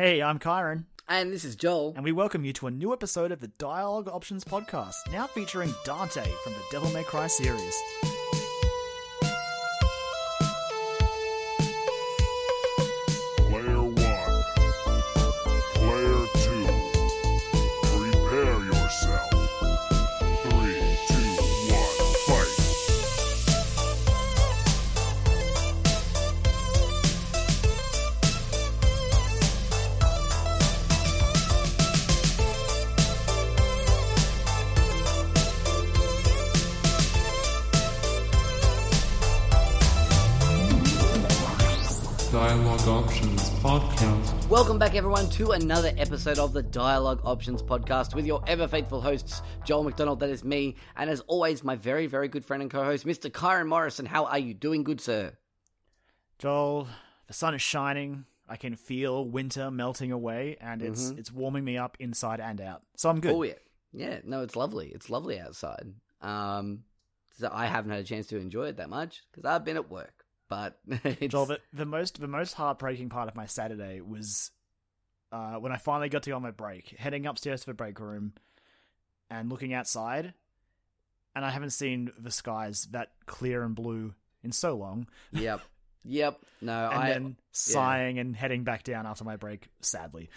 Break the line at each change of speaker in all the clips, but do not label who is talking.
Hey, I'm Kyron,
And this is Joel.
and we welcome you to a new episode of the Dialogue Options Podcast, now featuring Dante from the Devil May Cry series.
Back, everyone, to another episode of the Dialogue Options Podcast with your ever faithful hosts, Joel McDonald, that is me, and as always, my very, very good friend and co host, Mr. Kyron Morrison. How are you doing, good sir?
Joel, the sun is shining. I can feel winter melting away, and it's it's warming me up inside and out. So I'm good.
Oh, yeah. Yeah, no, it's lovely. It's lovely outside. Um, so I haven't had a chance to enjoy it that much because I've been at work. But it's,
Joel, the, the most the most heartbreaking part of my Saturday was uh, when I finally got to go on my break, heading upstairs to the break room and looking outside, and I haven't seen the skies that clear and blue in so long.
yep, yep. No,
And
I
then sighing and heading back down after my break, sadly.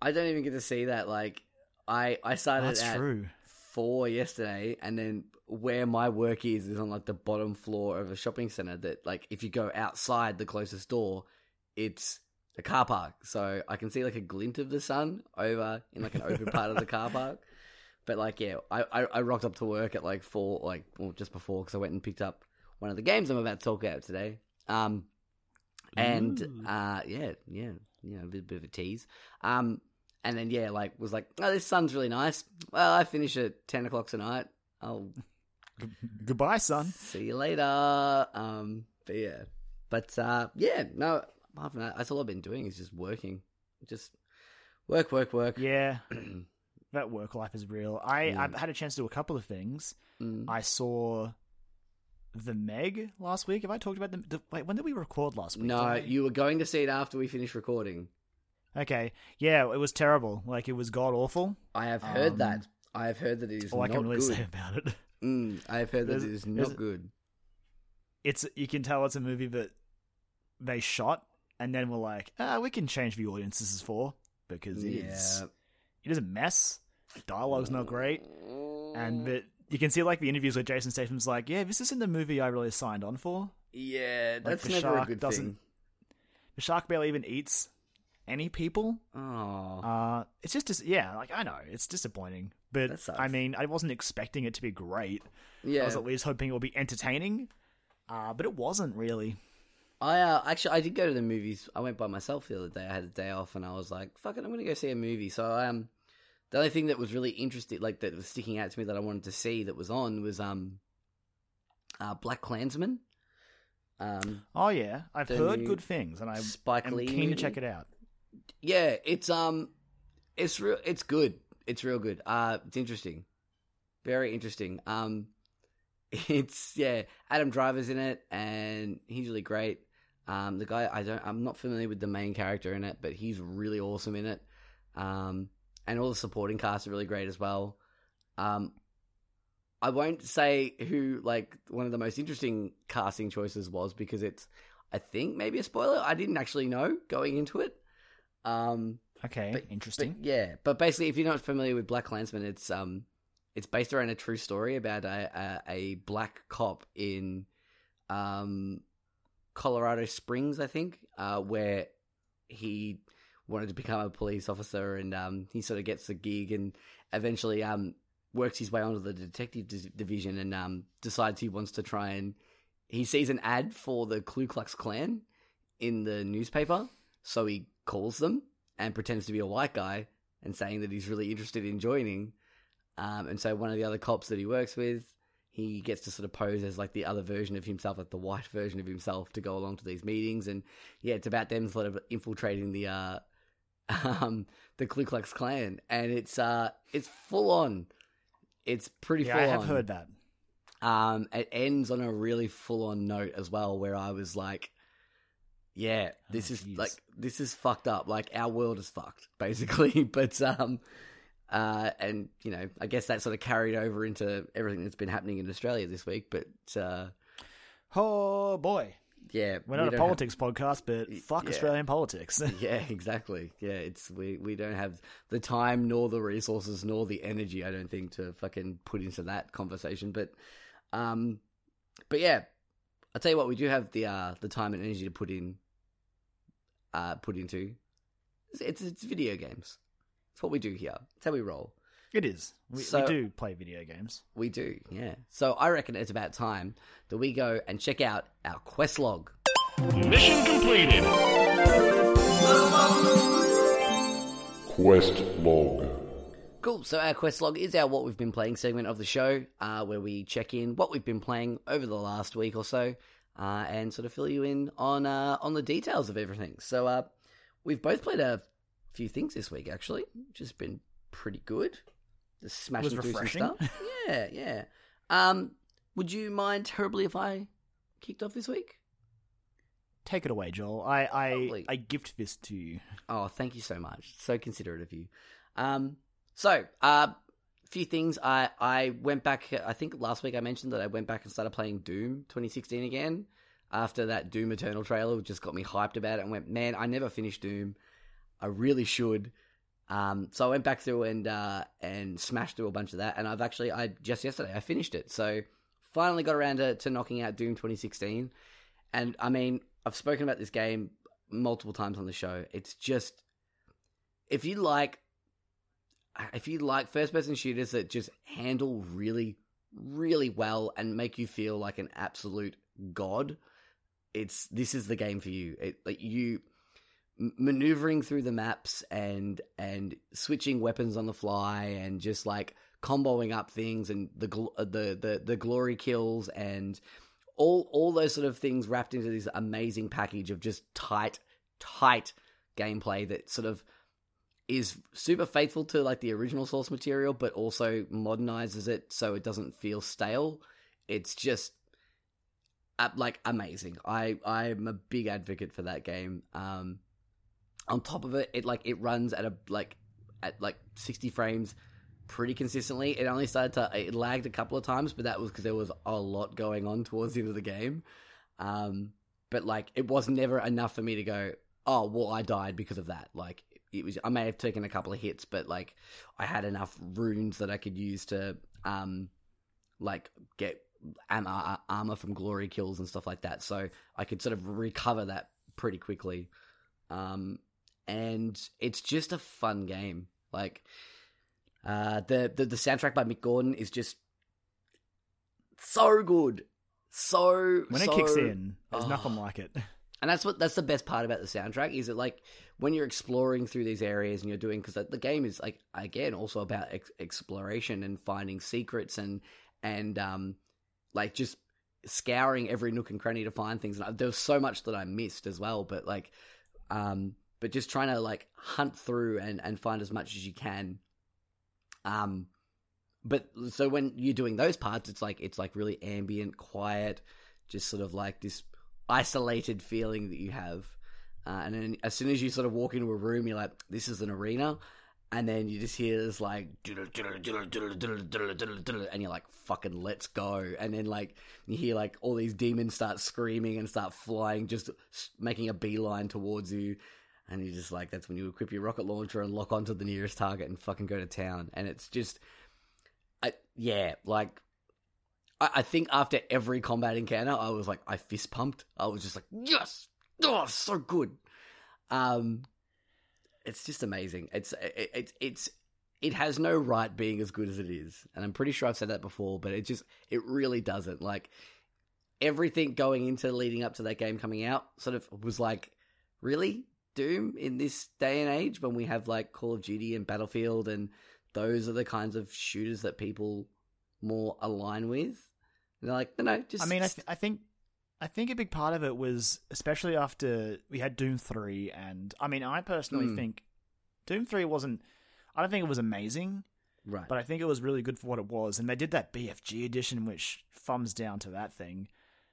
I don't even get to see that. Like, I I started
That's
at
true.
four yesterday, and then where my work is is on like the bottom floor of a shopping center. That like if you go outside the closest door, it's a car park, so I can see like a glint of the sun over in like an open part of the car park. But like, yeah, I, I I rocked up to work at like four, like well, just before because I went and picked up one of the games I'm about to talk about today. Um, and
Ooh.
uh, yeah, yeah, you know, a bit, bit of a tease. Um, and then yeah, like was like, oh, this sun's really nice. Well, I finish at ten o'clock tonight. I'll
G- goodbye, sun.
see you later. Um, but yeah, but uh, yeah, no. Apart from that, that's all I've been doing is just working, just work, work, work.
Yeah, that work life is real. I
Yeah.
I've had a chance to do a couple of things.
Mm.
I saw the Meg last week. Have I talked about the, the wait? When did we record last week?
No, you were going to see it after we finished recording.
Okay, yeah, it was terrible. Like it was god awful.
I have heard
Um,
that. I have heard that it is
All I can really
good.
say about it.
Mm, I have heard that it is not good.
It's you can tell it's a movie that they shot and then we're like, ah, we can change the audience this is for because it is it is a mess. The dialogue's not great, and that you can see like the interviews where Jason Statham's like, yeah, this isn't the movie I really signed on for.
Yeah, that's
the
never a good
doesn't-
thing.
The shark barely even eats any people.
Oh,
Uh, it's just, dis- yeah, like I know it's disappointing, but. I mean, I wasn't expecting it to be great.
Yeah, I
was at least hoping it would be entertaining, uh, but it wasn't really.
I uh, actually I did go to the movies. I went by myself the other day. I had a day off, and I was like, "Fuck it, I'm gonna go see a movie." So um, the only thing that was really interesting, like that was sticking out to me that I wanted to see that was on was um, uh, Black Klansman. Um,
Oh yeah, I've heard good things, and I
Spike
am
Lee
keen to check it out.
yeah, it's um, it's real. It's good. It's real good. Uh, it's interesting. Very interesting. Um, it's yeah. Adam Driver's in it, and he's really great. Um, the guy I don't, I'm not familiar with the main character in it, but he's really awesome in it. Um, and all the supporting cast are really great as well. Um, I won't say who like one of the most interesting casting choices was because it's, I think maybe a spoiler. I didn't actually know going into it. Um,
Okay,
But-
interesting.
but yeah, but basically, if you're not familiar with Black Klansman, it's um, it's based around a true story about a a, a black cop in um, Colorado Springs, I think, uh, where he wanted to become a police officer, and um, he sort of gets the gig, and eventually um, works his way onto the detective dis- division, and um, decides he wants to try and he sees an ad for the Ku Klux Klan in the newspaper, so he calls them and pretends to be a white guy and saying that he's really interested in joining. Um, and so one of the other cops that he works with, he gets to sort of pose as like the other version of himself, like the white version of himself, to go along to these meetings. And yeah, it's about them sort of infiltrating the uh, um, the Ku Klux Klan, and it's uh, it's full on. It's pretty
yeah,
full
I have
on.
heard that.
Um, it ends on a really full on note as well, where I was like, Yeah, this
Oh,
is like this is fucked up. Like our world is fucked, basically. But um, uh, and you know, I guess that sort of carried over into everything that's been happening in Australia this week. But uh,
Oh boy,
yeah,
we're not
we
a
don't have-
politics podcast, but fuck
yeah.
Australian politics.
yeah, exactly. Yeah, it's we we don't have the time nor the resources nor the energy. I don't think to fucking put into that conversation. But um, but yeah, I'll tell you what, we do have the uh the time and energy to put in. Uh, put into. It's it's, it's video games. It's what we do here. It's how we roll.
it is. We,
So-
we do play video games.
We do, yeah. So I reckon it's about time that we go and check out our quest log.
Mission completed.
Quest log.
Cool. So our quest log is our what we've been playing segment of the show, uh, where we check in what we've been playing over the last week or so, uh, and sort of fill you in on uh, on the details of everything. So uh, we've both played a few things this week, actually, which has been pretty good. Just smashing through some
refreshing.
stuff. Yeah, yeah. Um, would you mind terribly if I kicked off this week?
Take it away, Joel. I I,
Lovely.
I gift this to you.
Oh, thank you so much. So considerate of you. Um, so, a few things. I I went back. I think last week I mentioned that I went back and started playing Doom 2016 again after that Doom Eternal trailer just got me hyped about it and went, man, I never finished Doom. I really should. Um, so I went back through and uh, and smashed through a bunch of that, and I've actually I just yesterday I finished it. So finally got around to, to knocking out Doom 2016, and I mean I've spoken about this game multiple times on the show. It's just if you like if you like first person shooters that just handle really really well and make you feel like an absolute god, it's this is the game for you. It like you maneuvering through the maps and and switching weapons on the fly and just like comboing up things and the gl- uh, the the the glory kills and all all those sort of things wrapped into this amazing package of just tight tight gameplay that sort of is super faithful to like the original source material but also modernizes it so it doesn't feel stale. It's just uh, like amazing. I i'm a big advocate for that game. Um on top of it it like it runs at a like at like 60 frames pretty consistently. It only started to it lagged a couple of times but that was because there was a lot going on towards the end of the game. Um but like it was never enough for me to go oh well i died because of that. Like it was i may have taken a couple of hits but like i had enough runes that i could use to um like get armor, armor from glory kills and stuff like that. So i could sort of recover that pretty quickly. Um and it's just a fun game like uh the the, the soundtrack by mick gordon is just so good so
When it kicks in, there's
Oh.
nothing like it.
and that's what that's the best part about the soundtrack is that like when you're exploring through these areas and you're doing because the game is like again also about ex- exploration and finding secrets and and um like just scouring every nook and cranny to find things and I- there was so much that I missed as well but like um but just trying to like hunt through and and find as much as you can um but so when you're doing those parts it's like it's like really ambient quiet just sort of like this isolated feeling that you have. Uh, and then as soon as you sort of walk into a room, you're like, this is an arena. And then you just hear this like, and you're like, fucking let's go. And then like, you hear like all these demons start screaming and start flying, just making a beeline towards you. And you're just like, that's when you equip your rocket launcher and lock onto the nearest target and fucking go to town. And it's just, I, yeah, like I, I think after every combat encounter, I was like, I fist pumped. I was just like, yes, oh, so good. Um, it's just amazing. It's it, it, it's it has no right being as good as it is, and I'm pretty sure I've said that before, but it just it really doesn't. Like everything going into leading up to that game coming out, sort of was like, really Doom in this day and age when we have like Call of Duty and Battlefield, and those are the kinds of shooters that people more align with. And they're like, no, no, just
I mean, I, th- I think, I think a big part of it was, especially after we had Doom three, and I mean, I personally
Hmm.
think Doom three wasn't. I don't think it was amazing,
right,
but I think it was really good for what it was. And they did that BFG edition, which thumbs down to that thing.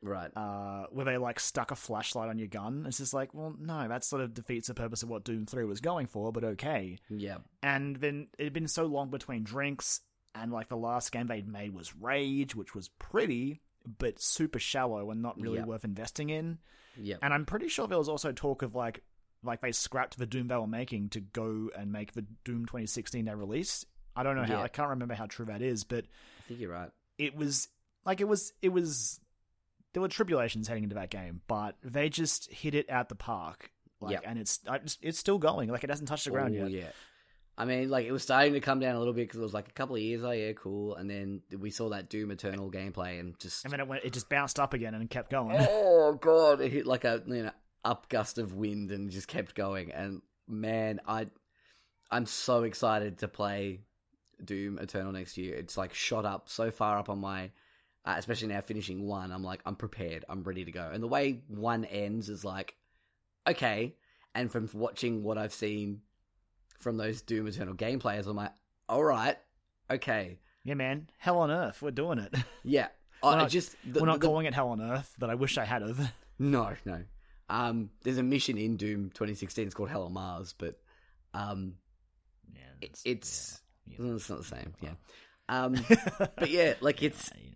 Right.
uh, where they like stuck a flashlight on your gun. It's just like, well, no, that sort of defeats the purpose of what Doom 3 was going for, but okay.
yeah.
And then it had been so long between drinks, and like the last game they'd made was Rage, which was pretty, but super shallow and not really
Yep.
worth investing in.
Yeah.
And I'm pretty sure there was also talk of like, like they scrapped the Doom they were making to go and make the Doom 2016 they released. I don't know how,
Yeah.
I can't remember how true that is, but
I think you're right.
it was like it was it was there were tribulations heading into that game, but they just hit it out the park. Like,
Yep.
and it's it's still going. Like it hasn't touched the ground
Oh,
yet.
Yeah. I mean, like it was starting to come down a little bit because it was like a couple of years. Oh yeah, cool. And then we saw that Doom Eternal gameplay and just
And then it went, it just bounced up again and kept going.
oh god, it hit like a you know up gust of wind and just kept going. And man, I I'm so excited to play Doom Eternal next year. It's like shot up so far up on my, uh, especially now finishing one. I'm like I'm prepared. I'm ready to go. And the way one ends is like okay. And from watching what I've seen from those Doom Eternal gameplayers, I'm like, all right, okay,
yeah, man, hell on earth, we're doing it.
yeah.
We're
I
not-
just the-
we're not
the-
calling it hell on earth, but I wish I had of.
No, no. Um, there's a mission in Doom 2016. It's called Hell on Mars, but um,
Yeah,
it- it's
yeah,
it's not the same. Yeah. Um, but yeah, like it's
you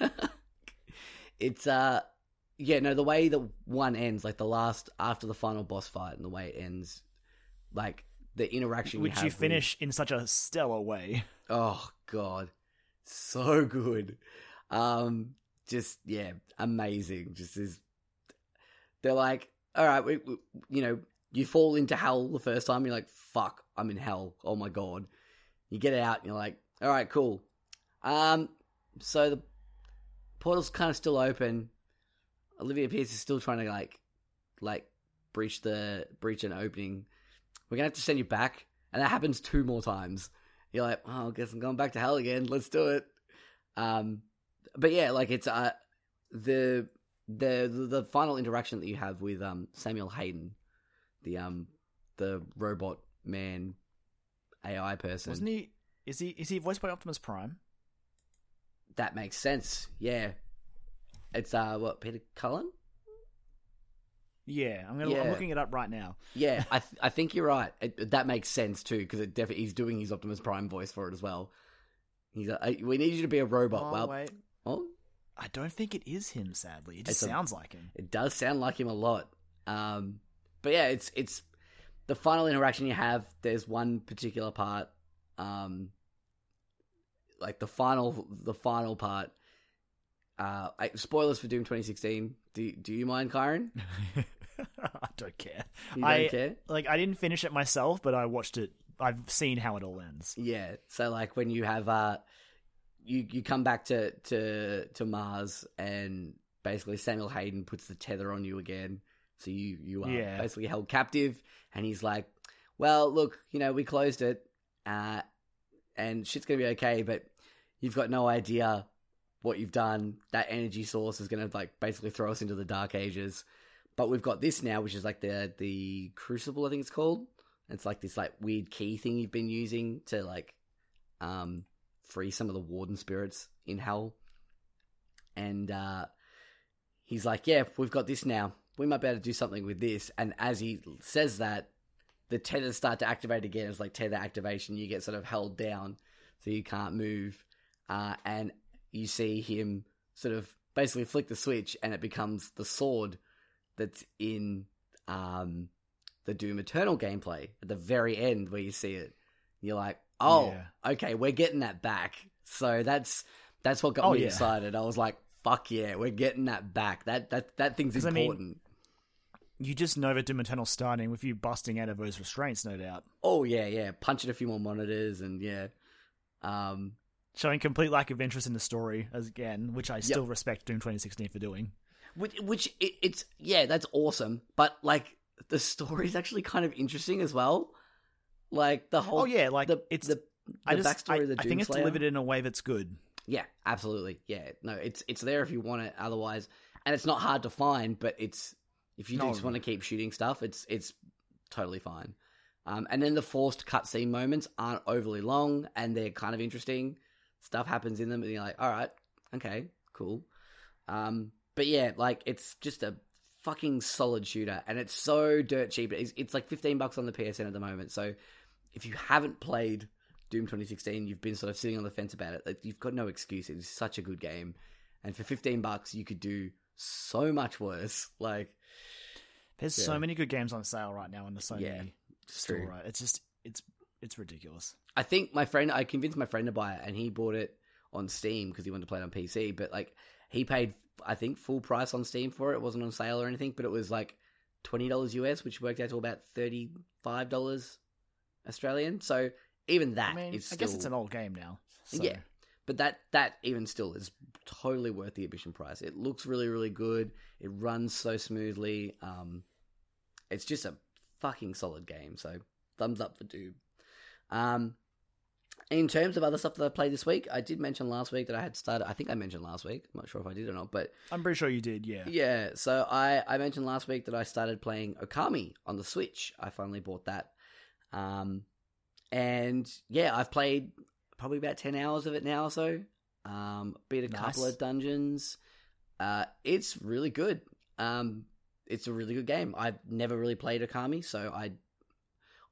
know.
it's uh, yeah. No, the way that one ends, like the last after the final boss fight, and the way it ends, like the interaction
which
have
you
with-
finish in such a stellar way.
Oh god, so good. Um, just yeah, amazing. Just is. They're like, all right, we, we, you know, you fall into hell the first time. You're like, fuck, I'm in hell. Oh my god. You get out, and you're like, all right, cool. Um, so the portal's kind of still open. Olivia Pierce is still trying to like, like breach the breach an opening. We're gonna have to send you back, and that happens two more times you're like, oh, I guess I'm going back to hell again. Let's do it. Um, but yeah, like it's uh the the the, final interaction that you have with um Samuel Hayden, the um the robot man AI person.
Wasn't he? Is he? Is he voiced by Optimus Prime?
That makes sense. Yeah, it's uh what Peter Cullen.
Yeah, I'm gonna. I'm looking it up right now.
Yeah, I th- I think you're right. It, that makes sense too because it definitely he's doing his Optimus Prime voice for it as well. He's like, we need you to be a robot.
oh
well,
wait,
oh,
I don't think it is him. Sadly, it just
It's a-
sounds like him.
It does sound like him a lot. Um, but yeah, it's it's the final interaction you have. There's one particular part, um, like the final the final part. Uh, I, spoilers for Doom 2016. Do do you mind, Kyron?
I don't care.
You don't
I
care?
like. I didn't finish it myself, but I watched it. I've seen how it all ends.
Yeah. So like when you have uh, you you come back to to to Mars and basically Samuel Hayden puts the tether on you again. So you you are
Yeah.
basically held captive, and he's like, "Well, look, you know, we closed it, uh, and shit's gonna be okay, but you've got no idea what you've done. That energy source is gonna like basically throw us into the dark ages. But we've got this now, which is like the the crucible, I think it's called. It's like this like weird key thing you've been using to like um free some of the warden spirits in hell. And uh he's like, Yeah, we've got this now. We might be able to do something with this. And as he says that, the tethers start to activate again. It's like tether activation. You get sort of held down so you can't move. Uh and you see him sort of basically flick the switch and it becomes the sword that's in um the Doom Eternal gameplay at the very end where you see it. You're like, oh, okay, we're getting that back. So that's that's what got
Oh,
me
yeah.
excited. I was like, fuck yeah, we're getting that back. That that that thing's
'Cause, I mean-
important.
You just know that Doom Eternal starting with you busting out of those restraints, no doubt.
oh yeah, yeah, punching a few more monitors and yeah, um,
Showing complete lack of interest in the story as again, which I still respect Doom 2016 for doing.
which which it, it's yeah, that's awesome. But like the story is actually kind of interesting as well. Like the whole
Oh yeah, like
the
it's
the, the
I just
backstory
I,
of the
I think it's
Doomslayer.
delivered in a way that's good.
Yeah, absolutely. Yeah, no, it's it's there if you want it. Otherwise, and it's not hard to find. But it's if you
No.
just want to keep shooting stuff, it's it's totally fine. Um, and then the forced cutscene moments aren't overly long, and they're kind of interesting. Stuff happens in them, and you're like, all right, okay, cool. Um, but yeah, like it's just a fucking solid shooter, and it's so dirt cheap. It's, it's like fifteen bucks on the PSN at the moment. So if you haven't played Doom 2016, you've been sort of sitting on the fence about it. Like, you've got no excuse. It's such a good game, and for fifteen bucks, you could do so much worse. Like,
There's
Yeah.
so many good games on sale right now in the Sony
Yeah,
store.
true.
Right? It's just it's it's ridiculous.
I think my friend, I convinced my friend to buy it, and he bought it on Steam because he wanted to play it on PC. But like, he paid, I think, full price on Steam for it. It wasn't on sale or anything, but it was like twenty dollars US, which worked out to about thirty five dollars Australian. So even that
I
is
mean, I
still,
guess it's an old game now. So.
yeah. But that that even still is totally worth the admission price. It looks really really good. It runs so smoothly. Um, it's just a fucking solid game. So thumbs up for Doom. Um, in terms of other stuff that I played this week, I did mention last week that I had started. I think I mentioned last week. I'm not sure if I did or not, but
I'm pretty sure you did. Yeah.
yeah. So I I mentioned last week that I started playing Okami on the Switch. I finally bought that. Um, and yeah, I've played probably about ten hours of it now or so. Um, beat a couple of dungeons. Uh, it's really good. Um, it's a really good game. I've never really played Okami, so I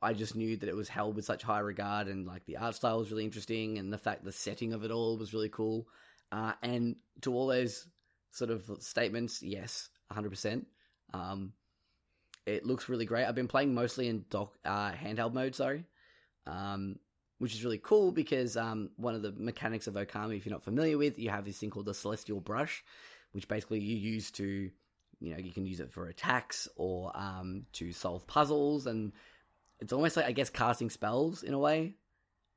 I just knew that it was held with such high regard, and like the art style was really interesting, and the fact the setting of it all was really cool. Uh, and to all those sort of statements, yes, hundred percent. Um, it looks really great. I've been playing mostly in doc uh, handheld mode, sorry, um, which is really cool because um, one of the mechanics of Okami, if you're not familiar with, you have this thing called the Celestial Brush, which basically you use to, you know, you can use it for attacks or um, to solve puzzles, and it's almost like I guess casting spells in a way,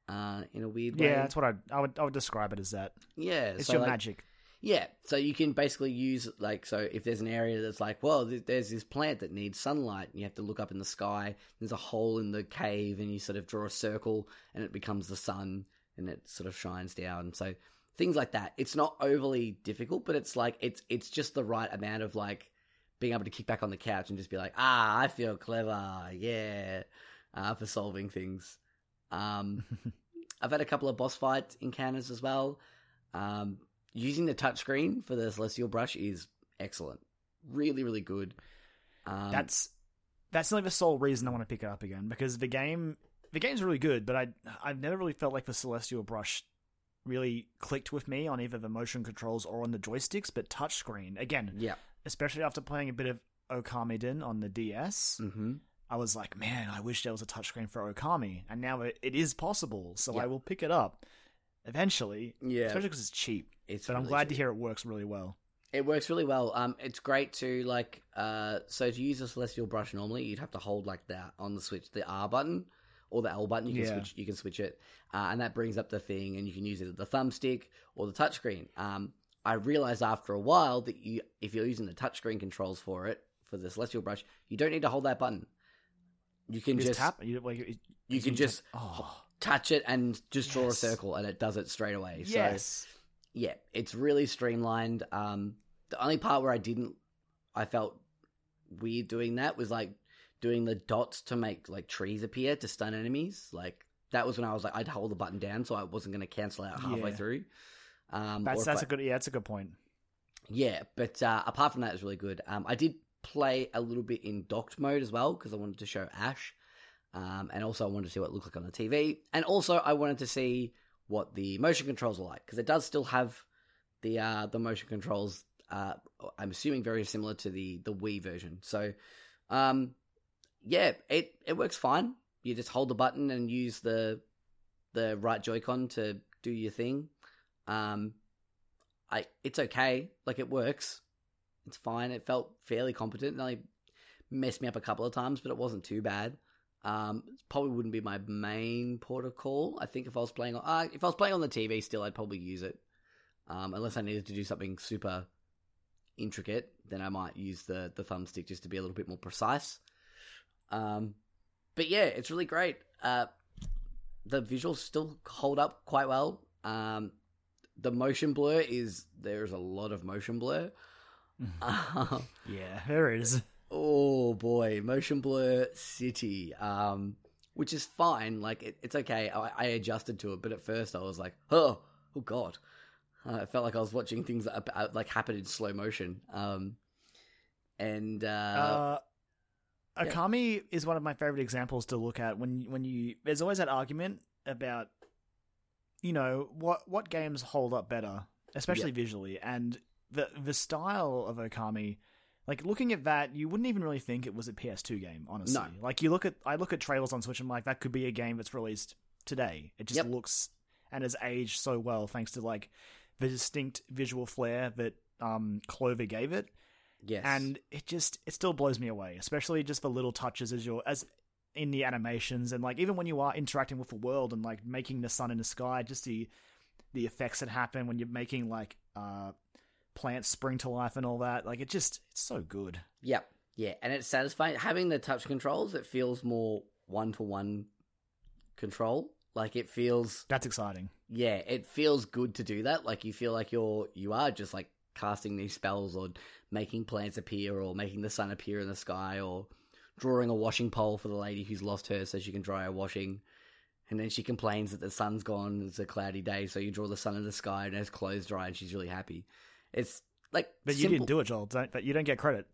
uh, in a weird way.
Yeah, that's what I I would I would describe it as that.
yeah.
It's
so,
your
like,
magic.
yeah, so you can basically use like so if there's an area that's like, well, th- there's this plant that needs sunlight, and you have to look up in the sky. There's a hole in the cave, and you sort of draw a circle, and it becomes the sun, and it sort of shines down. So things like that. It's not overly difficult, but it's like it's it's just the right amount of like being able to kick back on the couch and just be like, ah, I feel clever, yeah, uh, for solving things. Um, I've had a couple of boss fight encounters as well. Um, using the touchscreen for the celestial brush is excellent, really, really good. Um,
that's that's only the sole reason I want to pick it up again because the game the game's really good, but I I've never really felt like the Celestial Brush really clicked with me on either the motion controls or on the joysticks. But touchscreen again,
yeah.
especially after playing a bit of Okamiden on the DS,
hmm
I was like, man, I wish there was a touchscreen for Okami, and now it, it is possible. So
Yeah.
I will pick it up eventually,
Yeah,
especially because it's cheap.
it's.
But I'm
really
glad to hear it works really well.
It works really well. Um, it's great to like. Uh, so to use a celestial brush normally, you'd have to hold like that on the switch, the R button or the L button. You can
Yeah.
switch. You can switch it, uh, and that brings up the thing, and you can use it the thumbstick or the touchscreen. Um, I realized after a while that you, if you're using the touchscreen controls for it for the celestial brush, you don't need to hold that button. You can
You
just,
just tap. You, like, you,
you can just
oh
touch it and just draw a circle, and it does it straight away. So
yes.
yeah, it's really streamlined. Um, the only part where I didn't, I felt weird doing that was like doing the dots to make like trees appear to stun enemies. Like that was when I was like, I'd hold the button down so I wasn't going to cancel out halfway
Yeah.
through. Um,
That's that's
I-
a good yeah, that's a good point.
yeah, but uh, apart from that, it's really good. Um, I did play a little bit in docked mode as well because I wanted to show Ash, um, and also I wanted to see what it looked like on the TV, and also I wanted to see what the motion controls are like because it does still have the uh, the motion controls. Uh, I'm assuming very similar to the the Wii version. So, um, yeah, it it works fine. You just hold the button and use the the right Joy-Con to do your thing. Um, I it's okay. Like it works. It's fine. It felt fairly competent. It only messed me up a couple of times, but it wasn't too bad. Um, it probably wouldn't be my main port of call. I think if I was playing on uh, if I was playing on the TV still, I'd probably use it. Um, unless I needed to do something super intricate, then I might use the the thumbstick just to be a little bit more precise. Um, but yeah, it's really great. Uh, the visuals still hold up quite well. Um, the motion blur is there's a lot of motion blur. Um,
Yeah, there is.
oh boy, motion blur city. Um, which is fine. Like it, it's okay. I, I adjusted to it, but at first I was like, oh, oh god. Uh, I felt like I was watching things that, uh, like happen in slow motion. Um, and uh,
Uh,
yeah.
Okami is one of my favorite examples to look at when when you there's always that argument about you know what what games hold up better, especially visually, and the the style of Okami. Like looking at that, you wouldn't even really think it was a PS2 game, honestly.
No.
Like you look at I look at trailers on Switch and I'm like that could be a game that's released today. It just
Yep.
looks and has aged so well thanks to like the distinct visual flair that um Clover gave it
yes,
and it just it still blows me away especially just the little touches as you're as in the animations and like even when you are interacting with the world and like making the sun in the sky just the the effects that happen when you're making like uh plants spring to life and all that like it just it's so good
Yep. Yeah, and it's satisfying having the touch controls. It feels more one to one control. Like it feels,
that's exciting
yeah, it feels good to do that. Like you feel like you're you are just like casting these spells or making plants appear or making the sun appear in the sky or drawing a washing pole for the lady who's lost her so she can dry her washing. And then she complains that the sun's gone. It's a cloudy day, so you draw the sun in the sky and her clothes dry, and she's really happy. It's like,
but you didn't do it joel don't but you don't get credit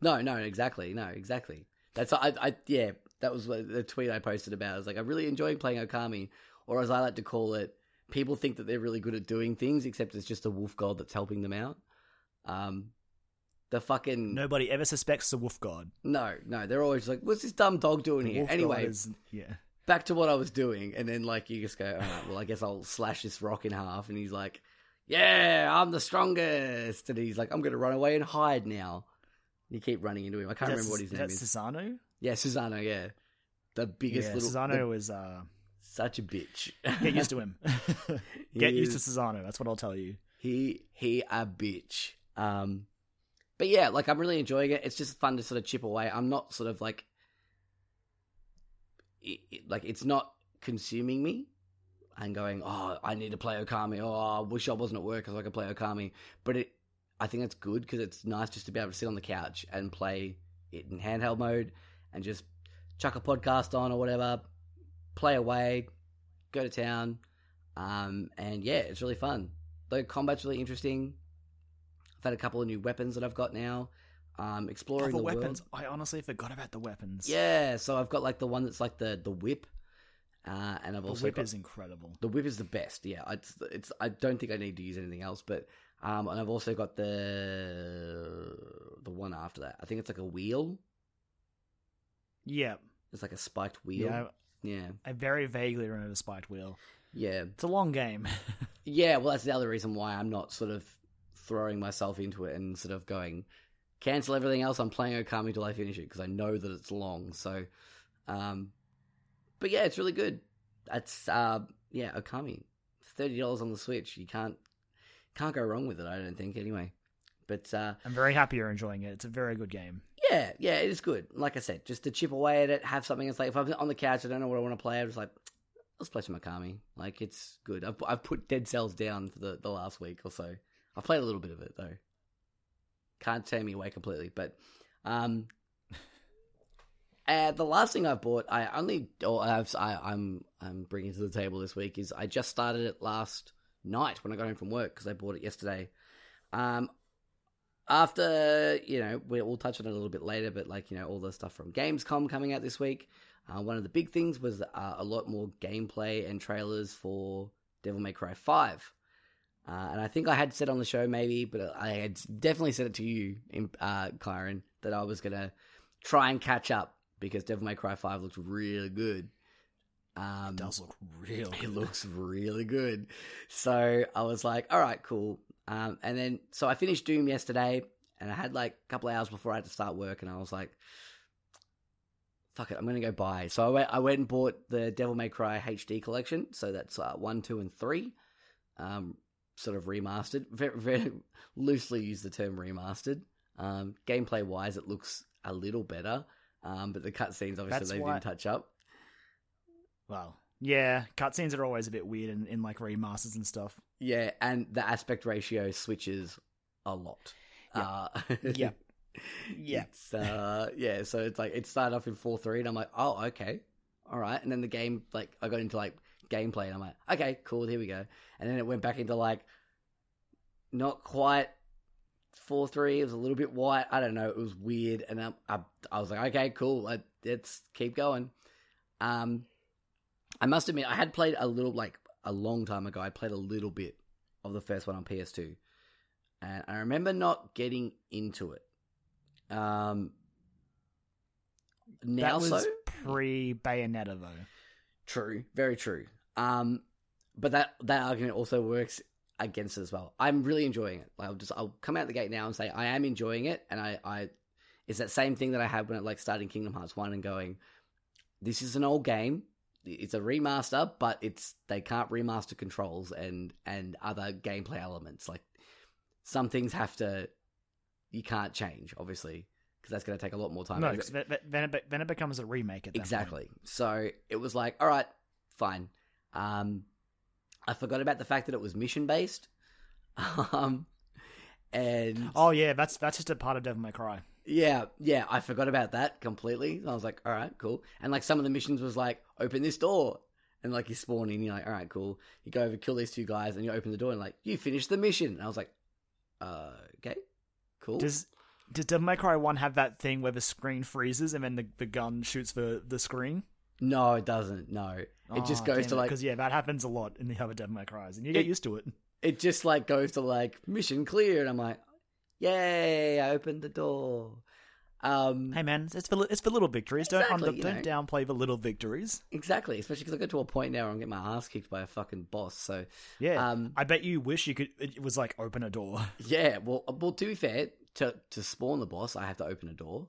no, no, exactly. No, exactly. That's I, I yeah, that was what the tweet I posted about. I was like, I'm really enjoying playing Okami, or as I like to call it, people think that they're really good at doing things, except it's just a wolf god that's helping them out. Um, the fucking
nobody ever suspects the wolf god
no, no, they're always like, what's this dumb dog doing
The
here? Anyway,
is, yeah
back to what I was doing, and then like you just go, all right, well, I guess I'll slash this rock in half, and he's like, yeah, I'm the strongest, and he's like, I'm gonna run away and hide now. You keep running into him. I can't remember what his name
is
is.
Susano
Yeah, Susano. Yeah, the biggest
yeah
little
Susano
the-
is uh
such a bitch.
get used to him get used to Susano that's what I'll tell you
He he a bitch. Um, but yeah, like I'm really enjoying it. It's just fun to sort of chip away. I'm not sort of like, it, it- like it's not consuming me. And going, oh, I need to play Okami. Oh, I wish I wasn't at work so I could play Okami. But it, I think it's good because it's nice just to be able to sit on the couch and play it in handheld mode and just chuck a podcast on or whatever, play away, go to town, um, and yeah, it's really fun. The combat's really interesting. I've had a couple of new weapons that I've got now. Um,
Oh,
exploring
the
the,
weapons
world.
I honestly forgot about the weapons
Yeah, so I've got like the one that's like the the whip, uh, and I've
the
also
whip
got,
is incredible
the whip is the best. Yeah, it's it's. I don't think I need to use anything else, but um, and I've also got the the one after that. I think it's like a wheel.
yeah
It's like a spiked wheel.
yeah
yeah,
I very vaguely remember Spiked Wheel.
yeah.
It's a long game.
Yeah, well, that's the other reason why I'm not sort of throwing myself into it and sort of going, cancel everything else. I'm playing Okami till I finish it because I know that it's long. So, um, but yeah, it's really good. That's uh, yeah, Okami, thirty dollars on the Switch. You can't can't go wrong with it. I don't think anyway. But uh,
I'm very happy you're enjoying it. It's a very good game.
yeah, yeah, it is good. Like I said, just to chip away at it, have something. It's like if I'm on the couch, I don't know what I want to play. I'm just like, let's play some Okami. Like it's good. I've I've put Dead Cells down for the the last week or so. I've played a little bit of it though. Can't tear me away completely, but um, uh, the last thing I've bought, I only or I've, I, I'm I'm bringing to the table this week is I just started it last night when I got home from work because I bought it yesterday. Um, after you know we, we'll touch on it a little bit later but like you know all the stuff from gamescom coming out this week uh, one of the big things was uh, a lot more gameplay and trailers for devil may cry 5 uh, and i think i had said on the show maybe but i had definitely said it to you in, uh, Kyron, that i was gonna try and catch up because devil may cry 5 looks really good um,
It does look real.
it looks really good. So I was like, all right, cool. Um, and then, so I finished Doom yesterday, and I had like a couple hours before I had to start work, and I was like, fuck it, I'm going to go buy. So I went, I went and bought the Devil May Cry HD collection. So that's uh, 1, 2, and 3. Um, sort of remastered. Very, very loosely use the term remastered. Um, gameplay wise, it looks a little better. Um, but the cutscenes, obviously,
That's
they
why-
didn't touch up.
Well, yeah, cutscenes are always a bit weird in, in like remasters and stuff.
Yeah, and the aspect ratio switches a lot.
Yeah.
Uh,
Yeah. Yeah.
Uh, yeah, so it's like it started off in four three, and I'm like, oh, okay, all right. And then the game, like, I got into like gameplay, and I'm like, okay, cool, here we go. And then it went back into like not quite four three. It was a little bit white. I don't know. It was weird, and I I, I was like, okay, cool. Let, let's keep going. Um, I must admit, I had played a little like a long time ago. I played a little bit of the first one on PS2, and I remember not getting into it. Um, now
that was
so
pre Bayonetta though.
True, very true. Um, but that that argument also works against it as well. I'm really enjoying it. I'll just I'll come out the gate now and say I am enjoying it, and I I it's that same thing that I had when I like starting Kingdom Hearts one and going, this is an old game. It's a remaster, but it's they can't remaster controls and and other gameplay elements. Like some things have to you can't change, obviously, because that's going to take a lot more time.
No, 'cause then then it, then it becomes a remake at that point.
Exactly. So it was like, all right, fine. Um, I forgot about the fact that it was mission based. Um, and
Oh yeah, that's that's just a part of Devil May Cry.
yeah, yeah, I forgot about that completely. I was like, all right, cool. And like some of the missions was like, open this door. And like you spawn in, you're like, all right, cool. You go over, kill these two guys, and you open the door, and like, you finish the mission. And I was like, uh, okay, cool.
Does does Devil May Cry one have that thing where the screen freezes and then the, the gun shoots the the screen?
no, it doesn't. No, it just goes to like
because yeah, that happens a lot in the other Devil May Cries, and you get
It-
used to it.
it just like goes to like mission clear and i'm like yay i opened the door um
Hey man, it's for it's for little victories.
Exactly,
don't
you
under, don't downplay the little victories.
exactly especially because i got to a point now where i'm getting my ass kicked by a fucking boss so
Yeah,
Um,
I bet you wish you could. It was like open a door.
yeah well uh, well to be fair to to spawn the boss i have to open a door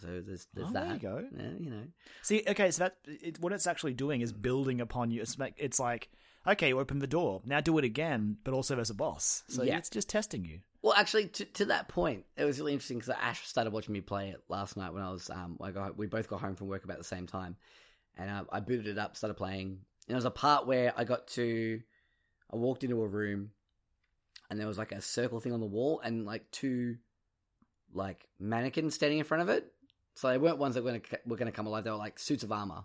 so there's there's
Oh,
that
there you go.
yeah, you know
See, okay, so that it, what it's actually doing is building upon you. It's like, it's like okay, you open the door, now do it again, but also there's a boss. So
Yeah.
it's just testing you.
Well, actually, to, to that point, it was really interesting because Ash started watching me play it last night when I was, um, I got, we both got home from work about the same time, and uh, I booted it up, started playing, and there was a part where I got to, I walked into a room, and there was like a circle thing on the wall, and like two, like mannequins standing in front of it. So they weren't ones that were gonna, were going to come alive; they were like suits of armor.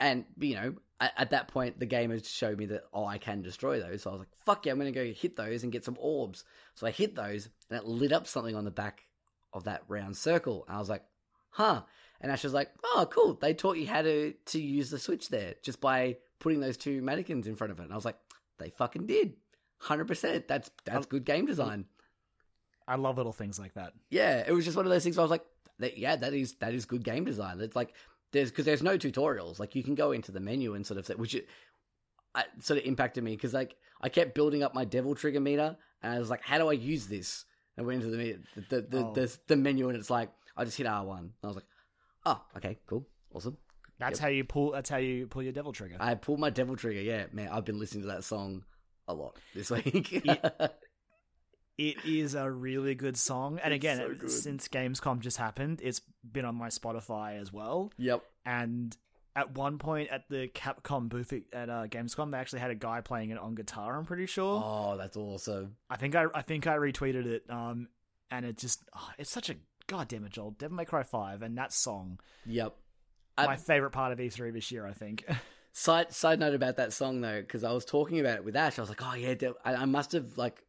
And you know, at, at that point, the game has showed me that oh, I can destroy those. So I was like, "Fuck yeah, I'm going to go hit those and get some orbs." So I hit those, and it lit up something on the back of that round circle. And I was like, "Huh." And Ash was like, "Oh, cool. They taught you how to to use the switch there just by putting those two mannequins in front of it." And I was like, "They fucking did, hundred percent. That's that's good game design."
I love little things like that.
Yeah, it was just one of those things where I was like, that, yeah, that is that is good game design. It's like there's because there's no tutorials. Like you can go into the menu and sort of say, which it, I, sort of impacted me because like I kept building up my devil trigger meter, and I was like, how do I use this? And I went into the the the,
Oh.
the the menu, and it's like I just hit R one. I was like, oh, okay, cool, awesome.
That's
Yep.
how you pull. That's how you pull your devil trigger.
I pulled my devil trigger. Yeah, man, I've been listening to that song a lot this week.
It is a really good song, and
It's
again,
so
since Gamescom just happened, it's been on my Spotify as well.
yep.
And at one point at the Capcom booth at uh, Gamescom, they actually had a guy playing it on guitar. I'm pretty sure.
Oh, that's awesome.
I think I I think I retweeted it. Um, and it just oh, it's such a goddamn it, Joel. Devil May Cry Five and that song,
Yep.
My favorite part of E3 this year. I think.
Side side note about that song though, because I was talking about it with Ash. I was like, oh yeah, I must have like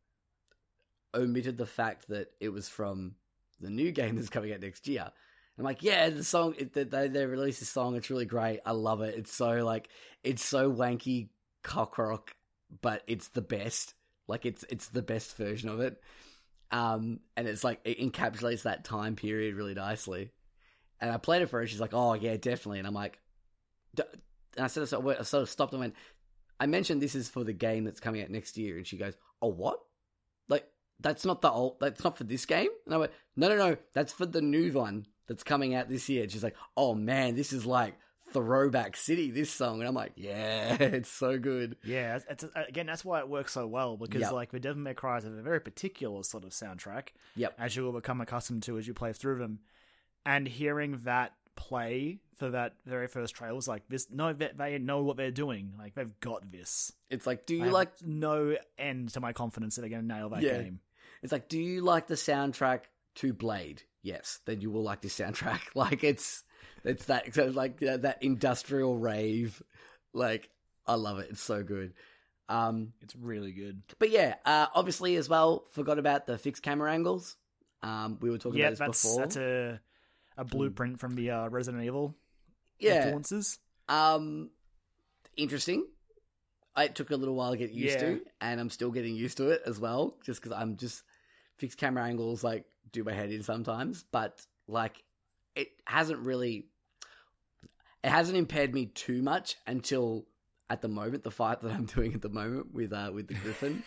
omitted the fact that it was from the new game that's coming out next year. I'm like, yeah, the song they they released this song. It's really great. I love it. It's so like it's so wanky cock rock, but it's the best. Like it's it's the best version of it. Um, and it's like it encapsulates that time period really nicely. And I played it for her. She's like, oh yeah, definitely. And I'm like, and I sort of, I sort of stopped and went, I mentioned this is for the game that's coming out next year. And she goes, Oh, what? That's not the old, that's not for this game? And I went, No, no, no, that's for the new one that's coming out this year. And she's like, Oh man, this is like throwback city, this song. And I'm like, Yeah, it's so good.
Yeah, it's, it's uh, again that's why it works so well because
Yep.
like the Devil May Cry have a very particular sort of soundtrack,
Yep.
as you will become accustomed to as you play through them, and hearing that play for that very first trailer was like this. No, they, they know what they're doing. Like they've got this.
It's like, Do you
have
like,
no end to my confidence that they're going to nail that
Yeah.
game.
It's like, Do you like the soundtrack to Blade? Yes, then you will like this soundtrack. Like, it's, it's that, so like that, that industrial rave. Like, I love it. It's so good. Um,
It's really good.
but yeah, uh, obviously as well, forgot about the fixed camera angles. Um, we were talking
Yeah,
about this
that's
before.
that's a a blueprint from the uh, Resident Evil
yeah,
influences.
Um, interesting. It took a little while to get used
Yeah.
to, and I'm still getting used to it as well. Just because I'm just fixed camera angles like do my head in sometimes, but like it hasn't really, it hasn't impaired me too much until at the moment the fight that I'm doing at the moment with uh with the Griffon,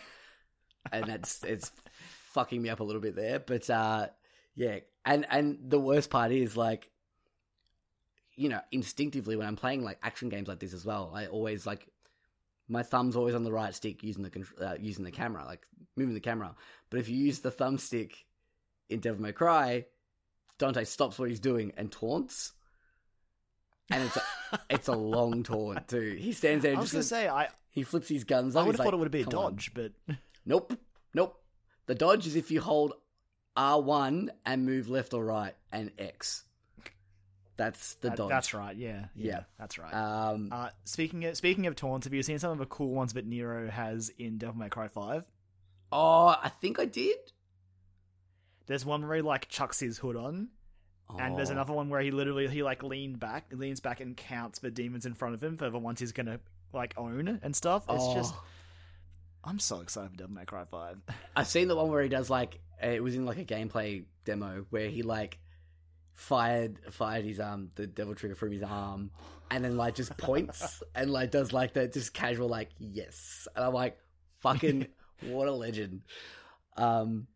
and that's it's fucking me up a little bit there. But uh yeah, and and the worst part is like you know, instinctively when I'm playing like action games like this as well, I always like my thumb's always on the right stick using the uh, using the camera, like moving the camera. But if you use the thumbstick in Devil May Cry, Dante stops what he's doing and taunts, and it's a, it's a long taunt too. He stands there,
I was
just
gonna say I
he flips his guns.
I would have thought
like,
it would been a
"Come on."
dodge, but
Nope, nope. The dodge is if you hold R one and move left or right, and X. That's the
that-
dodge.
that's right. Yeah, yeah,
Yeah.
that's right.
Um,
Uh, speaking of, speaking of taunts, have you seen some of the cool ones that Nero has in Devil May Cry Five?
oh, I think I did.
There's one where he like chucks his hood on, and there's
Oh.
another one where he literally he like leaned back, leans back and counts the demons in front of him for the ones he's gonna like own and stuff. It's
Oh.
just I'm so excited for Devil May Cry Five.
I've seen the one where he does like it was in like a gameplay demo where he like fired fired his um the devil trigger from his arm and then like just points and like does like that just casual like yes and I'm like fucking what a legend. Um,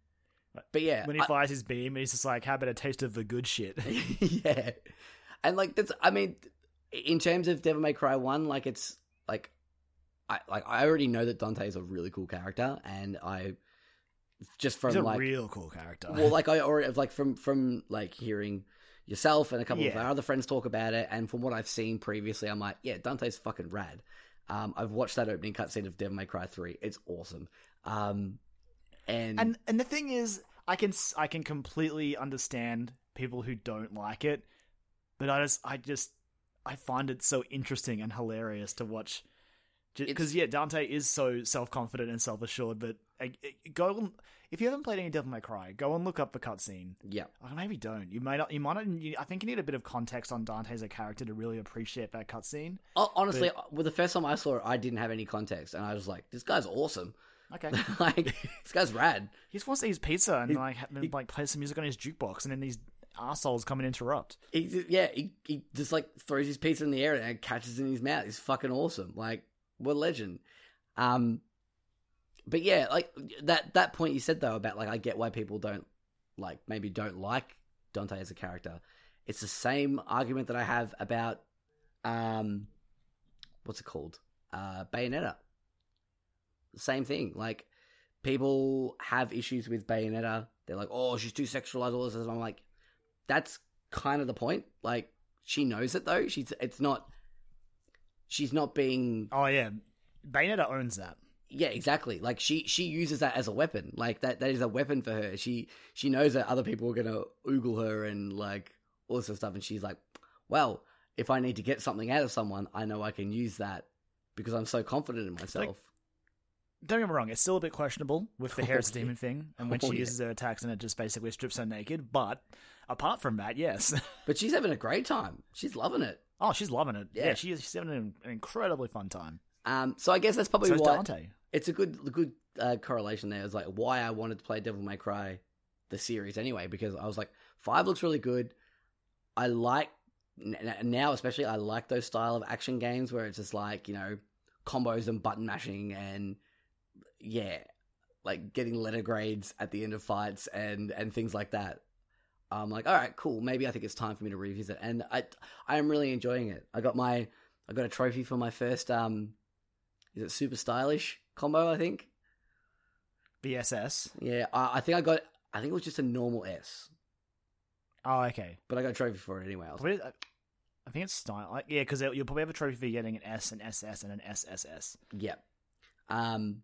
but yeah,
when he
I-
fires his beam, he's just like, "How about a taste of the good shit?"
yeah, and like that's I mean, in terms of Devil May Cry one, like it's like I like I already know that Dante is a really cool character, and I just from
he's a
like
real cool character.
well, like I already like from from like hearing yourself and a couple of our other friends talk about it, and from what I've seen previously, I'm like, yeah, Dante's fucking rad. Um, I've watched that opening cutscene of Devil May Cry three; it's awesome. Um, and,
and and the thing is, I can I can completely understand people who don't like it, but I just I just I find it so interesting and hilarious to watch. Because yeah, Dante is so self confident and self assured. But uh, go and- if you haven't played any Devil May Cry, go and look up the cutscene.
yeah,
Or maybe don't. You may not. You might not. You, I think you need a bit of context on Dante as a character to really appreciate that cutscene.
Ho- honestly, with the first time I saw it, I didn't have any context, and I was like, this guy's awesome.
Okay.
like this guy's rad.
he just wants to eat his pizza and
He-
like
he-
like play some music on his jukebox, and then these assholes come and interrupt.
He yeah, he, he just like throws his pizza in the air and catches it in his mouth. He's fucking awesome. Like what legend. Um, but yeah, like that that point you said though about like I get why people don't like maybe don't like Dante as a character. It's the same argument that I have about um, what's it called? Uh, Bayonetta. Same thing. Like people have issues with Bayonetta. They're like, oh, she's too sexualized. All this. And I'm like, that's kind of the point. Like she knows it though. She's it's not. She's not being
Oh yeah, Bayonetta owns that.
yeah exactly like she she uses that as a weapon like that that is a weapon for her she she knows that other people are gonna oogle her and like all this sort of stuff and she's like well if i need to get something out of someone i know i can use that because i'm so confident in myself
Don't get me wrong; it's still a bit questionable with the
Oh,
Harris
yeah.
demon thing, and when
Oh,
she
yeah.
uses her attacks and it just basically strips her naked. But apart from that, yes.
but she's having a great time she's loving it
oh, she's loving it. Yeah,
Yeah.
she is. She's having an, an incredibly fun time.
um so i guess that's probably
So is
why
Dante.
it's a good good uh, correlation there. It's like why I wanted to play Devil May Cry, the series anyway, because I was like five looks really good. I like n- n- now especially I like those style of action games where it's just like you know combos and button mashing and yeah, like getting letter grades at the end of fights and and things like that. I'm like, all right, cool. Maybe I think it's time for me to revisit, and I I am really enjoying it. I got my I got a trophy for my first um, is it super stylish combo? I think.
BSS.
Yeah, I, I think I got. I think it was just a normal S,
Oh, okay.
but I got a trophy for it anyway. I was
is, I think it's style. Like, yeah, because you'll probably have a trophy for getting an S, an SS, and an SSS.
Yeah. Um,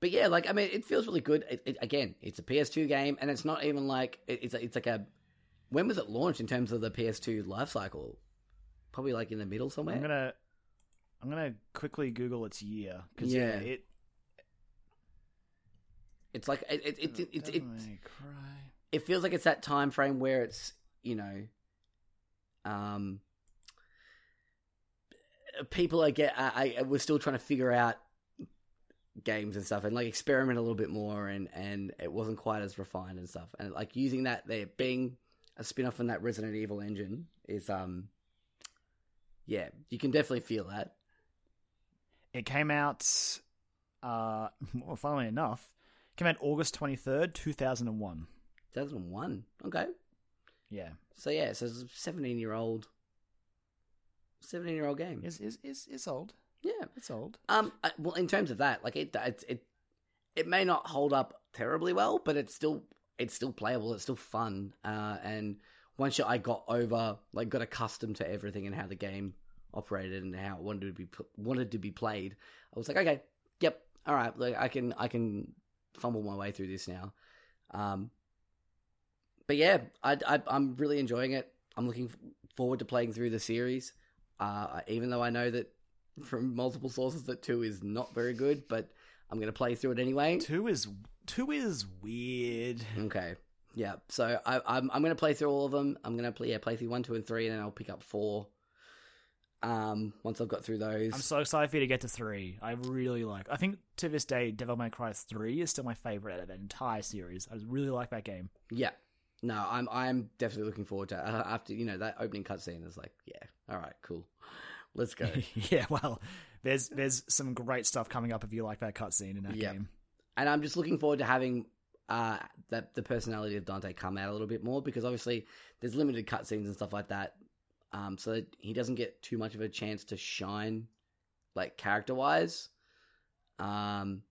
but yeah, like I mean, it feels really good. It, it, again, it's a PS2 game, and it's not even like it, it's it's like a. When was it launched in terms of the PS2 life cycle? Probably like in the middle somewhere.
I'm gonna. I'm gonna quickly Google its year because yeah.
Yeah.
it.
It's like it it it, it, it, it, it feels like it's that time frame where it's you know um people are get I, I we're still trying to figure out games and stuff and like experiment a little bit more and and it wasn't quite as refined and stuff and like using that there being a spin-off from that Resident Evil engine is um yeah you can definitely feel that
It came out. Uh, well, funnily enough, came out August twenty third, two thousand and one.
2001 okay
Yeah,
so yeah so it's a 17 year old 17 year old game
is is is it's old.
Yeah
It's old.
Um, I- well, in terms of that, like it, it, it, it may not hold up terribly well, but it's still, it's still playable. It's still fun. Uh, and once I got over, like, got accustomed to everything and how the game operated and how it wanted to be wanted to be played, I was like, okay, yep, all right, like I can, I can fumble my way through this now. Um, but yeah, I, I, I'm really enjoying it. I'm looking forward to playing through the series. Uh, even though I know that from multiple sources that two is not very good, but I'm to play through it anyway.
Two is two is weird.
Okay. Yeah. So I, I'm I'm to play through all of them. I'm to play yeah play through one, two, and three, and then I'll pick up four. Um, once I've got through those.
I'm so excited for you to get to three. I really like. I think to this day, Devil May Cry three is still my favorite out of that entire series. I really like that game.
yeah. No, I'm I'm definitely looking forward to it. After you know that opening cutscene is like yeah, all right, cool, let's go.
yeah, well, there's there's some great stuff coming up if you like that cutscene in that
Yep.
game.
and I'm just looking forward to having uh, that the personality of Dante come out a little bit more because obviously there's limited cutscenes and stuff like that, um, so that he doesn't get too much of a chance to shine, like character wise. Um,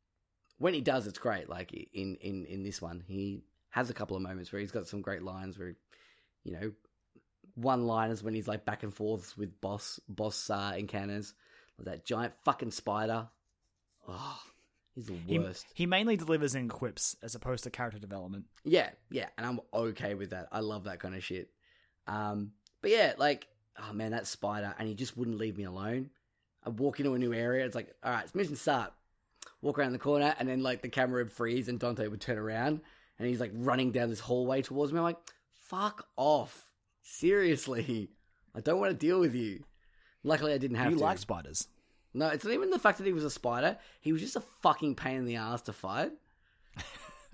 when he does, it's great. Like in in in this one, he has a couple of moments where he's got some great lines where, you know, one liners when he's like back and forths with boss boss uh, encounters, that giant fucking spider. Oh, he's the
He,
worst.
he mainly delivers in quips as opposed to character development.
Yeah, yeah, and I'm okay with that. I love that kind of shit. Um, but yeah, like, oh man, that spider, and he just wouldn't leave me alone. I walk into a new area, it's like, all right, it's mission start. Walk around the corner, and then like the camera would freeze, and Dante would turn around, and he's like running down this hallway towards me. I'm like, fuck off, seriously, I don't want to deal with you. Luckily, I didn't have
you
to.
like spiders?
No, it's not even the fact that he was a spider. He was just a fucking pain in the ass to fight.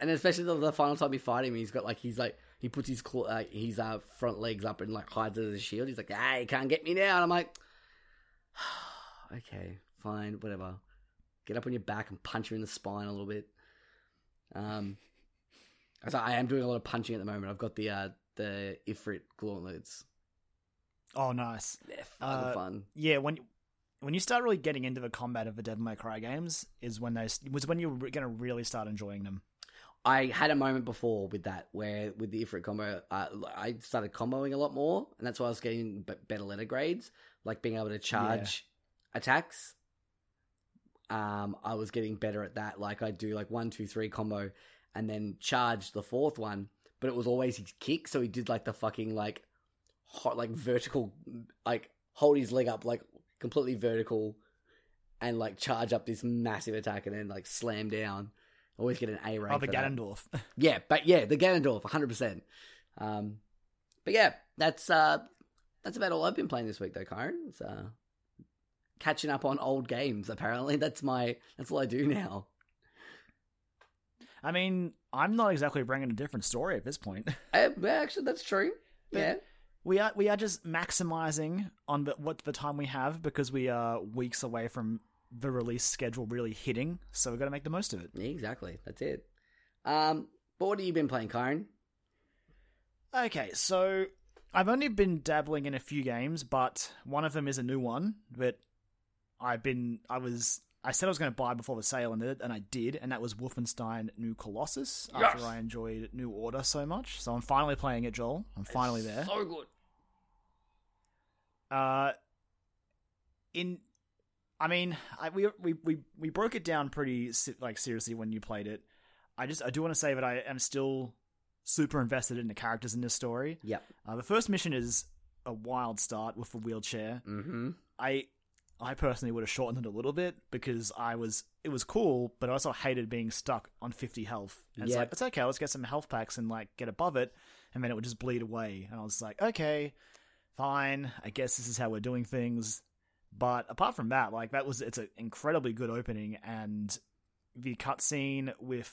and especially the, the final time he fight him, he's got like he's like he puts his claw, uh, his uh, front legs up and like hides as a shield. He's like, "Ah, you can't get me now." And I'm like, "Okay, fine, whatever." Get up on your back and punch you in the spine a little bit. Um, so I am doing a lot of punching at the moment. I've got the uh the Ifrit gauntlets.
Oh, nice.
They're
Uh,
fun.
Yeah, when when you start really getting into the combat of the Devil May Cry games, is when they was when you're re- going to really start enjoying them.
I had a moment before with that where with the Ifrit combo, uh, I started comboing a lot more, and that's why I was getting b- better letter grades, like being able to charge attacks. Um, I was getting better at that. Like I do like one, two, three combo, and then charge the fourth one. But it was always his kick, so he did like the fucking like hot, like vertical, like hold his leg up like completely vertical, and like charge up this massive attack, and then like slam down. Always get an A rank.
Oh, the. Ganondorf.
Yeah, but yeah, the Ganondorf, 100%. Um, but yeah, that's uh, that's about all I've been playing this week, though, Kyron. It's uh, catching up on old games. Apparently, that's my that's all I do now.
I mean, I'm not exactly bringing a different story at this point.
Uh, actually, that's true.
But-
yeah,
We are we are just maximizing on the, what the time we have because we are weeks away from the release schedule really hitting. So we've got to make the most of it.
Exactly. That's it. Um, but what have you been playing, Kyron?
Okay, so I've only been dabbling in a few games, but one of them is a new one that I've been I was I said I was going to buy before the sale and it, and I did, and that was Wolfenstein New Colossus. After I enjoyed New Order so much, so I'm finally playing it, Joel. I'm finally there.
So good.
Uh, in, I mean, I, we we we we broke it down pretty like seriously when you played it. I just I do want to say that I am still super invested in the characters in this story.
Yep.
Uh, the first mission is a wild start with the wheelchair.
Mm-hmm.
I I personally would have shortened it a little bit because I was it was cool, but I also hated being stuck on 50 health. And it's like it's okay, let's get some health packs and like get above it, and then it would just bleed away. And I was like, okay, fine, I guess this is how we're doing things. But apart from that, like that was it's an incredibly good opening, and the cutscene with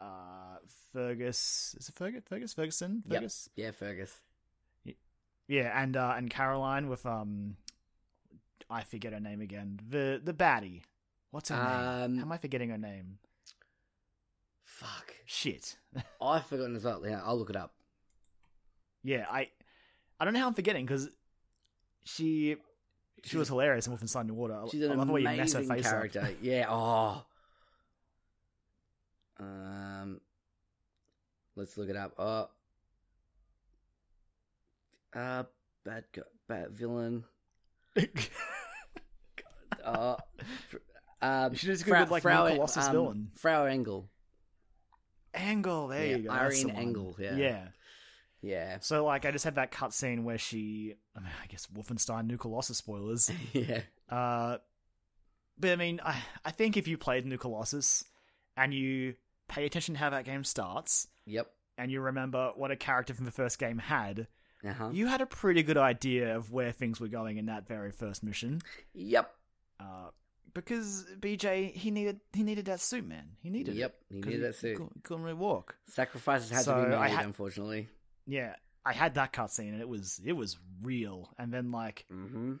uh Fergus is it Fergus Fergus Ferguson
Yep.
Fergus
Yeah, Fergus.
yeah, and uh, and Caroline with um, I forget her name again. The the baddie. What's her name?
Um,
How am I forgetting her name?
Fuck.
Shit.
I've forgotten as well. Yeah, I'll look it up.
yeah, I I don't know how I'm forgetting because she she was hilarious in Wolfenstein New Order. I-
She's
I
an
love the way you mess her
amazing
face up.
character. Yeah. Oh. Um. Let's look it up. Oh. Uh, bad guy, bad villain. Fr- um,
You should just Google, like,
Frau,
Colossus
um,
villain.
Frau Engel.
Angle, there
Yeah,
you go.
Irene. Engel, yeah.
yeah.
Yeah.
So like, I just had that cutscene where she, I mean, I guess Wolfenstein New Colossus spoilers.
yeah.
Uh, but I mean, I I think if you played New Colossus and you pay attention to how that game starts
Yep.
and you remember what a character from the first game had,
Uh huh.
you had a pretty good idea of where things were going in that very first mission.
Yep.
Uh, because BJ he needed he needed that suit, man. He needed
Yep.
it.
He needed that suit.
Couldn't, couldn't really walk.
Sacrifices had
So,
to be made,
had-
unfortunately.
Yeah, I had that cutscene and it was it was real. And then like
Mm-hmm.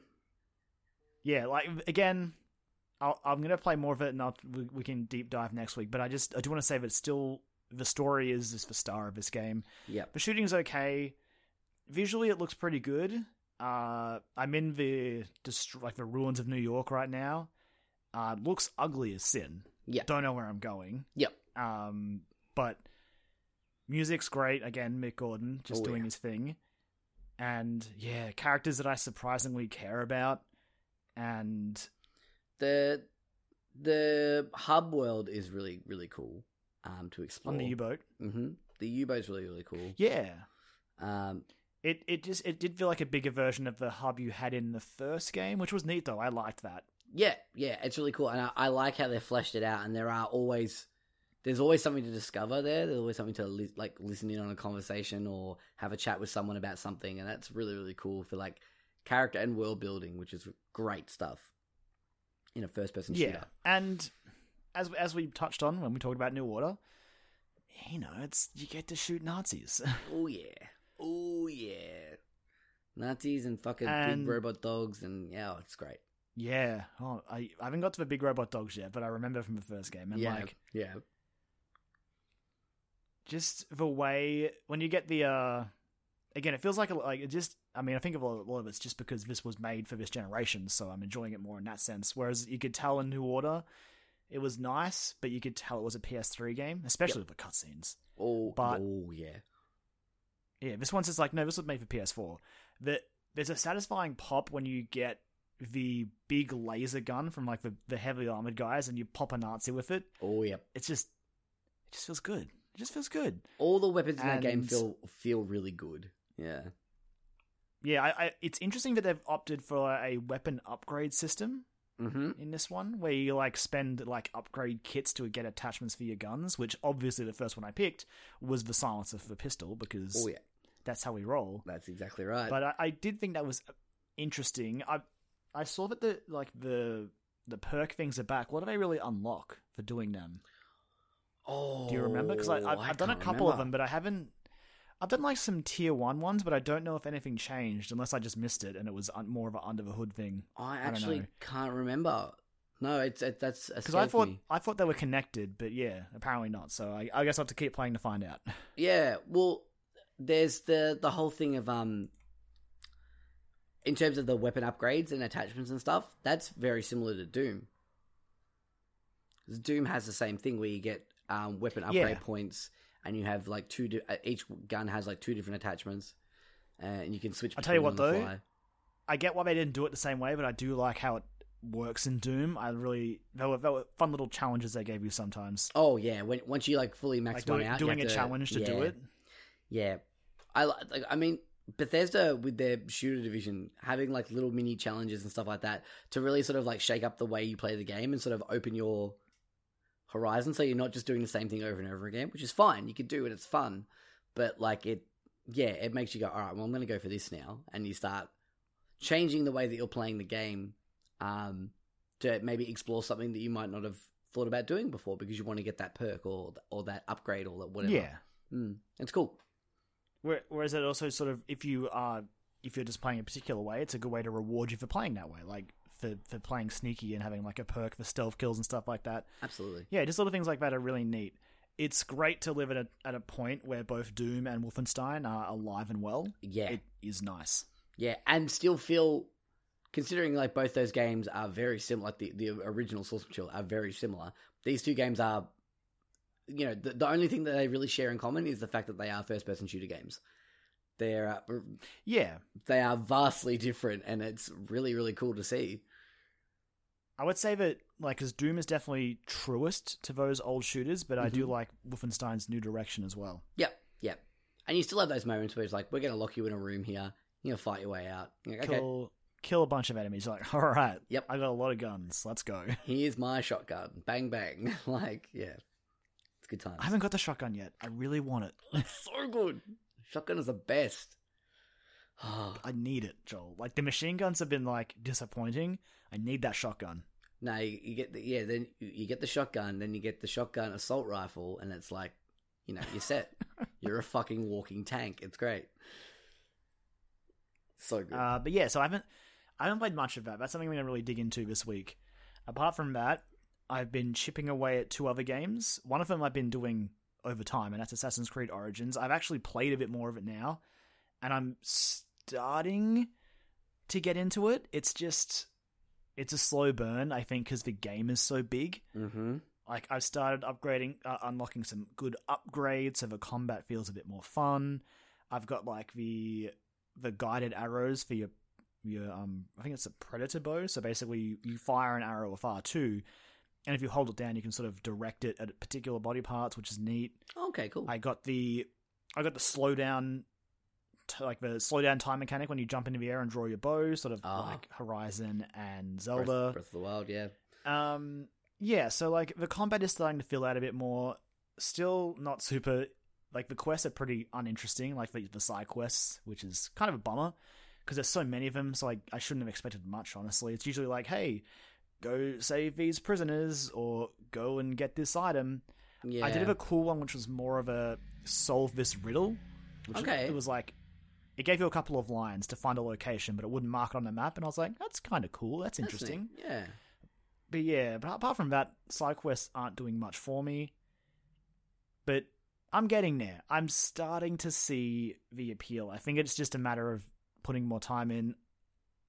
yeah, like again, I'll, I'm gonna play more of it, and I'll, we, we can deep dive next week. But I just I do want to say that still the story is just the star of this game.
Yeah,
The shooting's okay. Visually, it looks pretty good. Uh, I'm in the dist- like the ruins of New York right now. Uh, looks ugly as sin.
Yeah.
Don't know where I'm going.
Yep.
Um, but music's great. Again, Mick Gordon just
Oh,
doing
yeah.
his thing, and yeah, characters that I surprisingly care about, and
The the hub world is really really cool. Um, to explore
on the U-boat.
Mm-hmm. The U boat's really really cool.
Yeah,
Um,
it it just it did feel like a bigger version of the hub you had in the first game, which was neat though. I liked that.
yeah, yeah, it's really cool, and I, I like how they fleshed it out. And there are always there's always something to discover there. There's always something to li- like listen in on a conversation or have a chat with someone about something, and that's really really cool for like character and world building, which is great stuff in a first person shooter.
Yeah, and as as we touched on when we talked about New Order, you know, it's you get to shoot Nazis.
Oh yeah. Oh yeah. Nazis and fucking
And-
big robot dogs and yeah, it's great.
yeah. Oh, I, I haven't got to the big robot dogs yet, but I remember from the first game, and
yeah.
like
yeah.
just the way when you get the uh again it feels like a, like it just i mean i think of a lot, of it's just because this was made for this generation so i'm enjoying it more in that sense whereas you could tell in new order it was nice but you could tell it was a ps3 game especially with the cutscenes
Oh
But-
oh yeah.
Yeah this one's just like no this was made for ps4 that there's a satisfying pop when you get the big laser gun from like the, the heavily armored guys and you pop a nazi with it
Oh yeah.
it's just it just feels good it just feels good
All the weapons in that game feel feel really good. Yeah.
Yeah, I, I, it's interesting that they've opted for a weapon upgrade system
Mm-hmm.
in this one, where you like spend like upgrade kits to get attachments for your guns. Which obviously the first one I picked was the silencer for the pistol because
Oh yeah.
That's how we roll.
That's exactly right.
But I, I did think that was interesting. I I saw that the like the the perk things are back. What do they really unlock for doing them?
oh,
Do you remember? Because oh, I've, I've done a couple of them, but I haven't. I've done like some tier one ones, but I don't know if anything changed, unless I just missed it and it was un- more of an under the hood thing.
I actually
know.
can't remember. No, it's it, that's
Because I thought
me.
I thought they were connected, but yeah, apparently not. So I, I guess I have to keep playing to find out.
Yeah, well, there's the the whole thing of um, in terms of the weapon upgrades and attachments and stuff. That's very similar to Doom. Doom has the same thing where you get um, weapon upgrade
Yeah.
points, and you have like two. Di- uh, each gun has like two different attachments, uh, and you can switch.
I'll tell you what,
them on the
though,
fly.
I get why they didn't do it the same way, but I do like how it works in Doom. I really they were, they were fun little challenges they gave you sometimes,
Oh yeah, when once you like fully max
like
one
doing,
out,
doing a
to-
challenge to do it.
Yeah, I like. I mean, Bethesda with their shooter division having like little mini challenges and stuff like that to really sort of like shake up the way you play the game and sort of open your horizon so you're not just doing the same thing over and over again, which is fine. You can do it, it's fun. But like it yeah, it makes you go, all right, well I'm gonna go for this now and you start changing the way that you're playing the game, um, to maybe explore something that you might not have thought about doing before because you want to get that perk or or that upgrade or that whatever.
Yeah.
Mm, it's cool.
Where- Whereas it also sort of, if you are, if you're just playing a particular way, it's a good way to reward you for playing that way, like for for playing sneaky and having like a perk for stealth kills and stuff like that.
Absolutely.
Yeah, just little things like that are really neat. It's great to live at a at a point where both Doom and Wolfenstein are alive and well.
Yeah.
It is nice.
Yeah, and still feel, considering like both those games are very similar, like the, the original Source Material are very similar. These two games are, you know, the, the only thing that they really share in common is the fact that they are first person shooter games. They're uh,
Yeah,
they are vastly different, and it's really really cool to see.
I would say that like because Doom is definitely truest to those old shooters, but I do
Mm-hmm.
like Wolfenstein's new direction as well.
Yep, yep. And you still have those moments where it's like, we're going to lock you in a room here. You're going to fight your way out. Like, okay,
Kill kill a bunch of enemies. You're like, all right,
Yep.
I got a lot of guns. Let's go.
here's my shotgun. Bang, bang. like, yeah. Good times.
I haven't got the shotgun yet. I really want it.
It's so good. Shotgun is the best.
I need it, Joel. Like the machine guns have been like disappointing. I need that shotgun.
no, you, you get the, yeah, then you- you get the shotgun, then you get the shotgun assault rifle, and it's like, you know, you're set. you're a fucking walking tank. It's great. So good.
Uh, but yeah, so I haven't I haven't played much of that. That's something I'm gonna really dig into this week. Apart from that, I've been chipping away at two other games. One of them I've been doing over time, and that's Assassin's Creed Origins. I've actually played a bit more of it now, and I'm starting to get into it. It's just it's a slow burn, I think, because the game is so big.
mm-hmm.
Like I've started upgrading, uh, unlocking some good upgrades, so the combat feels a bit more fun. I've got like the the guided arrows for your your um I think it's a predator bow. So basically, you, you fire an arrow with R two, and if you hold it down, you can sort of direct it at particular body parts, which is neat.
Okay, cool.
I got the I got the slow down. t- Like the slow down time mechanic when you jump into the air and draw your bow, sort of
Ah.
like Horizon and
Breath,
Zelda.
Breath of the Wild, yeah.
Um, yeah, so like the combat is starting to fill out a bit more. Still not super. Like the quests are pretty uninteresting, like the, the side quests, which is kind of a bummer because there's so many of them. So like I shouldn't have expected much. Honestly, it's usually like, hey, go save these prisoners or go and get this item.
Yeah.
I did have a cool one, which was more of a solve this riddle. Which
Okay.
It was like it gave you a couple of lines to find a location, but it wouldn't mark it on the map, and I was like, that's kind of cool. That's
That's
interesting.
neat, Yeah.
But yeah, but apart from that, side quests aren't doing much for me. But I'm getting there. I'm starting to see the appeal. I think it's just a matter of putting more time in.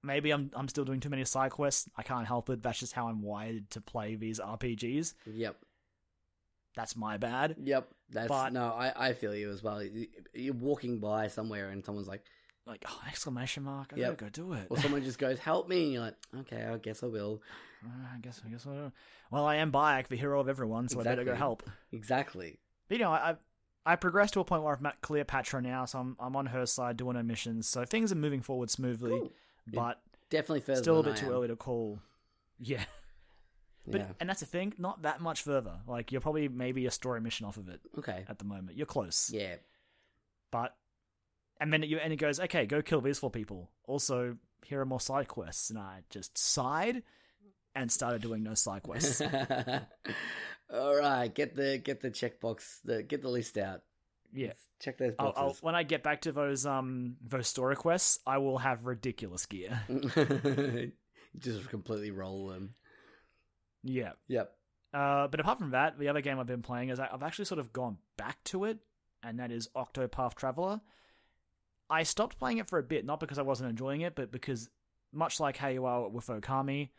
Maybe I'm I'm still doing too many side quests. I can't help it. That's just how I'm wired to play these RPGs.
Yep.
That's my bad.
Yep. That's
But-
no, I, I feel you as well. You- You're walking by somewhere and someone's like,
Like oh, exclamation mark! I
Yep.
gotta go do it.
or someone just goes, "Help me!" and you're like, "Okay, I guess I will."
Uh, I guess I guess I will. Well, I am Bayek, the hero of everyone, so I better go help.
Exactly.
But, you know, I, I I progressed to a point where I've met Cleopatra now, so I'm I'm on her side doing her missions. So things are moving forward smoothly,
Cool.
But
Definitely further.
still a bit
I
too
am.
early to call. Yeah, but
Yeah.
and that's the thing, not that much further. Like you're probably maybe a story mission off of it
Okay.
at the moment. You're close,
Yeah.
but and then you and it goes, okay, go kill these four people. Also, here are more side quests, and I just sighed and started doing no side quests.
All right, get the get the checkbox, the get the list out.
Yeah.
Check those
I'll, I'll,
boxes.
when I get back to those um those story quests, I will have ridiculous gear.
Just completely roll them.
Yeah.
Yep.
Uh, but apart from that, the other game I've been playing is I- I've actually sort of gone back to it, and that is Octopath Traveler. I stopped playing it for a bit, not because I wasn't enjoying it, but because much like how you are with Okami,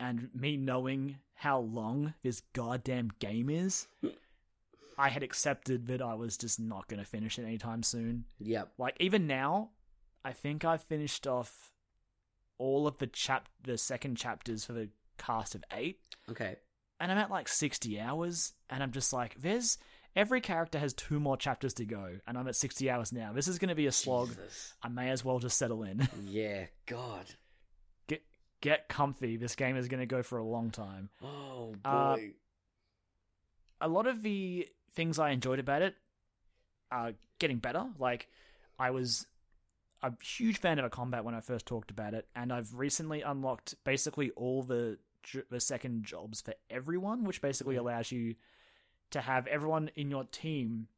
and me knowing how long this goddamn game is, I had accepted that I was just not going to finish it anytime soon.
Yep.
Like even now, I think I've finished off all of the chap the second chapters for the cast of eight
Okay.
and I'm at like 60 hours, and I'm just like, there's every character has two more chapters to go, and I'm at 60 hours now. This is going to be a slog.
Jesus.
I may as well just settle in.
Yeah, God.
get get comfy. This game is going to go for a long time.
Oh boy.
Uh, a lot of the things I enjoyed about it are getting better. Like, I was a huge fan of a combat when I first talked about it, and I've recently unlocked basically all the the second jobs for everyone, which basically allows you to have everyone in your team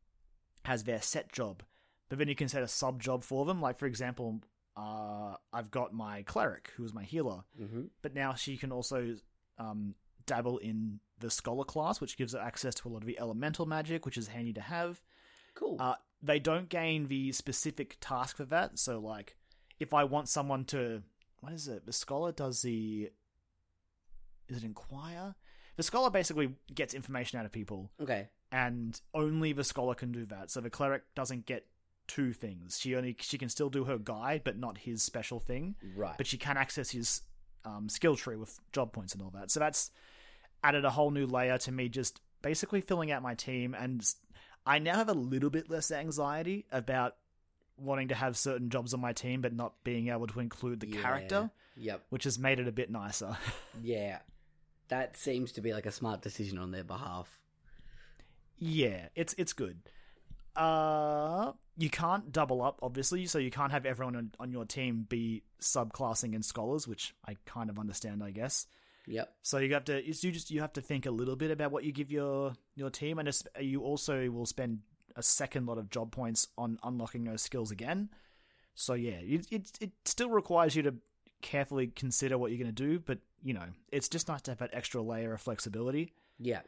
has their set job, but then you can set a sub job for them. Like, for example, uh, I've got my cleric, who is my healer
hmm
but now she can also um, dabble in the scholar class, which gives her access to a lot of the elemental magic, which is handy to have.
Cool.
Uh, they don't gain the specific task for that, so like if I want someone to, what is it? The scholar does the, is it inquire? The scholar basically gets information out of people,
okay.
and only the scholar can do that. So the cleric doesn't get two things. She only she can still do her guide, but not his special thing
Right.
but she can access his um, skill tree with job points and all that. So that's added a whole new layer to me, just basically filling out my team. And I now have a little bit less anxiety about wanting to have certain jobs on my team, but not being able to include the
Yeah.
character,
Yep.
which has made it a bit nicer.
Yeah. That seems to be like a smart decision on their behalf.
yeah, it's it's good. Uh, you can't double up, obviously, so you can't have everyone on, on your team be subclassing in scholars, which I kind of understand, I guess.
Yep.
So you have to you just you have to think a little bit about what you give your your team, and you also will spend a second lot of job points on unlocking those skills again. So yeah, it it, it still requires you to carefully consider what you're going to do, but you know it's just nice to have that extra layer of flexibility.
Yeah.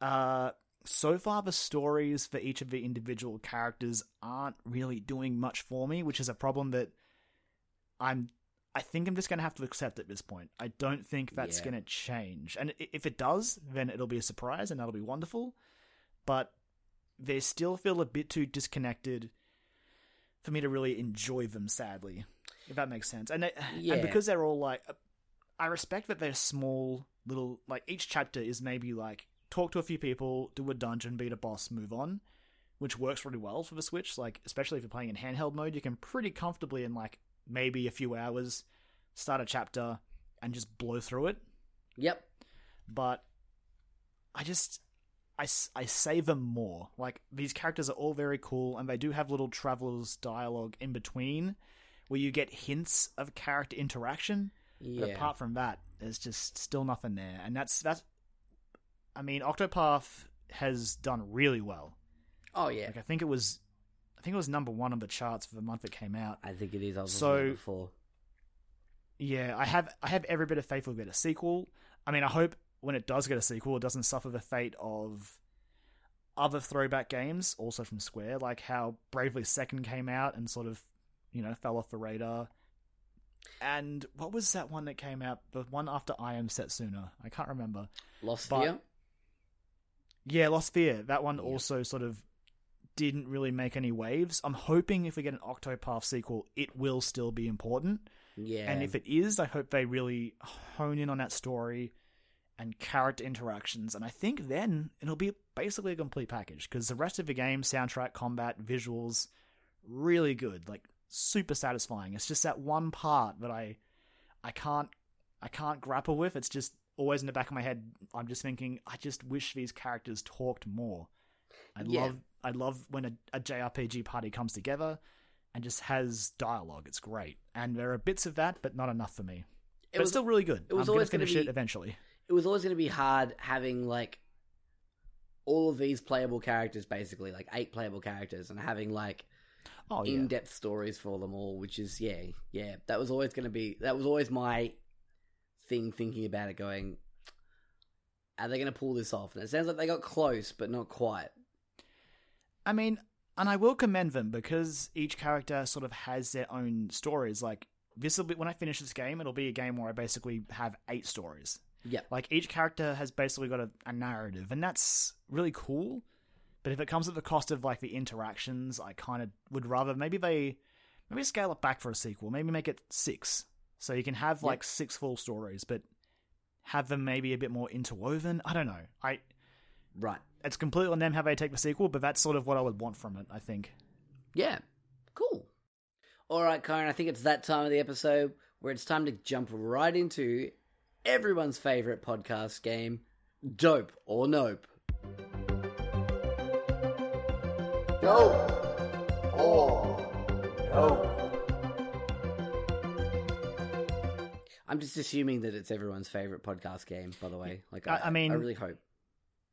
Uh, so far the stories for each of the individual characters aren't really doing much for me, which is a problem that I'm. I think I'm just going to have to accept at this point. I don't think that's
Yeah.
going to change, and if it does, then it'll be a surprise and that'll be wonderful. But they still feel a bit too disconnected for me to really enjoy them. Sadly, if that makes sense, and
Yeah.
and because they're all like, I respect that they're small little like each chapter is maybe like talk to a few people, do a dungeon, beat a boss, move on, which works really well for the Switch. Like especially if you're playing in handheld mode, you can pretty comfortably in like maybe a few hours start a chapter and just blow through it.
Yep.
But I just I, I say them more. Like these characters are all very cool and they do have little travelers dialogue in between where you get hints of character interaction.
Yeah.
But apart from that, there's just still nothing there, and that's that's. I mean, Octopath has done really well.
oh yeah.
Like I think it was, I think it was number one on the charts for the month it came out.
I think it is. I was
So-
before.
Yeah, I have I have every bit of faith we'll get a sequel. I mean, I hope when it does get a sequel, it doesn't suffer the fate of other throwback games, also from Square, like how Bravely Second came out and sort of, you know, fell off the radar. And what was that one that came out? The one after I Am Setsuna. I can't remember.
Lost
but-. Yeah, Lost Sphear. That one
Yeah.
also sort of didn't really make any waves. I'm hoping if we get an Octopath sequel, it will still be important.
Yeah.
And if it is, I hope they really hone in on that story and character interactions. And I think then it'll be basically a complete package because the rest of the game, soundtrack, combat, visuals, really good, like super satisfying. It's just that one part that I, I can't, I can't grapple with. It's just always in the back of my head. I'm just thinking, I just wish these characters talked more. I
Yeah.
love, I love when a, a JRPG party comes together and just has dialogue. It's great, and there are bits of that, but not enough for me.
it
but
was
still really good.
it was
I'm
always
gonna
gonna
finish it
be-
eventually.
it was always going to be hard having like all of these playable characters, basically like eight playable characters, and having like
Oh yeah,
in-depth stories for them all. Which is yeah, yeah. That was always going to be. That was always my thing. Thinking about it, going, are they going to pull this off? And it sounds like they got close, but not quite.
I mean, and I will commend them because each character sort of has their own stories. Like this will be when I finish this game, it'll be a game where I basically have eight stories.
Yeah,
Like each character has basically got a, a narrative, and that's really cool. But if it comes at the cost of like the interactions, I kind of would rather maybe they maybe scale it back for a sequel. Maybe make it six, so you can have like six full stories, but have them maybe a bit more interwoven. I don't know. I
Right.
It's completely on them how they take the sequel, but that's sort of what I would want from it. I think.
Yeah. Cool. All right, Karen, I think it's that time of the episode where it's time to jump right into everyone's favorite podcast game, Dope or Nope. I'm just assuming that it's everyone's favorite podcast game, by the way. Like,
I-
I,
mean-
I really hope.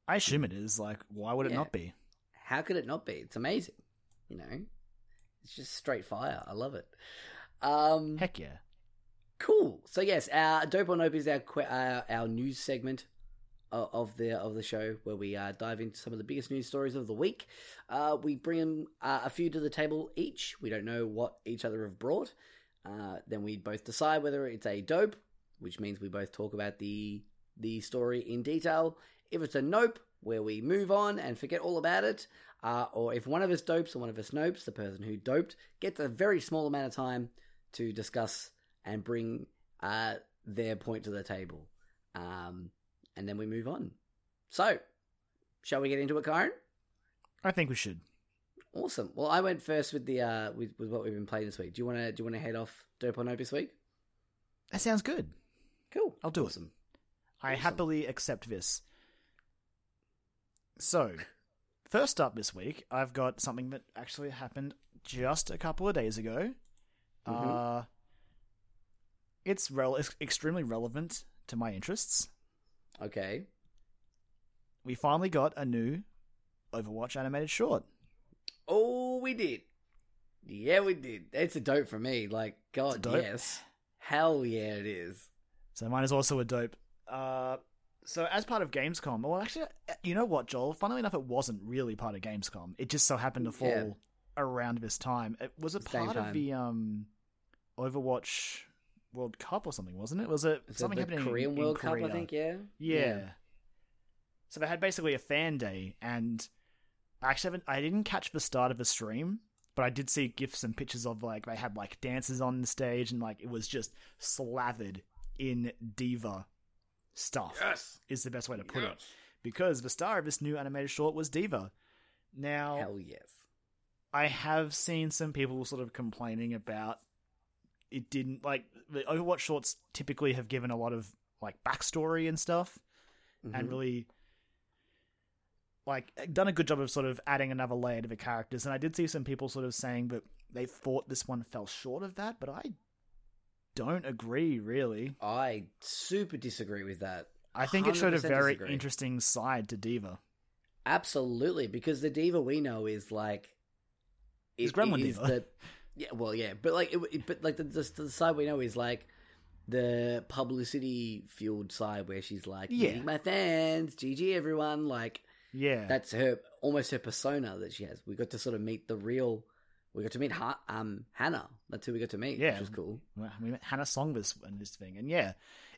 I assume it is. Like, why would it
Yeah.
not be?
How could it not be? It's amazing. You know, it's just straight fire. I love it. Um,
Heck yeah.
Cool. So yes, our dope or nope is our que- uh, our news segment of, of the of the show where we uh, dive into some of the biggest news stories of the week. Uh, we bring uh, a few to the table each. We don't know what each other have brought. Uh, then we both decide whether it's a dope, which means we both talk about the the story in detail. If it's a nope, where we move on and forget all about it, uh, or if one of us dopes or one of us nopes, the person who doped gets a very small amount of time to discuss and bring uh, their point to the table. Um, and then we move on. So, shall we get into it, Karen?
I think we should.
Awesome. Well, I went first with the uh, with, with what we've been playing this week. Do you want to do you want to head off dope or nope this week?
That sounds good.
Cool.
I'll do it.
awesome.
I
Awesome.
happily accept this. So, first up this week, I've got something that actually happened just a couple of days ago.
Mhm.
Uh, it's rel- it's extremely relevant to my interests.
Okay.
We finally got a new Overwatch animated short.
Oh, we did. Yeah, we did. It's a dope for me. Like, God, yes. Hell yeah, it is.
So mine is also a dope. Uh, so as part of Gamescom, well, actually, you know what, Joel? Funnily enough, it wasn't really part of Gamescom. It just so happened to fall
Yeah.
around this time. It was a
Same
part
time.
of the um, Overwatch World Cup or something, wasn't it? Was it something
the
happening in-
Korean
in
World Cup,
Korea?
I think, yeah?
Yeah. So they had basically a fan day, and actually haven't, I didn't catch the start of the stream, but I did see gifs and pictures of like they had like dancers on the stage, and like it was just slathered in diva stuff.
Yes.
is the best way to put it because the star of this new animated short was D.Va. Now
Hell yes.
I have seen some people sort of complaining about it didn't like the Overwatch shorts typically have given a lot of like backstory and stuff and
Mhm.
really like done a good job of sort of adding another layer to the characters and I did see some people sort of saying that they thought this one fell short of that but I don't agree really.
I super disagree with that.
I think it showed a very
disagree.
interesting side to D.Va.
Absolutely, because the diva we know is like
Is
it-
Gremlin
it is
D.Va.
the- yeah, well, yeah, but like, it, it- but like the, the the side we know is like the publicity fueled side where she's like,
Yeah.
my fans, GG everyone, like
Yeah.
that's her almost her persona that she has. We got to sort of meet the real. We got to meet ha- um Hana. That's who we got to meet,
Yeah.
which was cool.
We met Hana Song this in this thing, and yeah,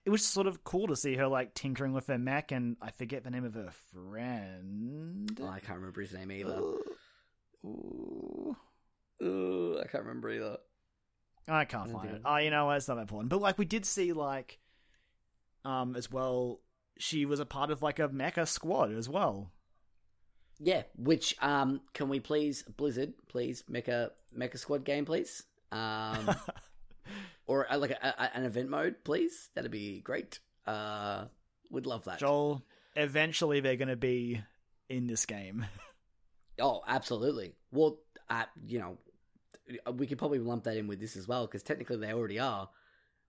it was sort of cool to see her like tinkering with her Mac. and I forget the name of her friend.
Oh, I can't remember his name either.
Ooh.
Ooh, I can't remember either.
I can't
Oh,
find it. Oh, you know what? It's not that important. But like, we did see like, um, as well. She was a part of like a mecha squad as well.
Yeah, which um can we please Blizzard please make a make a squad game please? Um or uh, like a, a, an event mode please? That'd be great. Uh would love that.
Joel, eventually they're going to be in this game.
Oh, absolutely. Well, uh, you know, we could probably lump that in with this as well because technically they already are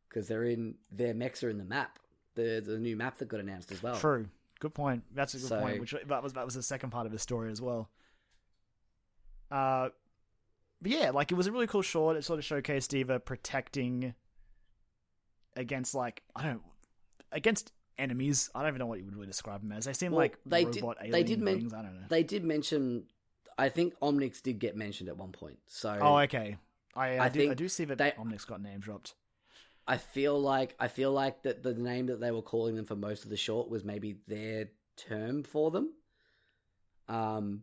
because they're in their mechs are in the map. The the new map that got announced as well.
True. Good point. That's a good
So-
point. Which that was that was the second part of the story as well. Uh, but yeah, like it was a really cool short. It sort of showcased Diva protecting against like I don't against enemies. I don't even know what you would really describe them as. They seem
Well,
like
they did-
robot
they
alien
did men-
beings. I don't know.
They did mention. I think Omnics did get mentioned at one point. So
oh, okay. I, I,
I
do, I do see that
they-
Omnics got name dropped.
I feel like I feel like that the name that they were calling them for most of the short was maybe their term for them. Um,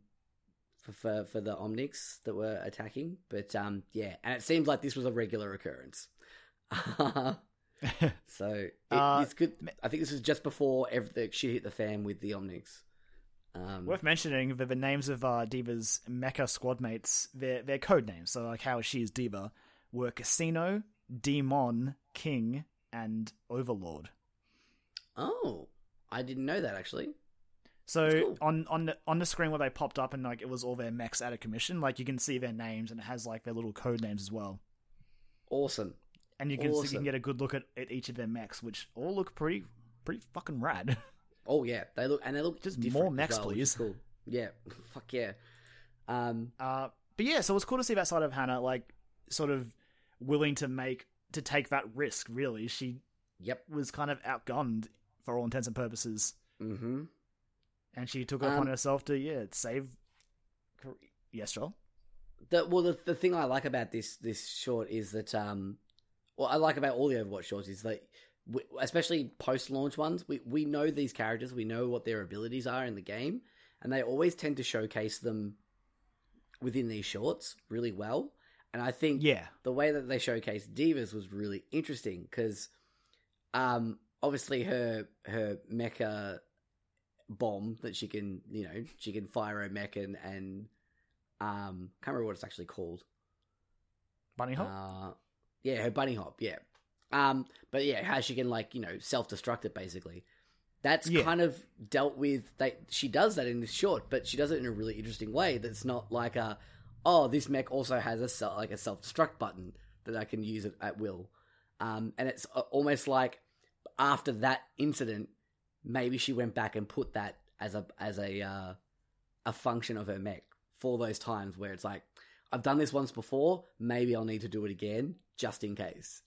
for for, for the Omnics that were attacking, but um, yeah, and it seems like this was a regular occurrence. so it,
Uh,
it's good. I think this was just before everything shit hit the fan with the Omnics. Um,
Worth mentioning that the names of uh, D.Va's mecha squad mates, their their code names, so like how she is D.Va, were Casino, Demon, King, and Overlord.
oh, I didn't know that actually.
So
cool.
on on the on the screen where they popped up and like it was all their mechs out of commission, like you can see their names and it has like their little code names as well.
Awesome.
And you can so you can get a good look at, at each of their mechs, which all look pretty pretty fucking rad.
Oh yeah, they look and they look
Just
different
more mechs,
well,
please.
Cool. Yeah, fuck yeah. Um,
Uh, but yeah, so it's cool to see that side of Hana, like sort of willing to make to take that risk. Really, she
yep.
was kind of outgunned for all intents and purposes,
Mm-hmm.
and she took it upon
Um,
herself to yeah save. Yes, Joel.
The, well, the, the thing I like about this this short is that um, what I like about all the Overwatch shorts is that, we, especially post launch ones, we we know these characters, we know what their abilities are in the game, and they always tend to showcase them within these shorts really well. And I think
Yeah,
the way that they showcased D.Va's was really interesting because um obviously her her mecha bomb that she can you know she can fire her mech and, and um can't remember what it's actually called
bunny hop.
uh yeah her bunny hop yeah um but yeah how she can like you know self-destruct it basically that's
Yeah.
kind of dealt with they she does that in this short but she does it in a really interesting way that's not like a oh this mech also has a self, like a self-destruct button that i can use it at will um and it's uh, almost like after that incident maybe she went back and put that as a as a uh a function of her mech for those times where it's like I've done this once before. Maybe I'll need to do it again just in case.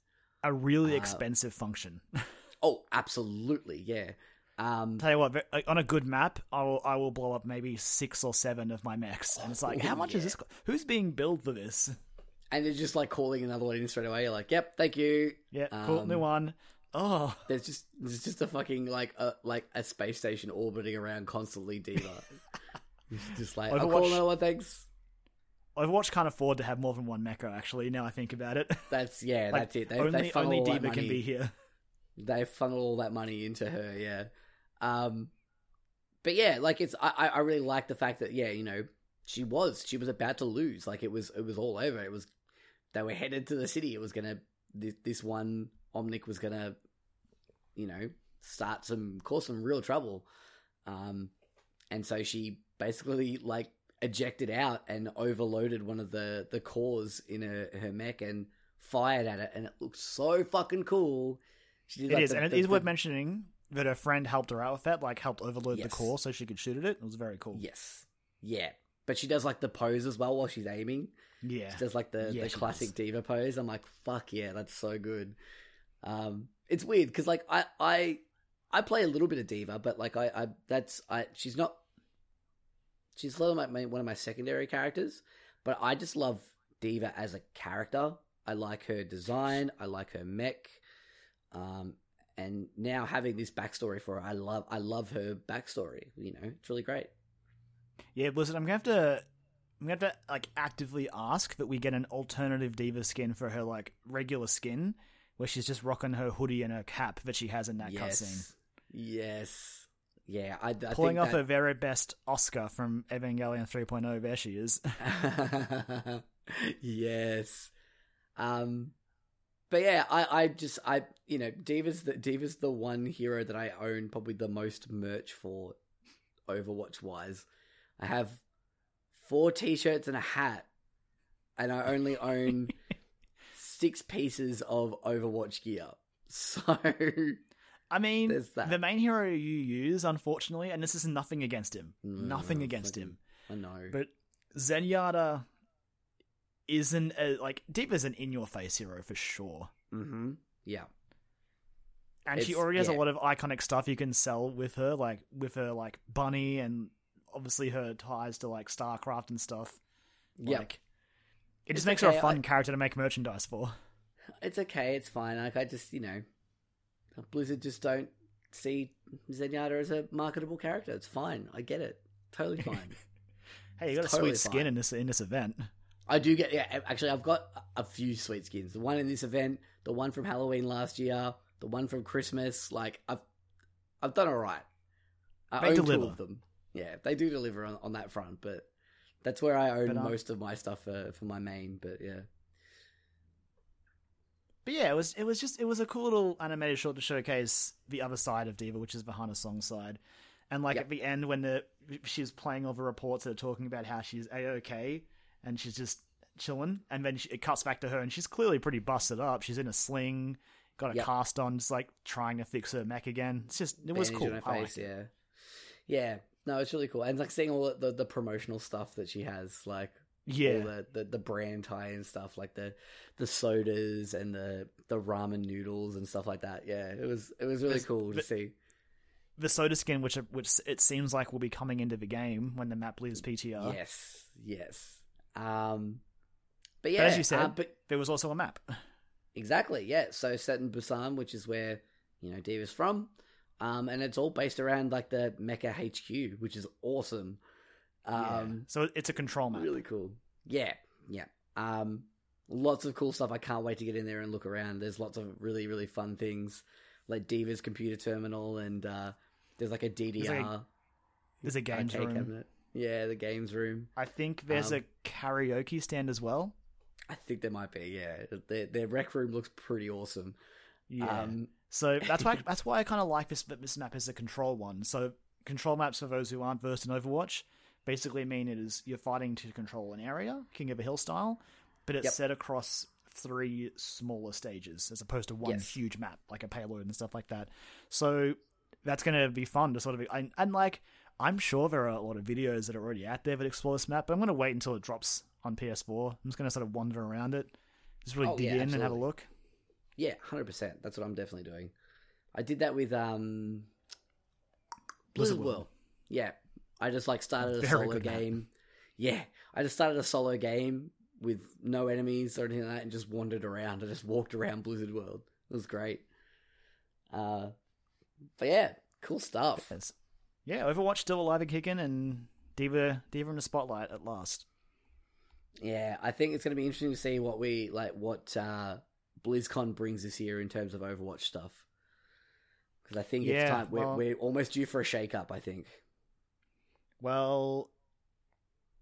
a really
uh,
expensive function.
Oh, absolutely, yeah. Um,
Tell you what, on a good map, I will I will blow up maybe six or seven of my mechs, and it's like,
Oh,
how much is this? co- Who's being billed for this?
and it's just like calling another one in straight away. You're like, "Yep, thank you."
Yeah, cool,
Um,
new one. Oh,
There's just there's just a fucking like a like a space station orbiting around constantly, D.Va. It's just like, I'll call
Overwatch-
another one, thanks.
Overwatch can't afford to have more than one mecha. Actually, now I think about it,
That's yeah,
Like,
that's it. They,
only
they
only D.Va can be here.
they funnel all that money into her yeah um but yeah like it's i I- really like the fact that yeah you know she was she was about to lose. Like it was it was all over. It was they were headed to the city. It was gonna this, this one omnic was gonna you know start some cause some real trouble. Um and so she basically like ejected out and overloaded one of the the cores in her her mech and fired at it. And it looked so fucking cool. She did,
It
like,
is,
the-
and it
the-
is
the-
worth mentioning that her friend helped her out with that, like helped overload the core so she could shoot at it. It was very cool.
Yes. Yeah. But she does like the pose as well while she's aiming.
Yeah,
She does like the,
Yeah,
the classic
does.
D.Va pose. I'm like, fuck yeah, that's so good. Um, it's weird because like I I I play a little bit of D.Va, but like I, I that's I she's not she's one of my- my one of my secondary characters, but I just love D.Va as a character. I like her design. I like her mech. Um, and now having this backstory for her, I love I love her backstory. You know, it's really great.
yeah. Listen, I'm gonna have to. I'm gonna have to like actively ask that we get an alternative D.Va skin for her like regular skin, where she's just rocking her hoodie and her cap that she has in that cutscene.
yes, yes, yeah. I, I
Pulling off her very best Asuka from Evangelion 3.0. There she is.
yes. Um, but yeah, I, I just, I, you know, D.Va's the D.Va's the one hero that I own probably the most merch for, Overwatch wise. I have four T-shirts and a hat, and I only own six pieces of Overwatch gear. So
I mean, the main hero you use, unfortunately, and this is nothing against him, nothing
Mm,
against
fucking-
him,
I know.
but Zenyatta isn't a, like D.Va's an in-your-face hero for sure,
mm-hmm. Yeah.
and she already has a lot of iconic stuff you can sell with her, like with her like bunny and obviously her ties to like StarCraft and stuff.
Yep.
Like, it
It's
just makes her a fun
I-
character to make merchandise for.
it's okay, it's fine. Like I just, you know, Blizzard just don't see Zenyatta as a marketable character. It's fine. I get it. Totally fine.
Hey, you got
It's
a
totally
sweet skin
fine.
in this in this event.
I do get yeah. Actually, I've got a few sweet skins. The one in this event, the one from Halloween last year, the one from Christmas. Like I've, I've done all right. I
They
own
deliver.
two of them. yeah, they do deliver on, on that front, but that's where I own
But, um,
most of my stuff for, for my main. But yeah,
But yeah, it was it was just it was a cool little animated short to showcase the other side of D.Va, which is the Hana Song side. And like
Yep.
at the end when the she's playing all the reports that are talking about how she's a okay and she's just chilling, and then she, it cuts back to her and she's clearly pretty busted up. She's in a sling, got a
Yep.
cast on, just like trying to fix her mech again. It's just it was cool.
her
I
face,
liked it.
yeah, yeah. No, it's really cool, and like seeing all the, the, promotional stuff that she has, like all
Yeah,
the, the, the brand tie and stuff, like the the sodas and the the ramen noodles and stuff like that. Yeah, it was it was really
There's-
cool to
but-
see.
the soda skin, which which it seems like will be coming into the game when the map leaves PTR.
Yes, yes. Um, but
But
yeah,
as you said,
uh, but
there was also a map.
Exactly, yeah. So set in Busan, which is where you know D.Va's from, um, and it's all based around like the Mecha HQ, which is awesome. Um,
So it's a control map.
really cool. Yeah, yeah. Um, lots of cool stuff. I can't wait to get in there and look around. There's lots of really, really fun things, like D.Va's computer terminal, and uh, there's like a DDR
There's a games
arcade
room.
cabinet. Yeah, the games room.
I think there's
Um,
a karaoke stand as well.
I think there might be. Yeah, their their rec room looks pretty awesome.
Yeah.
Um,
so that's why that's why I kind of like this this map is a control one. So control maps for those who aren't versed in Overwatch basically mean it is you're fighting to control an area, King of the Hill style, but it's
Yep.
set across three smaller stages as opposed to one
Yes.
huge map like a payload and stuff like that. So that's going to be fun to sort of and, and like I'm sure there are a lot of videos that are already out there that explore this map, but I'm going to wait until it drops on PS4. I'm just going to sort of wander around it, just really
Oh,
dig
yeah,
in and have a look.
Yeah, hundred percent. That's what I'm definitely doing. I did that with um
Blizzard World.
Yeah, I just like started a
Very
solo
good map.
game. Yeah, I just started a solo game with no enemies or anything like that, and just wandered around. I just walked around Blizzard World. It was great. Uh, but yeah, cool stuff.
Yes. Yeah, Overwatch still alive and kicking, and D.Va D.Va in the spotlight at last.
Yeah, I think it's going to be interesting to see what we like, what uh, BlizzCon brings this year in terms of Overwatch stuff. Because I think
Yeah,
it's time we're,
well-
we're almost due for a shake-up. I think.
Well,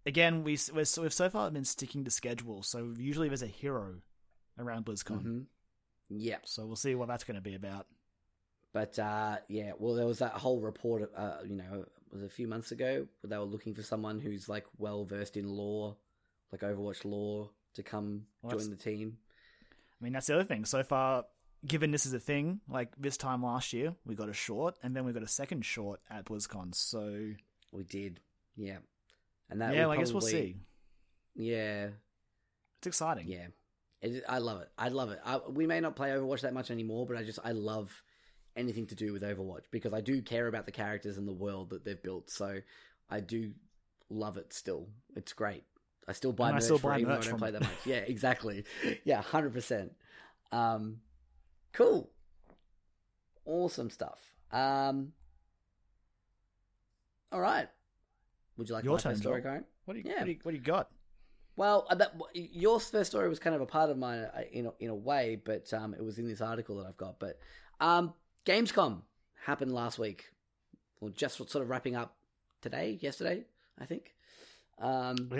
again, we we're, so- we've so far been sticking to schedule, so usually there's a hero around BlizzCon.
hmm Yeah,
So we'll see what that's going to be about.
But uh, yeah, well, there was that whole report. Uh, you know, was a few months ago where they were looking for someone who's like well versed in law, like Overwatch lore, to come
Well,
join the team.
I mean, that's the other thing. So far, given this is a thing, like this time last year, we got a short, and then we got a second short at BlizzCon. So
We did, yeah, and that
yeah,
will
I guess we'll see.
Yeah,
It's exciting.
Yeah, it, I love it. I love it. I, we may not play Overwatch that much anymore, but I just I love anything to do with Overwatch because I do care about the characters and the world that they've built. So I do love it. Still, it's great. I still buy
And I
merch
still buy
it, I
merch
don't play that much. Yeah, exactly. yeah, hundred percent. Um, cool, awesome stuff. Um, all right. Would you like
Your turn,
first story, Karen?
What do you,
Yeah.
what do you what do you got?
Well, uh, that, your first story was kind of a part of mine uh, in a, in a way, but um, it was in this article that I've got. But um, Gamescom happened last week, or just sort of wrapping up today, yesterday, I think. Um,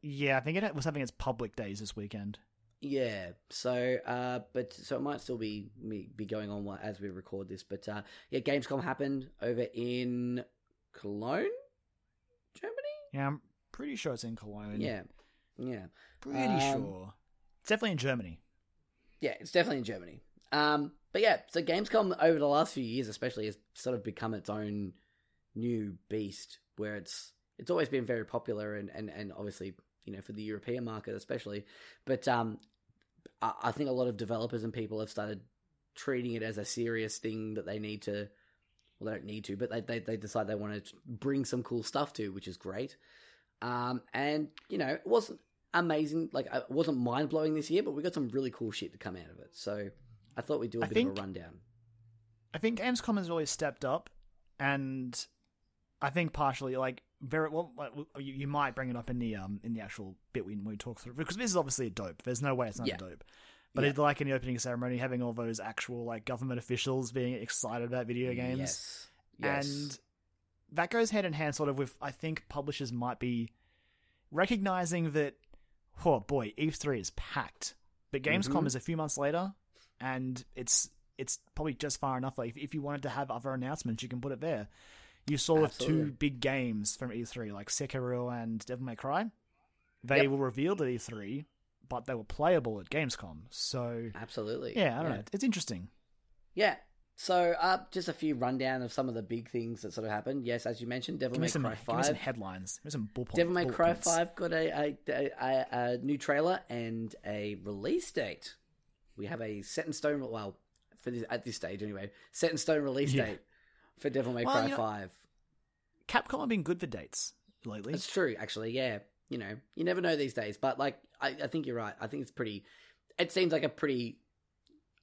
Yeah, I think it was having its public days this weekend.
yeah. So, uh, but so it might still be be going on as we record this. But uh, yeah, Gamescom happened over in Cologne, Germany.
Yeah, I'm pretty sure it's in Cologne.
Yeah, yeah.
pretty
Um,
sure. It's definitely in Germany.
Yeah, it's definitely in Germany. Um, but yeah, so Gamescom over the last few years, especially, has sort of become its own new beast, where it's it's always been very popular and and, and obviously you know for the European market especially, but um, I, I think a lot of developers and people have started treating it as a serious thing that they need to. Well, they don't need to, but they they, they decide they want to bring some cool stuff to, which is great. Um, and you know, it wasn't amazing. Like it wasn't mind blowing this year, but we got some really cool shit to come out of it. So I thought we'd do a
I
bit
think-
of a rundown.
I think Gamescom has really stepped up, and I think partially like very well. like, You, you might bring it up in the um in the actual bit we we talk through because this is obviously a dope. There's no way it's not
Yeah.
a dope. But
Yeah.
like in the opening ceremony, having all those actual like government officials being excited about video games,
Yes. Yes.
and that goes hand in hand sort of with I think publishers might be recognizing that oh boy, E3 is packed. But Gamescom
Mhm.
is a few months later and it's it's probably just far enough like if, if you wanted to have other announcements you can put it there. You saw with two big games from E3 like Sekiro and Devil May Cry. They
Yep.
were revealed at E3, but they were playable at Gamescom. So
Absolutely.
yeah, I don't know. It's interesting.
Yeah. So, uh, just a few rundown of some of the big things that sort of happened. Yes, as you mentioned, Devil May
me some,
Cry
give me some
Five.
headlines. Give me some bull
Devil May Cry. Five got a, a a a new trailer and a release date. We have a set in stone. Well, for this, at this stage anyway, set in stone release
Yeah.
date for Devil May
Well,
Cry
you know-
Five.
Capcom have been good for dates lately.
It's true, actually. Yeah, you know, you never know these days. But like, I, I think you're right. I think it's pretty. It seems like a pretty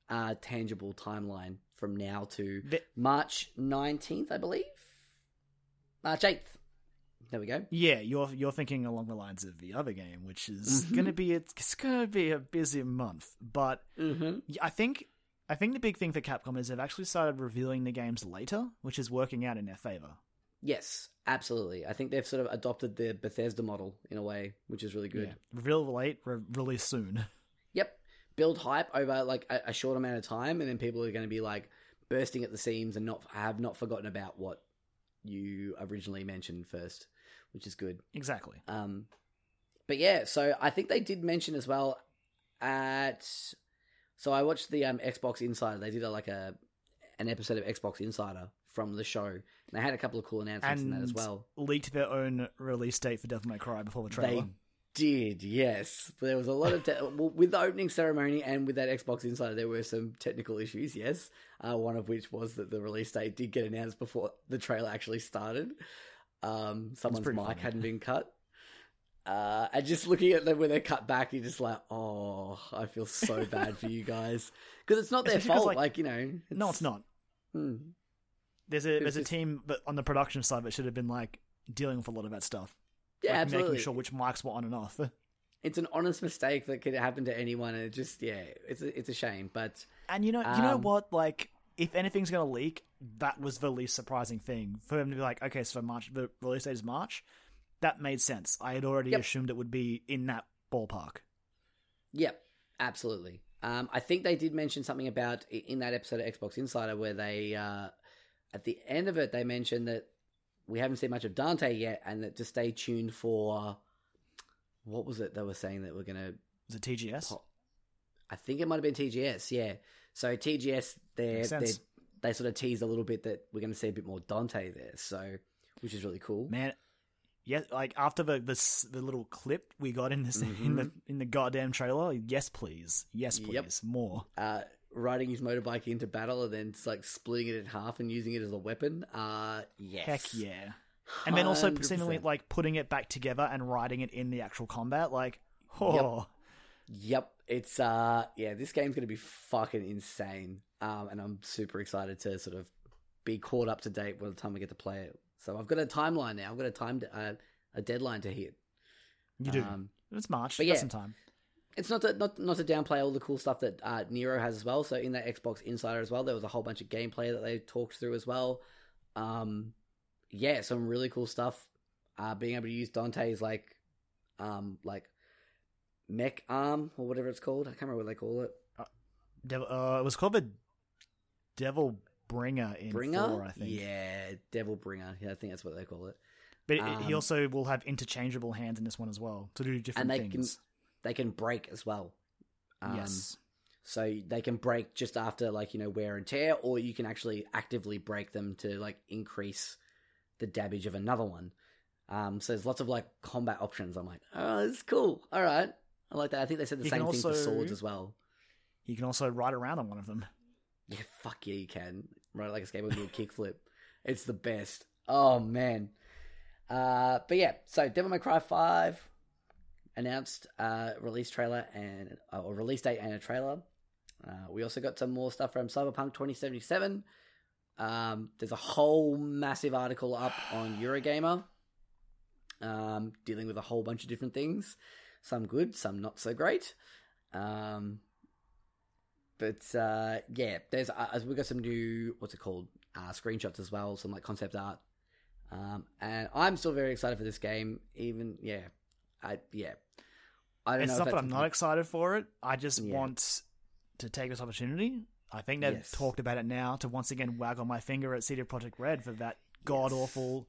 uh, tangible timeline from now to
The-
March nineteenth, I believe. March eighth. There we go.
Yeah, you're you're thinking along the lines of the other game, which is
Mhm.
gonna be a, it's gonna be a busy month. But
Mm-hmm.
I think I think the big thing for Capcom is they've actually started revealing the games later, which is working out in their favor.
Yes, absolutely. I think they've sort of adopted the Bethesda model in a way, which is really good.
Yeah. Reveal late, re- release soon.
Yep. Build hype over like a, a short amount of time, and then people are going to be like bursting at the seams and not have not forgotten about what you originally mentioned first, which is good.
Exactly.
Um, but yeah, so I think they did mention as well at. So I watched the um, Xbox Insider. They did a, like a an episode of Xbox Insider from the show. And they had a couple of cool announcements in that as well.
leaked their own release date for Devil May Cry before the trailer.
They did, yes. But there was a lot of te- well, with the opening ceremony and with that Xbox Insider, there were some technical issues. Yes, uh, one of which was that the release date did get announced before the trailer actually started. Um, someone's mic
funny.
hadn't been cut. Uh, and just looking at them when they're cut back, you're just like, oh, I feel so bad for you guys because it's not their
Especially
fault.
like-
Like, you know,
no, it's not.
Hmm.
There's a there's a team that on the production side that should have been like dealing with a lot of that stuff.
Yeah,
like,
absolutely.
Making sure which mics were on and off.
It's an honest mistake that could happen to anyone, and it just yeah, it's a, it's a shame. But
And you know, you know
Um,
what? Like, if anything's gonna leak, that was the least surprising thing for him to be like, okay, so March, the release date is March. That made sense. I had already
Yep.
assumed it would be in that ballpark.
Yep, absolutely. Um, I think they did mention something about in that episode of Xbox Insider where they, uh, at the end of it, they mentioned that we haven't seen much of Dante yet, and that to stay tuned for what was it they were saying that we're gonna.
Was it TGS?
pop- I think it might have been TGS. Yeah. So TGS, they they they sort of teased a little bit that we're going to see a bit more Dante there. So, which is really cool.
Man, yeah, like after the this the little clip we got in this in the in the goddamn trailer. Yes, please. Yes, please.
Yep.
More.
uh, riding his motorbike into battle and then it's like splitting it in half and using it as a weapon. Uh, yes.
Heck yeah. And then also seemingly like putting it back together and riding it in the actual combat. Like, oh,
Yep. It's uh, yeah, this game's gonna be fucking insane. Um, and I'm super excited to sort of be caught up to date by the time I get to play it. So I've got a timeline now. I've got a time, to, uh, a deadline to hit.
you do.
Um,
it's March.
but yeah.
some time.
it's not to not not to downplay all the cool stuff that uh, Nero has as well. So in that Xbox Insider as well, there was a whole bunch of gameplay that they talked through as well. Um, yeah, some really cool stuff. Uh, being able to use Dante's like, um, like mech arm or whatever it's called. I can't remember what they call it.
Uh, it was called the Devil Bringer in
Bringer,
four, I think.
yeah, Devil Bringer. Yeah, I think that's what they call it.
But
Um,
he also will have interchangeable hands in this one as well to do different
And they
things.
They can break as well. Um,
yes.
So they can break just after like, you know, wear and tear, or you can actually actively break them to like increase the damage of another one. Um, so there's lots of like combat options. I'm like, oh, this is cool. All right. I like that. I think they said the
You
same
can
thing for swords as well.
You can also ride around on one of them.
Yeah, fuck yeah, you can. Right, like a skateboard do a kickflip. It's the best. Oh man. Uh, but yeah, so Devil May Cry Five announced uh release trailer and uh, or release date and a trailer. Uh, we also got some more stuff from Cyberpunk 2077. Um, there's a whole massive article up on Eurogamer, um, dealing with a whole bunch of different things. Some good, some not so great. Um, but uh, yeah, there's uh, we got some new what's it called uh, screenshots as well, some like concept art Um, and I'm still very excited for this game. Even yeah, I yeah, I don't
It's
know.
not
if
that I'm not excited for it. I just
Yeah.
want to take this opportunity. I think they've
Yes.
talked about it now to once again waggle my finger at CD Projekt Red for that god awful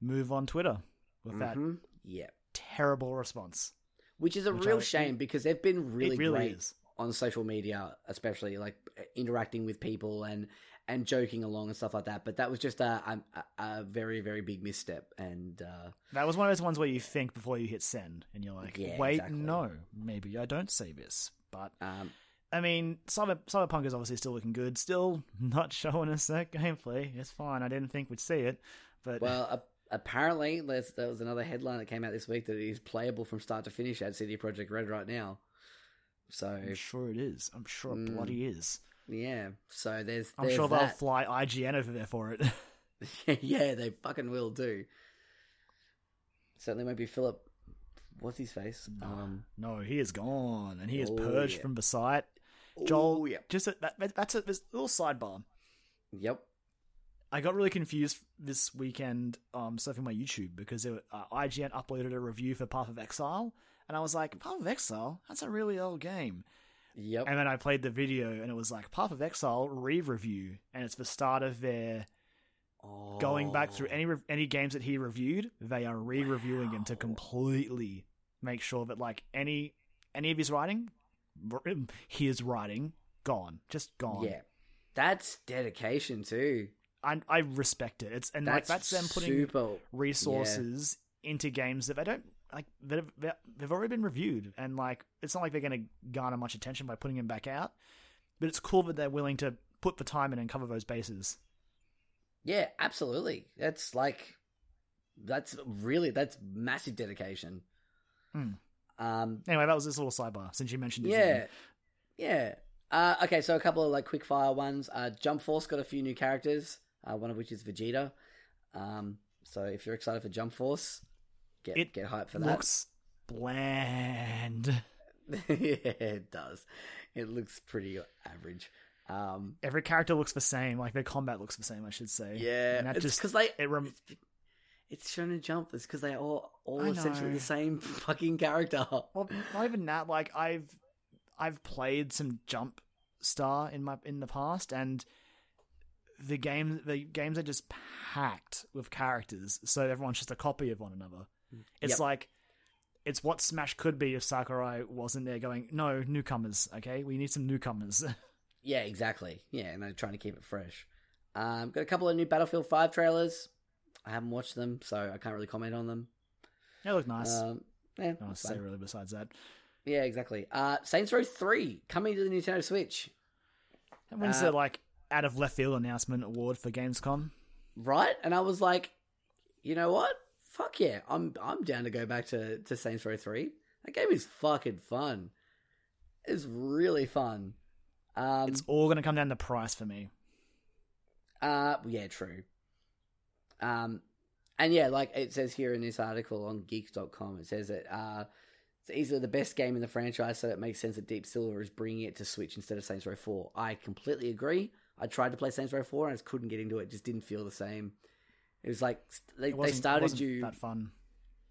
move on Twitter with that
Mhm. yeah,
terrible response.
which is a
Which
real
I-
shame because they've been really,
really
great
is.
On social media, especially like interacting with people and and joking along and stuff like that. But that was just a a, a very very big misstep, and uh,
That was one of those ones where you think before you hit send, and you're like,
Yeah,
"Wait,
exactly.
no, maybe I don't say this." But
um,
I mean, Cyber Cyberpunk is obviously still looking good. Still not showing us that gameplay. It's fine. I didn't think we'd see it, but
well, a- apparently there's, there was another headline that came out this week that it is playable from start to finish at CD Projekt Red right now. So
I'm sure it is. I'm sure it
Mm.
bloody is.
yeah, so there's,
I'm
there's
sure they'll
that.
fly IGN over there for it.
yeah, they fucking will do. Certainly won't be Filip. What's his face? Um,
no, he is gone, and he is
Oh,
purged
yeah.
from beside. Joel,
oh, yeah.
just a, that, that's a, this little sidebar.
Yep.
I got really confused this weekend um, surfing my YouTube because it, uh, IGN uploaded a review for Path of Exile, and I was like, Path of Exile? That's a really old game.
Yep.
And then I played the video, and it was like Path of Exile re-review, and it's the start of their going back through
Oh.
any re- any games that he reviewed. They are re-reviewing them to completely make sure that like any any of his writing, his writing, gone, just gone.
Yeah. That's dedication too.
I I respect it. It's and like
That's
that's them putting
super.
resources into games that they don't like that have, they've already been reviewed and like it's not like they're going to garner much attention by putting them back out but it's cool that they're willing to put the time in and cover those bases
Yeah, absolutely. That's like that's really that's massive dedication.
Hmm.
Um,
anyway that was this little sidebar since you mentioned
yeah, yeah. Uh, okay, so a couple of like quick fire ones. Uh, Jump Force got a few new characters. Uh, one of which is Vegeta. Um, so if you're excited for Jump Force, get
It
get hyped for that.
looks bland
yeah, it does. It looks pretty average. Um,
every character looks the same like their combat looks the same i should say
yeah,
and that
it's
just
because they
it rem-
it's, it's Shonen Jump. It's because they all all essentially the same fucking character.
well not even that like i've i've played some jump star in my in the past and the game the games are just packed with characters so everyone's just a copy of one another it's
Yep.
like it's what smash could be if sakurai wasn't there going no newcomers okay we need some newcomers
Yeah, exactly. Yeah, and they're trying to keep it fresh. Um, got a couple of new Battlefield Five trailers. I haven't watched them, so I can't really comment on them.
they look nice
Um, yeah,
to say really besides that
yeah, exactly. Uh, Saints Row Three coming to the Nintendo Switch.
and when's
Uh,
the like out of left field announcement award for gamescom
right? And I was like, you know what? Fuck yeah, I'm I'm down to go back to to Saints Row Three. That game is fucking fun. It's really fun. Um,
it's all going to come down to price for me
uh, yeah, true. Um, and yeah, like it says here in this article on Geeks.com, it says that uh, it's easily the best game in the franchise, so it makes sense that Deep Silver is bringing it to Switch instead of Saints Row Four. I completely agree. I tried to play Saints Row Four and I just couldn't get into it. Just didn't feel the same. It was like they, they started
wasn't
you
that fun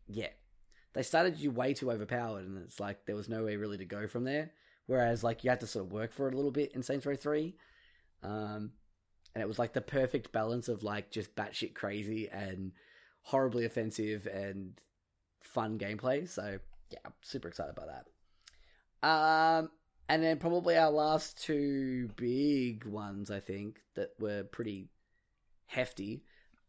yeah. They started you way too overpowered, and it's like there was no way really to go from there. Whereas, like, you had to sort of work for it a little bit in Saints Row 3. Um, and it was like the perfect balance of, like, just batshit crazy and horribly offensive and fun gameplay. So, yeah, I'm super excited about that. Um, and then probably our last two big ones, I think, that were pretty hefty.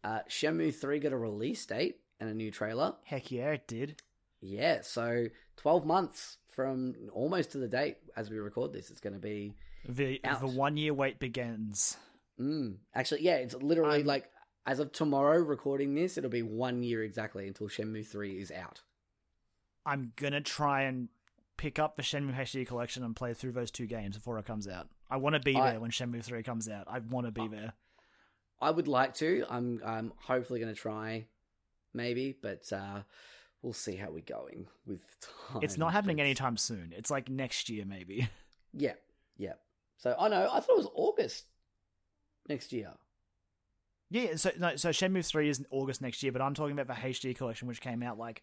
Uh, Shenmue 3 got a release date and a new trailer.
heck yeah it did
Yeah, so 12 months from almost to the date as we record this. It's going to be.
the
Out.
the one year wait begins
Mm, actually, yeah, it's literally like as of tomorrow recording this, it'll be one year exactly until Shenmue 3 is out.
I'm gonna try and pick up the Shenmue HD collection and play through those two games before it comes out. I want to be
I-
there when Shenmue three comes out. I want to be there.
I would like to. I'm I'm hopefully going to try, maybe, but uh, we'll see how we're going with time.
it's not happening anytime soon. It's like next year maybe.
Yeah, yeah. So I know. I thought it was August next year.
Yeah, so no, so Shenmue three is in August next year, but I'm talking about the HD collection, which came out like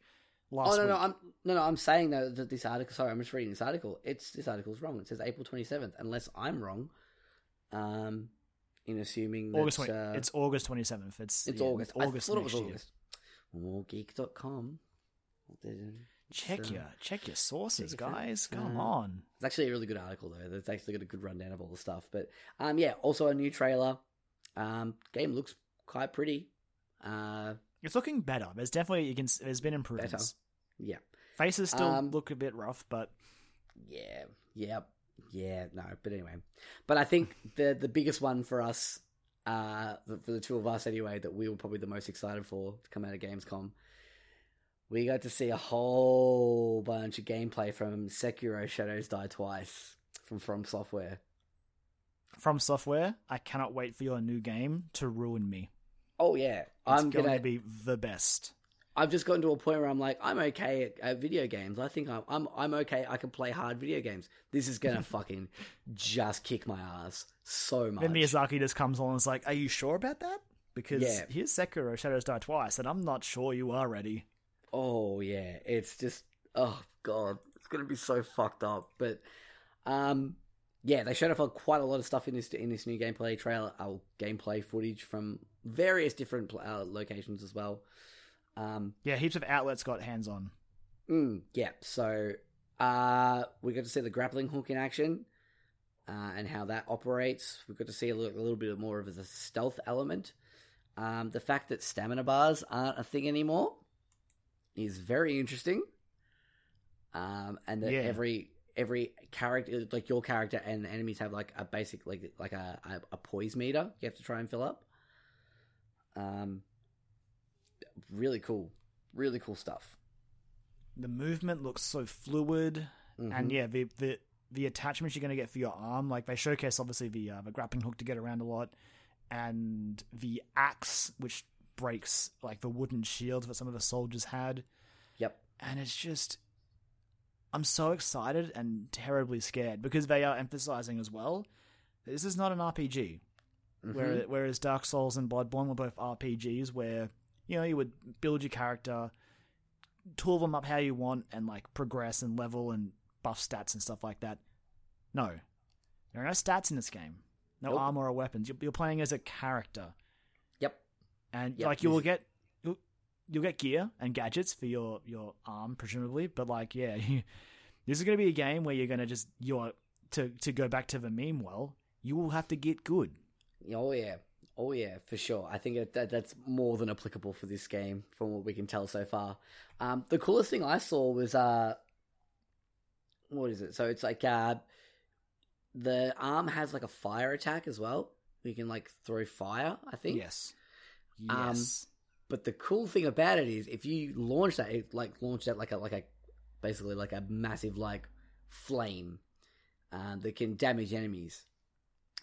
last
oh no,
week.
no, I'm no, no. I'm saying though that this article. Sorry, I'm just reading this article. It's this article's wrong. It says April 27th, unless I'm wrong. Um, in assuming that,
August 20,
uh,
it's August twenty seventh. It's
it's
yeah,
August.
August
I thought it was. August. Wargeek.com.
Check your check your sources,
check
guys. Come
Uh,
on.
It's actually a really good article though. That's actually got a good rundown of all the stuff. But um, yeah, also a new trailer. Um, game looks quite pretty. Uh,
It's looking better. There's definitely you can. There's been improvements.
yeah,
Faces still
Um,
look a bit rough, but
yeah, yeah, yeah. No, but anyway, but I think the the biggest one for us, uh, for for the two of us anyway, that we were probably the most excited for to come out of Gamescom. We got to see a whole bunch of gameplay from Sekiro: Shadows Die Twice from From Software.
from software, I cannot wait for your new game to ruin me.
Oh yeah,
It's
I'm
going
gonna
to be the best.
I've just gotten to a point where I'm like, I'm okay at, at video games. I think I'm, I'm I'm okay. I can play hard video games. This is gonna fucking just kick my ass so much.
Then Miyazaki just comes on and is like, "Are you sure about that?" Because
Yeah.
here's Sekiro: Shadows Die Twice, and I'm not sure you are ready.
Oh yeah, it's just oh god, it's gonna be so fucked up. But um, yeah, they showed off quite a lot of stuff in this in this new gameplay trailer, uh, gameplay footage from various different pl- uh, locations as well. Um,
Yeah, heaps of outlets got hands on.
Mm, yeah. So uh, we got to see the grappling hook in action uh, and how that operates. We got to see a little, a little bit more of the stealth element. Um, the fact that stamina bars aren't a thing anymore is very interesting. Um, and that
Yeah.
every every character, like your character and the enemies, have like a basic like like a, a, a poise meter you have to try and fill up. Um, really cool, really cool stuff.
The movement looks so fluid,
Mhm.
and yeah, the the the attachments you're going to get for your arm, like they showcase obviously the uh, the grappling hook to get around a lot, and the axe which breaks like the wooden shields that some of the soldiers had,
Yep.
and it's just. I'm so excited and terribly scared because they are emphasizing as well. This is not an RPG.
Mhm.
Whereas, whereas Dark Souls and Bloodborne were both RPGs where, you know, you would build your character, tool them up how you want, and like progress and level and buff stats and stuff like that. No. There are no stats in this game. No
Nope.
armor or weapons. You're, you're playing as a character.
Yep.
And
Yep,
like you will get you'll, you'll get gear and gadgets for your, your arm, presumably, but like yeah, this is gonna be a game where you're gonna just you're to to go back to the meme well, you will have to get good.
Oh yeah, oh yeah, for sure. I think that, that that's more than applicable for this game, from what we can tell so far. Um, the coolest thing I saw was uh, what is it? So it's like uh, the arm has like a fire attack as well. You can like throw fire. I think.
Yes.
Um,
Yes.
But the cool thing about it is, if you launch that, it like launch that like a like a basically like a massive like flame um, that can damage enemies.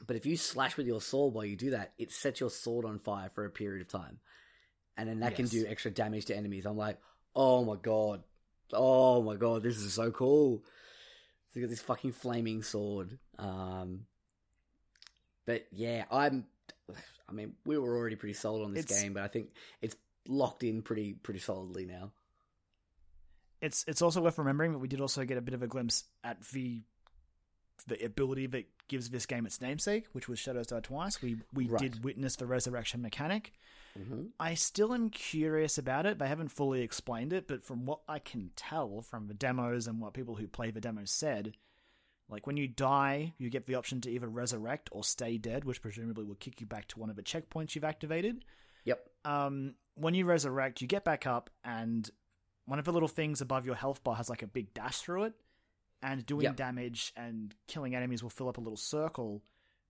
But if you slash with your sword while you do that, it sets your sword on fire for a period of time, and then that can do extra damage to enemies. I'm like, oh my god, oh my god, this is so cool. So you got this fucking flaming sword. Um, but yeah, I'm. I mean, we were already pretty sold on this
It's-
game, but I think it's locked in pretty pretty solidly now.
it's it's also worth remembering that we did also get a bit of a glimpse at the the ability that gives this game its namesake, which was Shadows Die Twice. We we
Right.
did witness the resurrection mechanic.
hmm
I still am curious about it. They haven't fully explained it, but from what I can tell from the demos and what people who play the demos said, like when you die, you get the option to either resurrect or stay dead, which presumably will kick you back to one of the checkpoints you've activated.
Yep.
um, when you resurrect, you get back up, and one of the little things above your health bar has like a big dash through it, and doing
Yep.
damage and killing enemies will fill up a little circle,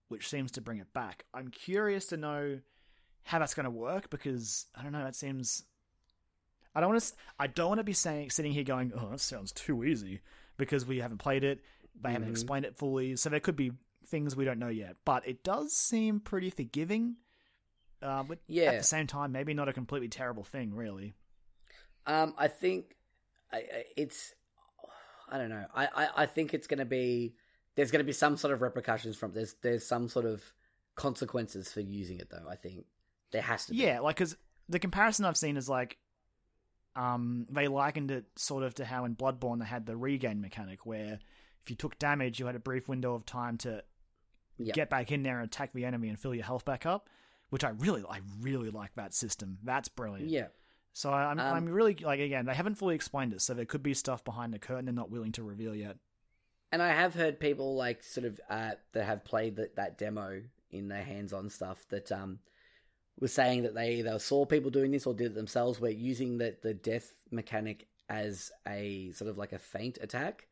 which seems to bring it back. I'm curious to know how that's going to work because I don't know. It seems I don't want to. I don't want to be saying sitting here going, "Oh, that sounds too easy," because we haven't played it. They haven't
Mhm.
explained it fully, so there could be things we don't know yet. But it does seem pretty forgiving. Uh, but at the same time, maybe not a completely terrible thing, really.
Um, I think I, I- it's. I don't know. I, I, I think it's going to be. There's going to be some sort of repercussions from there's there's some sort of consequences for using it though. I think There has to be.
Yeah, like because the comparison I've seen is like, um, they likened it sort of to how in Bloodborne they had the regain mechanic, where if you took damage, you had a brief window of time to
Yep.
get back in there and attack the enemy and fill your health back up. Which I really, I really like that system. That's brilliant.
Yeah.
So I- I'm,
Um,
I'm really like again, they haven't fully explained it, so there could be stuff behind the curtain they're not willing to reveal yet.
And I have heard people like sort of uh, that have played that, that demo in their hands-on stuff that um was saying that they either saw people doing this or did it themselves. Where using the the death mechanic as a sort of like a feint attack.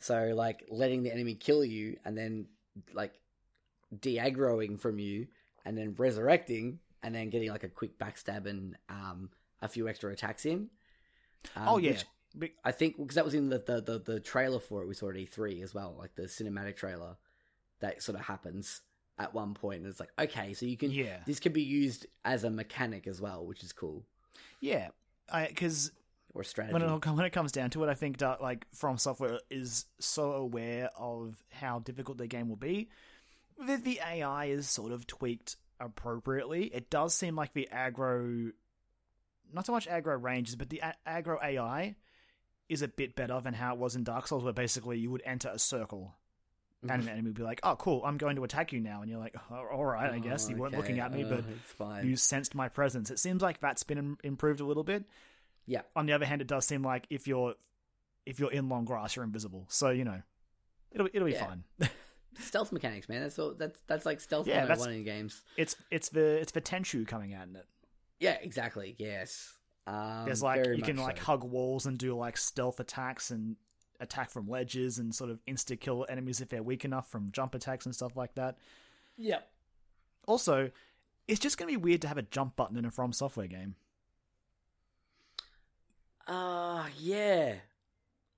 So like letting the enemy kill you and then like de-aggroing from you and then resurrecting and then getting like a quick backstab and um a few extra attacks in. Um,
oh yeah,
which I think because that was in the, the, the, the trailer for it, we saw at E3 as well, like the cinematic trailer that sort of happens at one point, and it's like, okay, so you can,
Yeah.
this can be used as a mechanic as well, which is cool,
yeah, because
or strategy.
when it, when it comes down to it, I think that like From Software is so aware of how difficult their game will be. that the AI is sort of tweaked appropriately. It does seem like the aggro, not so much aggro ranges, but the a- aggro AI is a bit better than how it was in Dark Souls, where basically you would enter a circle. And an enemy would be like, "Oh, cool! I'm going to attack you now," and you're like, oh, "All right, I guess you weren't
okay,
looking at me, but
uh,
you sensed my presence." It seems like that's been im- improved a little bit
yeah,
on the other hand, it does seem like if you're if you're in long grass, you're invisible. So you know, it'll it'll be
Yeah.
fine.
stealth mechanics, man. That's all, that's that's like stealth
Yeah,
101
that's-
in games.
it's it's the it's the Tenchu coming out in it.
Yeah, exactly. Yes. Um,
There's like you can like
so.
hug walls and do like stealth attacks and attack from ledges and sort of insta kill enemies if they're weak enough from jump attacks and stuff like that.
Yep.
Also, it's just gonna be weird to have a jump button in a From Software game.
Uh yeah.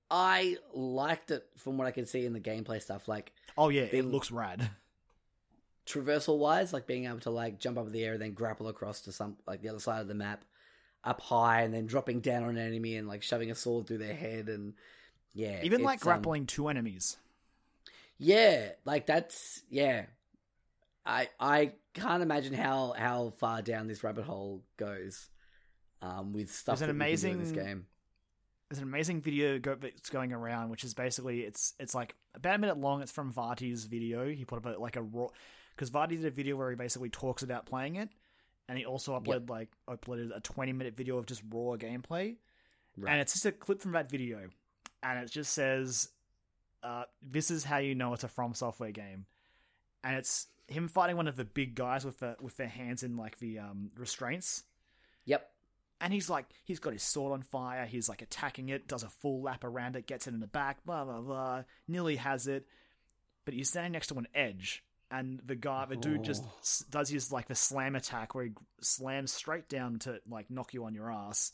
I liked it from what I can see in the gameplay stuff. Like
Oh yeah, it looks rad.
traversal wise, like being able to like jump up in the air and then grapple across to some like the other side of the map, up high, and then dropping down on an enemy and like shoving a sword through their head and yeah,
Even like
um,
grappling two enemies.
yeah, like that's yeah. I I can't imagine how how far down this rabbit hole goes. Um, with stuff
There's an
that do in this
amazing-
game.
there's an amazing video go- that's going around, which is basically it's it's like about a minute long. It's from Vaati's video. He put up a, like a raw because Vaati did a video where he basically talks about playing it, and he also uploaded like uploaded a 20 minute video of just raw gameplay,
Right.
and it's just a clip from that video, and it just says, uh, "This is how you know it's a From Software game," and it's him fighting one of the big guys with the with their hands in like the um, restraints.
Yep.
and he's like he's got his sword on fire he's like attacking it does a full lap around it gets it in the back blah blah blah nearly has it. But he's standing next to an edge and the guy the dude just
Oh.
s- does his like the slam attack where he slams straight down to like knock you on your ass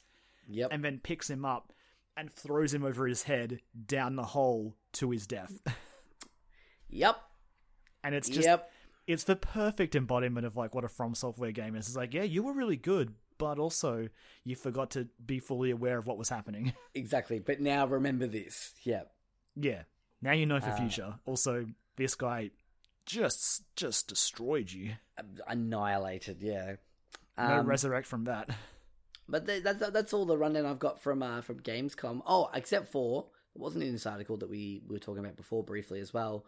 Yep.
and then picks him up and throws him over his head down the hole to his death
yep.
and it's just
yep.
it's the perfect embodiment of like what a from software game is it's like yeah you were really good but also you forgot to be fully aware of what was happening
Exactly. But now remember this. Yep.
Yeah. Now you know for
Uh,
future. Also, this guy just just destroyed you.
Annihilated. Yeah.
No
Um,
resurrect from that.
But th- that's that's all the rundown I've got from uh, from Gamescom. Oh, except for it wasn't in this article that we, we were talking about before briefly as well.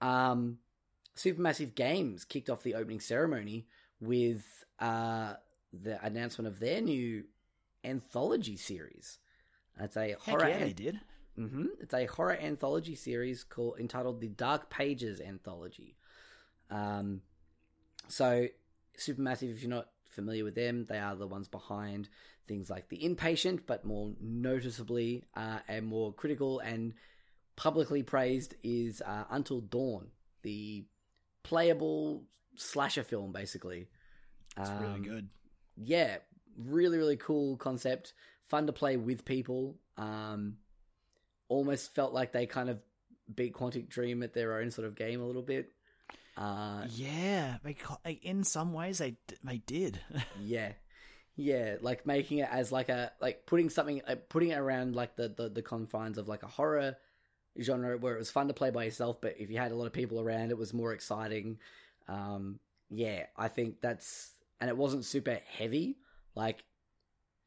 Um, Supermassive Games kicked off the opening ceremony with uh, the announcement of their new anthology series. It's a
Heck
horror.
yeah, they did.
hmm It's a horror anthology series called entitled the Dark Pages Anthology. Um, so Supermassive, if you're not familiar with them, they are the ones behind things like The Inpatient, but more noticeably uh, and more critical and publicly praised is uh, Until Dawn, the playable slasher film, basically.
It's really
Um,
good.
yeah, really, really cool concept. Fun to play with people. Um, almost felt like they kind of beat Quantic Dream at their own sort of game a little bit. Uh,
Yeah, co- like, in some ways they they did.
yeah, yeah, like making it as like a like putting something like putting it around like the, the the confines of like a horror genre where it was fun to play by yourself, but if you had a lot of people around, it was more exciting. Um, yeah, I think that's and it wasn't super heavy. Like,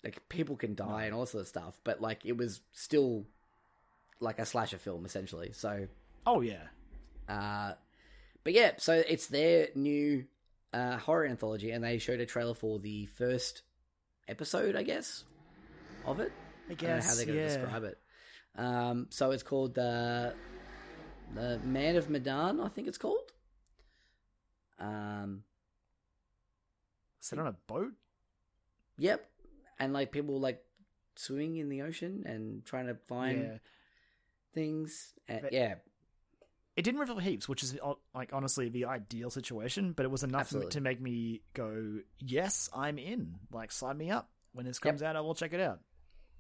like people can die and all sort of stuff, but like it was still like a slasher film essentially. So,
Oh yeah.
uh, but yeah, so it's their new uh, horror anthology, and they showed a trailer for the first episode, I guess, of it.
I
I don't know how they're going to
yeah.
describe it. Um, so it's called the the Man of Medan, I think it's called. Um,
Sit on a boat.
yep, and like people like swimming in the ocean and trying to find
Yeah.
things. And,
But-
yeah,
It didn't reveal heaps, which is uh, like honestly the ideal situation, but it was enough
Absolutely.
to make me go, "Yes, I'm in." Like, sign me up. When this comes out, I will check it out.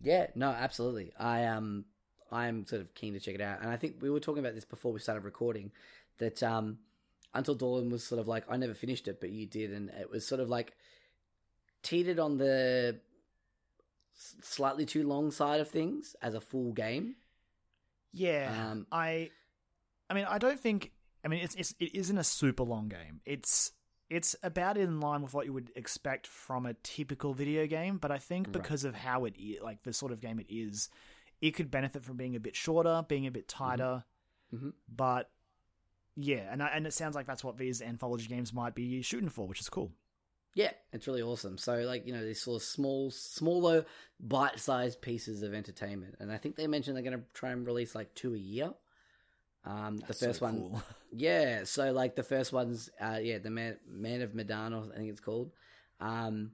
Yeah, no, absolutely. I um I'm sort of keen to check it out. And I think we were talking about this before we started recording that um Until Dawn was sort of like I never finished it, but you did and it was sort of like teetered on the slightly too long side of things as a full game.
Yeah,
Um,
I, I mean, I don't think. I mean, it's, it's it isn't a super long game. It's it's about in line with what you would expect from a typical video game, but I think
Right.
because of how it is, like the sort of game it is, it could benefit from being a bit shorter, being a bit tighter.
Mhm.
But yeah, and I, and it sounds like that's what these anthology games might be shooting for, which is cool.
Yeah, it's really awesome. So like, you know, these sort of small smaller bite-sized pieces of entertainment. And I think they mentioned they're going to try and release like two a year. Um the
That's so
first one
cool.
Yeah, so like the first one's uh yeah, the Man Man of Medan, I think it's called, um,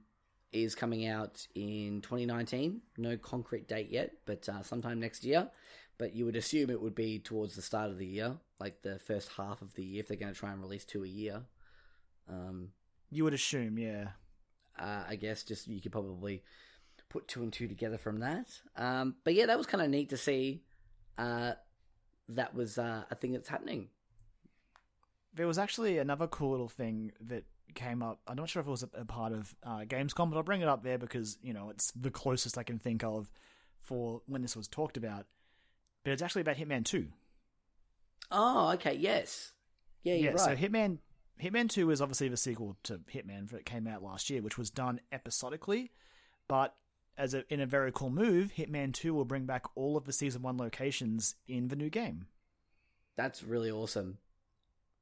is coming out in 2019. No concrete date yet, but uh, sometime next year. But you would assume it would be towards the start of the year, like the first half of the year, if they're going to try and release two a year. Um,
You would assume, yeah.
uh, I guess just you could probably put two and two together from that. Um, but yeah, that was kind of neat to see. Uh, that was uh, a thing that's happening.
There was actually another cool little thing that came up. I'm not sure if it was a, a part of uh, Gamescom, but I'll bring it up there because you know it's the closest I can think of for when this was talked about. But it's actually about Hitman Two.
Oh, okay, yes, yeah, you're
so
right.
Hitman Hitman Two is obviously the sequel to Hitman that came out last year, which was done episodically, but as a, in a very cool move, Hitman Two will bring back all of the season one locations in the new game.
That's really awesome.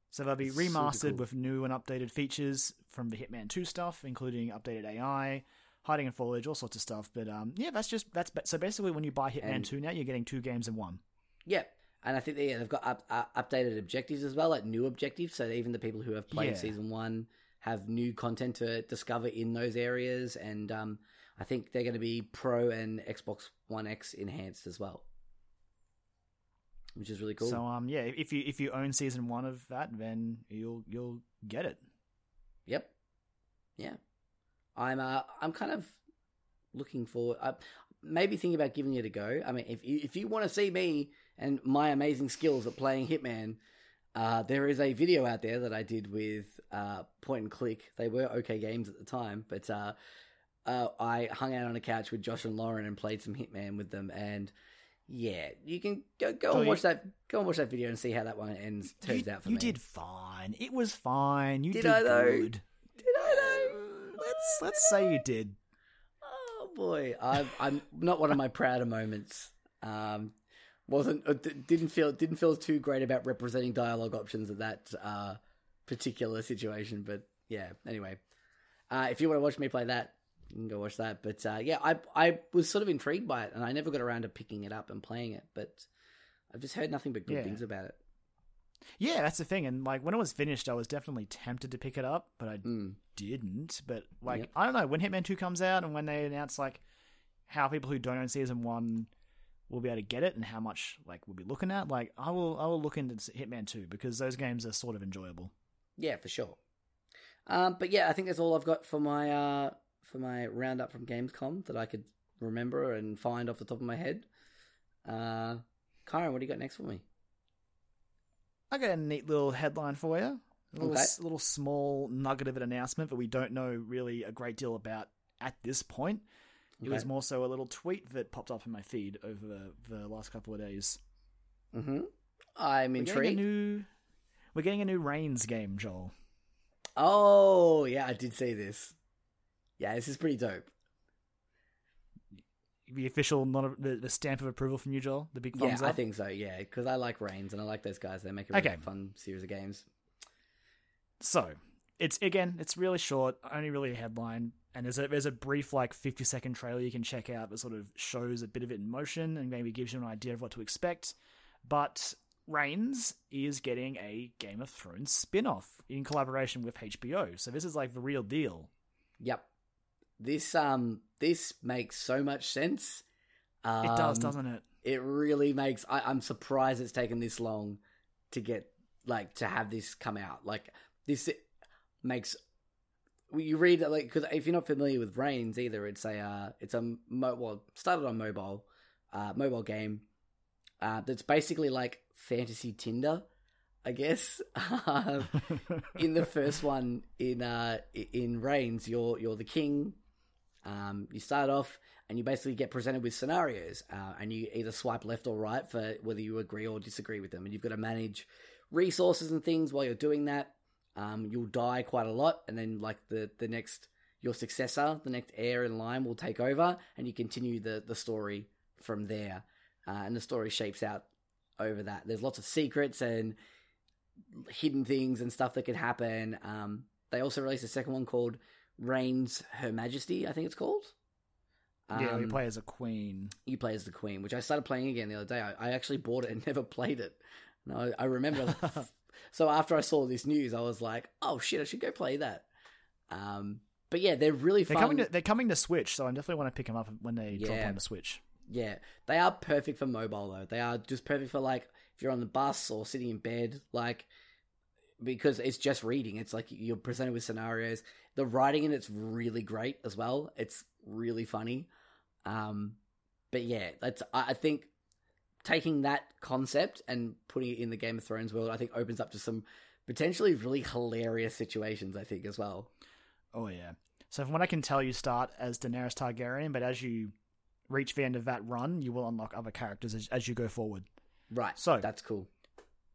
So they'll be
Super
remastered
cool.
with new and updated features from the Hitman 2 stuff, including updated AI, hiding and foliage, all sorts of stuff. But um, yeah, that's just that's so basically when you buy Hitman
And-
2 now, you're getting two games in one.
Yeah, and I think they, they've got up, uh, updated objectives as well, like new objectives. So even the people who have played
Yeah.
season one have new content to discover in those areas, and um, I think they're going to be Pro and Xbox One X enhanced as well, which is really cool.
So um, yeah, if you if you own season one of that, then you'll you'll get it.
Yep. Yeah. I'm uh I'm kind of looking for uh, maybe thinking about giving it a go. I mean, if you if you want to see me and my amazing skills at playing Hitman, uh, there is a video out there that I did with uh, Point and Click. They were okay games at the time, but uh, uh, I hung out on a couch with Josh and Lauren and played some Hitman with them. And yeah, you can go go
So
and
you-
watch that. Go and watch that video and see how that one ends turns
you,
out for
you
me.
You did fine. It was fine. You
Did
did,
I though?
good.
Did I know?
Let's let's say you did.
Oh boy, I'm I'm not one of my prouder moments. Um, wasn't uh, d- didn't feel didn't feel too great about representing dialogue options at that uh, particular situation. But yeah, anyway, uh, if you want to watch me play that, you can go watch that. But uh, yeah, I I was sort of intrigued by it, and I never got around to picking it up and playing it. But I've just heard nothing but good
Yeah.
things about it.
Yeah, that's the thing. And like when it was finished, I was definitely tempted to pick it up, but I
Mm.
didn't. But like
Yep.
I don't know when Hitman Two comes out and when they announce like how people who don't own season one will be able to get it and how much like we'll be looking at. Like I will I will look into Hitman Two because those games are sort of enjoyable.
Yeah, for sure. Um, but yeah, I think that's all I've got for my uh, for my roundup from Gamescom that I could remember and find off the top of my head. Uh, Kyron, what do you got next for me?
I got a neat little headline for you. A little,
Okay.
little small nugget of an announcement that we don't know really a great deal about at this point. It was more so a little tweet that popped up in my feed over the, the last couple of days.
Mm-hmm. I'm
We're getting a new, we're getting a new Reigns game, Joel.
Oh, yeah, I did see this. Yeah, this is pretty dope.
The official, not the, the stamp of approval from you, Joel. The big thumbs
Yeah,
thumbs
I think so. Yeah, because I like Reigns and I like those guys. They make a really
Okay.
fun series of games.
So, it's again, it's really short, only really a headline, and there's a there's a brief like 50 second trailer you can check out that sort of shows a bit of it in motion and maybe gives you an idea of what to expect. But Reigns is getting a Game of Thrones spin-off in collaboration with HBO. So this is like the real deal.
Yep. This um this makes so much sense. Um,
It does, doesn't it?
It really makes. I, I'm surprised it's taken this long to get like to have this come out. Like this makes. You read like because if you're not familiar with Reigns either, it's a uh, it's a mo- well started on mobile, uh, mobile game. Uh, that's basically like fantasy Tinder, I guess. Um, in the first one in uh in Reigns, you're you're the king. Um, you start off and you basically get presented with scenarios, uh, and you either swipe left or right for whether you agree or disagree with them, and you've got to manage resources and things while you're doing that. Um, you'll die quite a lot, and then like the the next your successor, the next heir in line, will take over, and you continue the the story from there. Uh, and the story shapes out over that. There's lots of secrets and hidden things and stuff that could happen. Um, they also released a second one called Reigns Her Majesty, I think it's called.
yeah, we
Um,
play as a queen.
you play as the queen, which I started playing again the other day. I, I actually bought it and never played it. And I, I remember. so after I saw this news, I was like, "Oh shit, I should go play that." Um, but yeah, they're really
They're
fun.
coming to they're coming to Switch, so I definitely want to pick them up when they drop
Yeah.
on the Switch.
Yeah, they are perfect for mobile though. They are just perfect for like if you're on the bus or sitting in bed, like because it's just reading. It's like you're presented with scenarios. The writing in it's really great as well. It's really funny. Um, but yeah, that's I I think taking that concept and putting it in the Game of Thrones world, I think opens up to some potentially really hilarious situations. I think as well.
Oh yeah. So from what I can tell, you start as Daenerys Targaryen, but as you reach the end of that run, you will unlock other characters as, as you go forward.
Right.
So-
that's cool.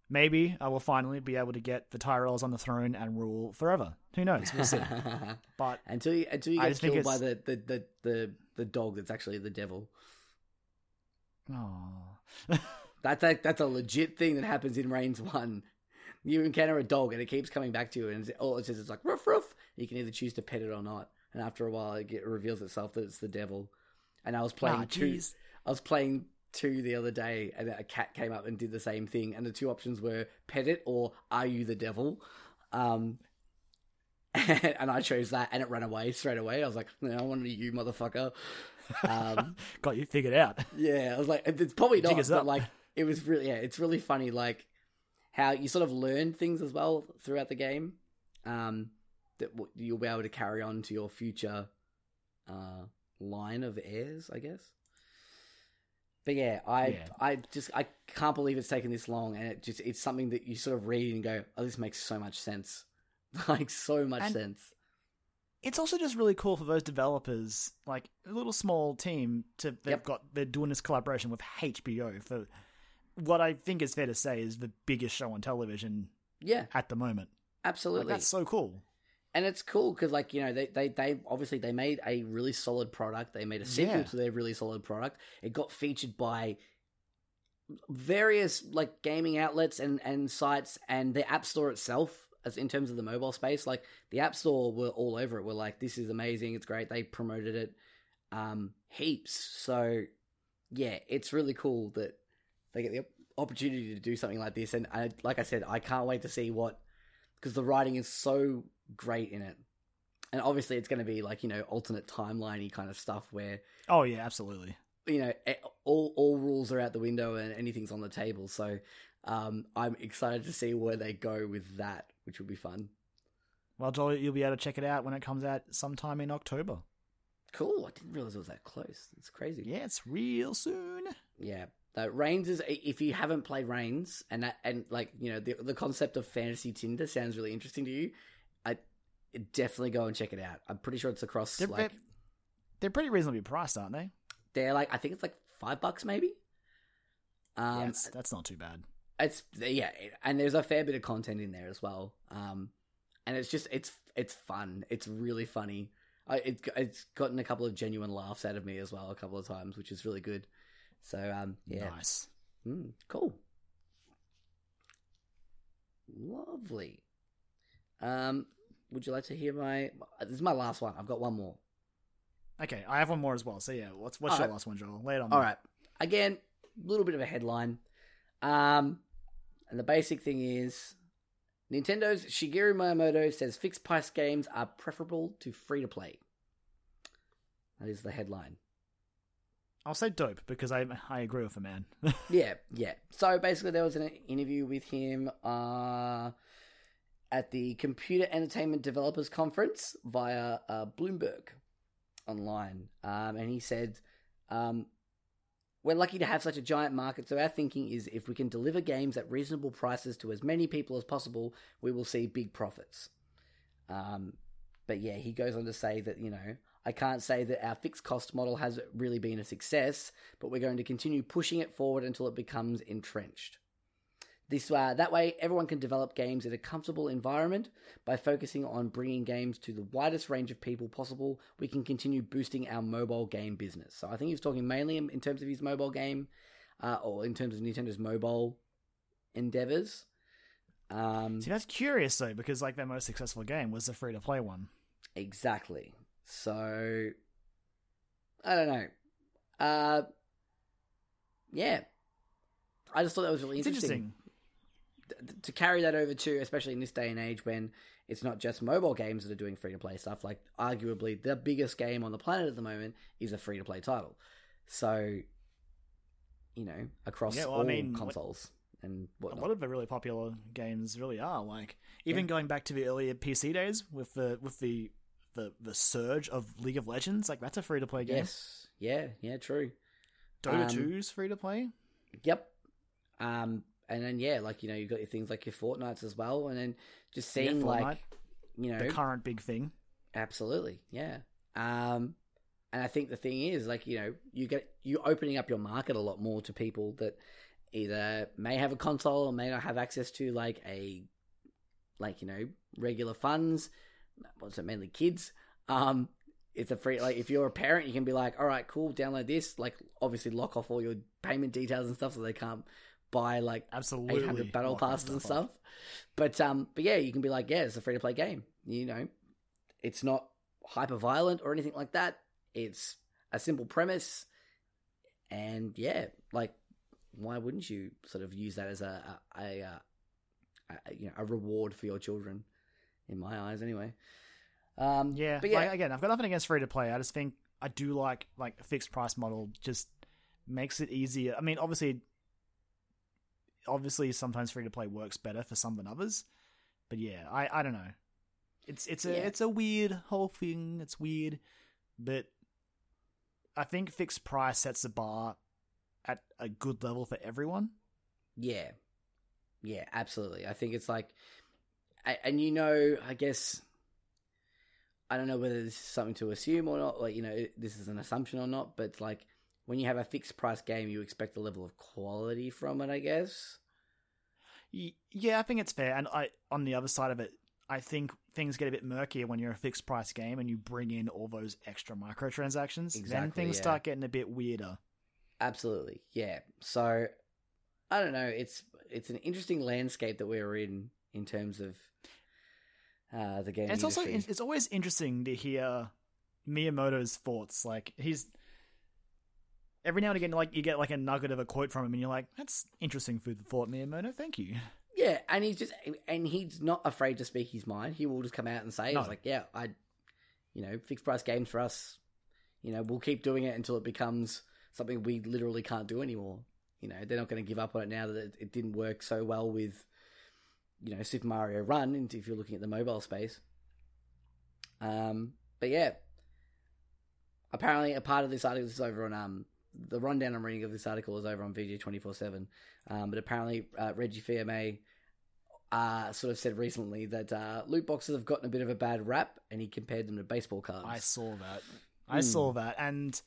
Maybe I will finally be able to get the Tyrells on the throne and rule forever. Who knows? We'll see. but
until you until you get killed by the, the, the, the, the dog that's actually the devil.
oh,
That's a, that's a legit thing that happens in Reigns One. You encounter a dog and it keeps coming back to you, and it's- all it says is like ruff ruff. You can either choose to pet it or not, and after a while, it, get, reveals itself that it's the devil. And I was playing
Ah,
two. I was playing two the other day, and a cat came up and did the same thing. And the two options were pet it or are you the devil? Um, and I chose that, and it ran away straight away. I was like, no, I wanted you, motherfucker. Um,
got you figured out.
yeah, I was like, it's probably not, but
up.
like, it was really, yeah, it's really funny, like how you sort of learn things as well throughout the game. Um, that w- you'll be able to carry on to your future uh, line of heirs, I guess. But yeah, I
Yeah.
I just I can't believe it's taken this long, and it just it's something that you sort of read and go, oh, this makes so much sense, like so much
And-
sense.
It's also just really cool for those developers, like a little small team, to they've
Yep.
got they're doing this collaboration with HBO for what I think is fair to say is the biggest show on television
Yeah,
at the moment. Like,
absolutely.
that's so cool.
And it's cool because like you know they, they they obviously they made a really solid product. They made a sequel
Yeah.
to their really solid product. It got featured by various like gaming outlets and and sites and the app store itself as in terms of the mobile space like the app store were all over it were like this is amazing. It's great. They promoted it um heaps. So yeah it's really cool that they get the opportunity to do something like this. And I, like i said i can't wait to see what because the writing is so great in it. And obviously, it's going to be like you know alternate timeliney kind of stuff where
Oh yeah, absolutely.
you know all all rules are out the window and anything's on the table. So um, I'm excited to see where they go with that, which will be fun.
Well, Joel, you'll be able to check it out when it comes out sometime in October.
Cool. I didn't realize it was that close. It's crazy.
Yeah, it's real soon.
Yeah. Uh, Reigns is if you haven't played Reigns and that and like you know the the concept of fantasy Tinder sounds really interesting to you, definitely go and check it out. I'm pretty sure it's across
They're,
like
they're, pretty reasonably priced, aren't they?
they're like I think it's like five bucks maybe. Um,
yeah, that's, that's not too bad.
it's yeah, and there's a fair bit of content in there as well. Um, and it's just it's it's fun. It's really funny. I, it, it's gotten a couple of genuine laughs out of me as well, a couple of times, which is really good. So, um, yeah,
Nice.
Mm, cool. Lovely. Um, would you like to hear my? This is my last one. I've got one more.
Okay, I have one more as well. So yeah, what's what's your
Alright.
last one, Joel? Lay it on.
All
me.
right. Again, a little bit of a headline. Um, and the basic thing is Nintendo's Shigeru Miyamoto says fixed price games are preferable to free to play. That is the headline.
I'll say dope because I I agree with the man.
yeah, yeah. So basically, there was an interview with him uh, at the Computer Entertainment Developers Conference via uh, Bloomberg online, um, and he said, um, "We're lucky to have such a giant market. So our thinking is, if we can deliver games at reasonable prices to as many people as possible, we will see big profits." Um, but yeah, he goes on to say that you know. I can't say that our fixed cost model has really been a success, but we're going to continue pushing it forward until it becomes entrenched. This uh, that way, everyone can develop games in a comfortable environment. By focusing on bringing games to the widest range of people possible, we can continue boosting our mobile game business. So I think he was talking mainly in, in terms of his mobile game, uh, or in terms of Nintendo's mobile endeavors. Um,
See, that's curious though, because like their most successful game was the free to play one.
Exactly. So I don't know. Uh yeah. I just thought that was really
It's
interesting,
interesting.
Th- to carry that over to especially in this day and age when it's not just mobile games that are doing free to play stuff like arguably the biggest game on the planet at the moment is a free to play title. So you know, across
Yeah, well, I
all
mean, what-
consoles and
A lot of the really popular games really are like even going back to the earlier PC days with the with the the, the surge of League of Legends. Like that's a free to play game.
yes. Yeah, yeah, true.
Dota
Um,
2's free to play.
Yep. Um, and then yeah, like you know, you've got your things like your Fortnites as well, and then just seeing
Fortnite,
like you know,
The current big thing.
absolutely, yeah. Um, and I think the thing is like you know, you get you opening up your market a lot more to people that either may have a console or may not have access to like a like you know regular funds. What's it mainly kids? Um, it's a free like if you're a parent, you can be like, all right, cool, download this. Like obviously lock off all your payment details and stuff so they can't buy like
Absolutely.
800 battle
lock
passes and
stuff off.
But um, but yeah, you can be like, yeah, it's a free to play game. You know, it's not hyper violent or anything like that. It's a simple premise, and yeah, like why wouldn't you sort of use that as a a, a, a, a you know a reward for your children? In my eyes, anyway. Um,
Yeah,
but yeah,
like, again, I've got nothing against free to play. I just think I do like like a fixed price model. Just makes it easier. I mean, obviously, obviously, sometimes free to play works better for some than others. But yeah, I I don't know. It's it's a
Yeah.
it's a weird whole thing. It's weird, but I think fixed price sets the bar at a good level for everyone.
Yeah. Yeah, absolutely. I think it's like, and you know, I guess, I don't know whether this is something to assume or not, like, you know, this is an assumption or not, but like, when you have a fixed price game, you expect a level of quality from it, I guess.
Yeah, I think it's fair. And I, on the other side of it, I think things get a bit murkier when you're a fixed price game and you bring in all those extra microtransactions. then things
yeah.
start getting a bit weirder.
Absolutely. Yeah. So, I don't know. It's, it's an interesting landscape that we're in, in terms of, uh, the game
And it's also it's always interesting to hear Miyamoto's thoughts. Like he's every now and again, like you get like a nugget of a quote from him, and you're like, "That's interesting food for thought, Miyamoto. Thank you."
Yeah, and he's just and he's not afraid to speak his mind. He will just come out and say,
No.
"It's like, yeah, I, you know, fixed price games for us. You know, we'll keep doing it until it becomes something we literally can't do anymore. You know, they're not going to give up on it now that it, it didn't work so well with, you know, Super Mario Run. If you're looking at the mobile space, um, but yeah, apparently a part of this article is over on um the rundown I'm reading of this article is over on VG twenty four seven. Um, but apparently uh, Reggie Fils-Aimé uh, sort of said recently that uh, loot boxes have gotten a bit of a bad rap, and he compared them to baseball cards.
I saw that. I
Hmm.
saw that, and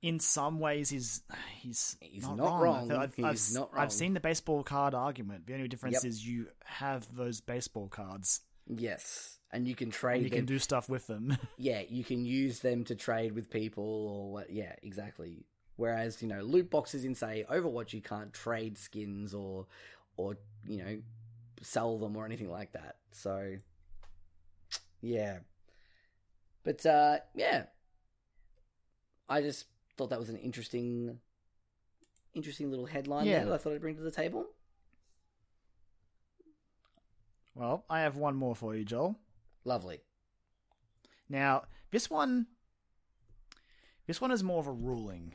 in some ways, he's he's
He's
not,
not
wrong.
wrong.
I've, I've,
He's not wrong.
I've seen the baseball card argument. The only difference
Yep.
is you have those baseball cards.
Yes, and you can trade.
And you
them.
can do stuff with them.
yeah, you can use them to trade with people or what. Yeah, exactly. Whereas you know, loot boxes in say Overwatch, you can't trade skins or or you know sell them or anything like that. So yeah, but uh, yeah, I just thought that was an interesting, interesting little headline
Yeah.
there that I thought I'd bring to the table.
well, I have one more for you, Joel.
Lovely.
Now, this one, this one is more of a ruling,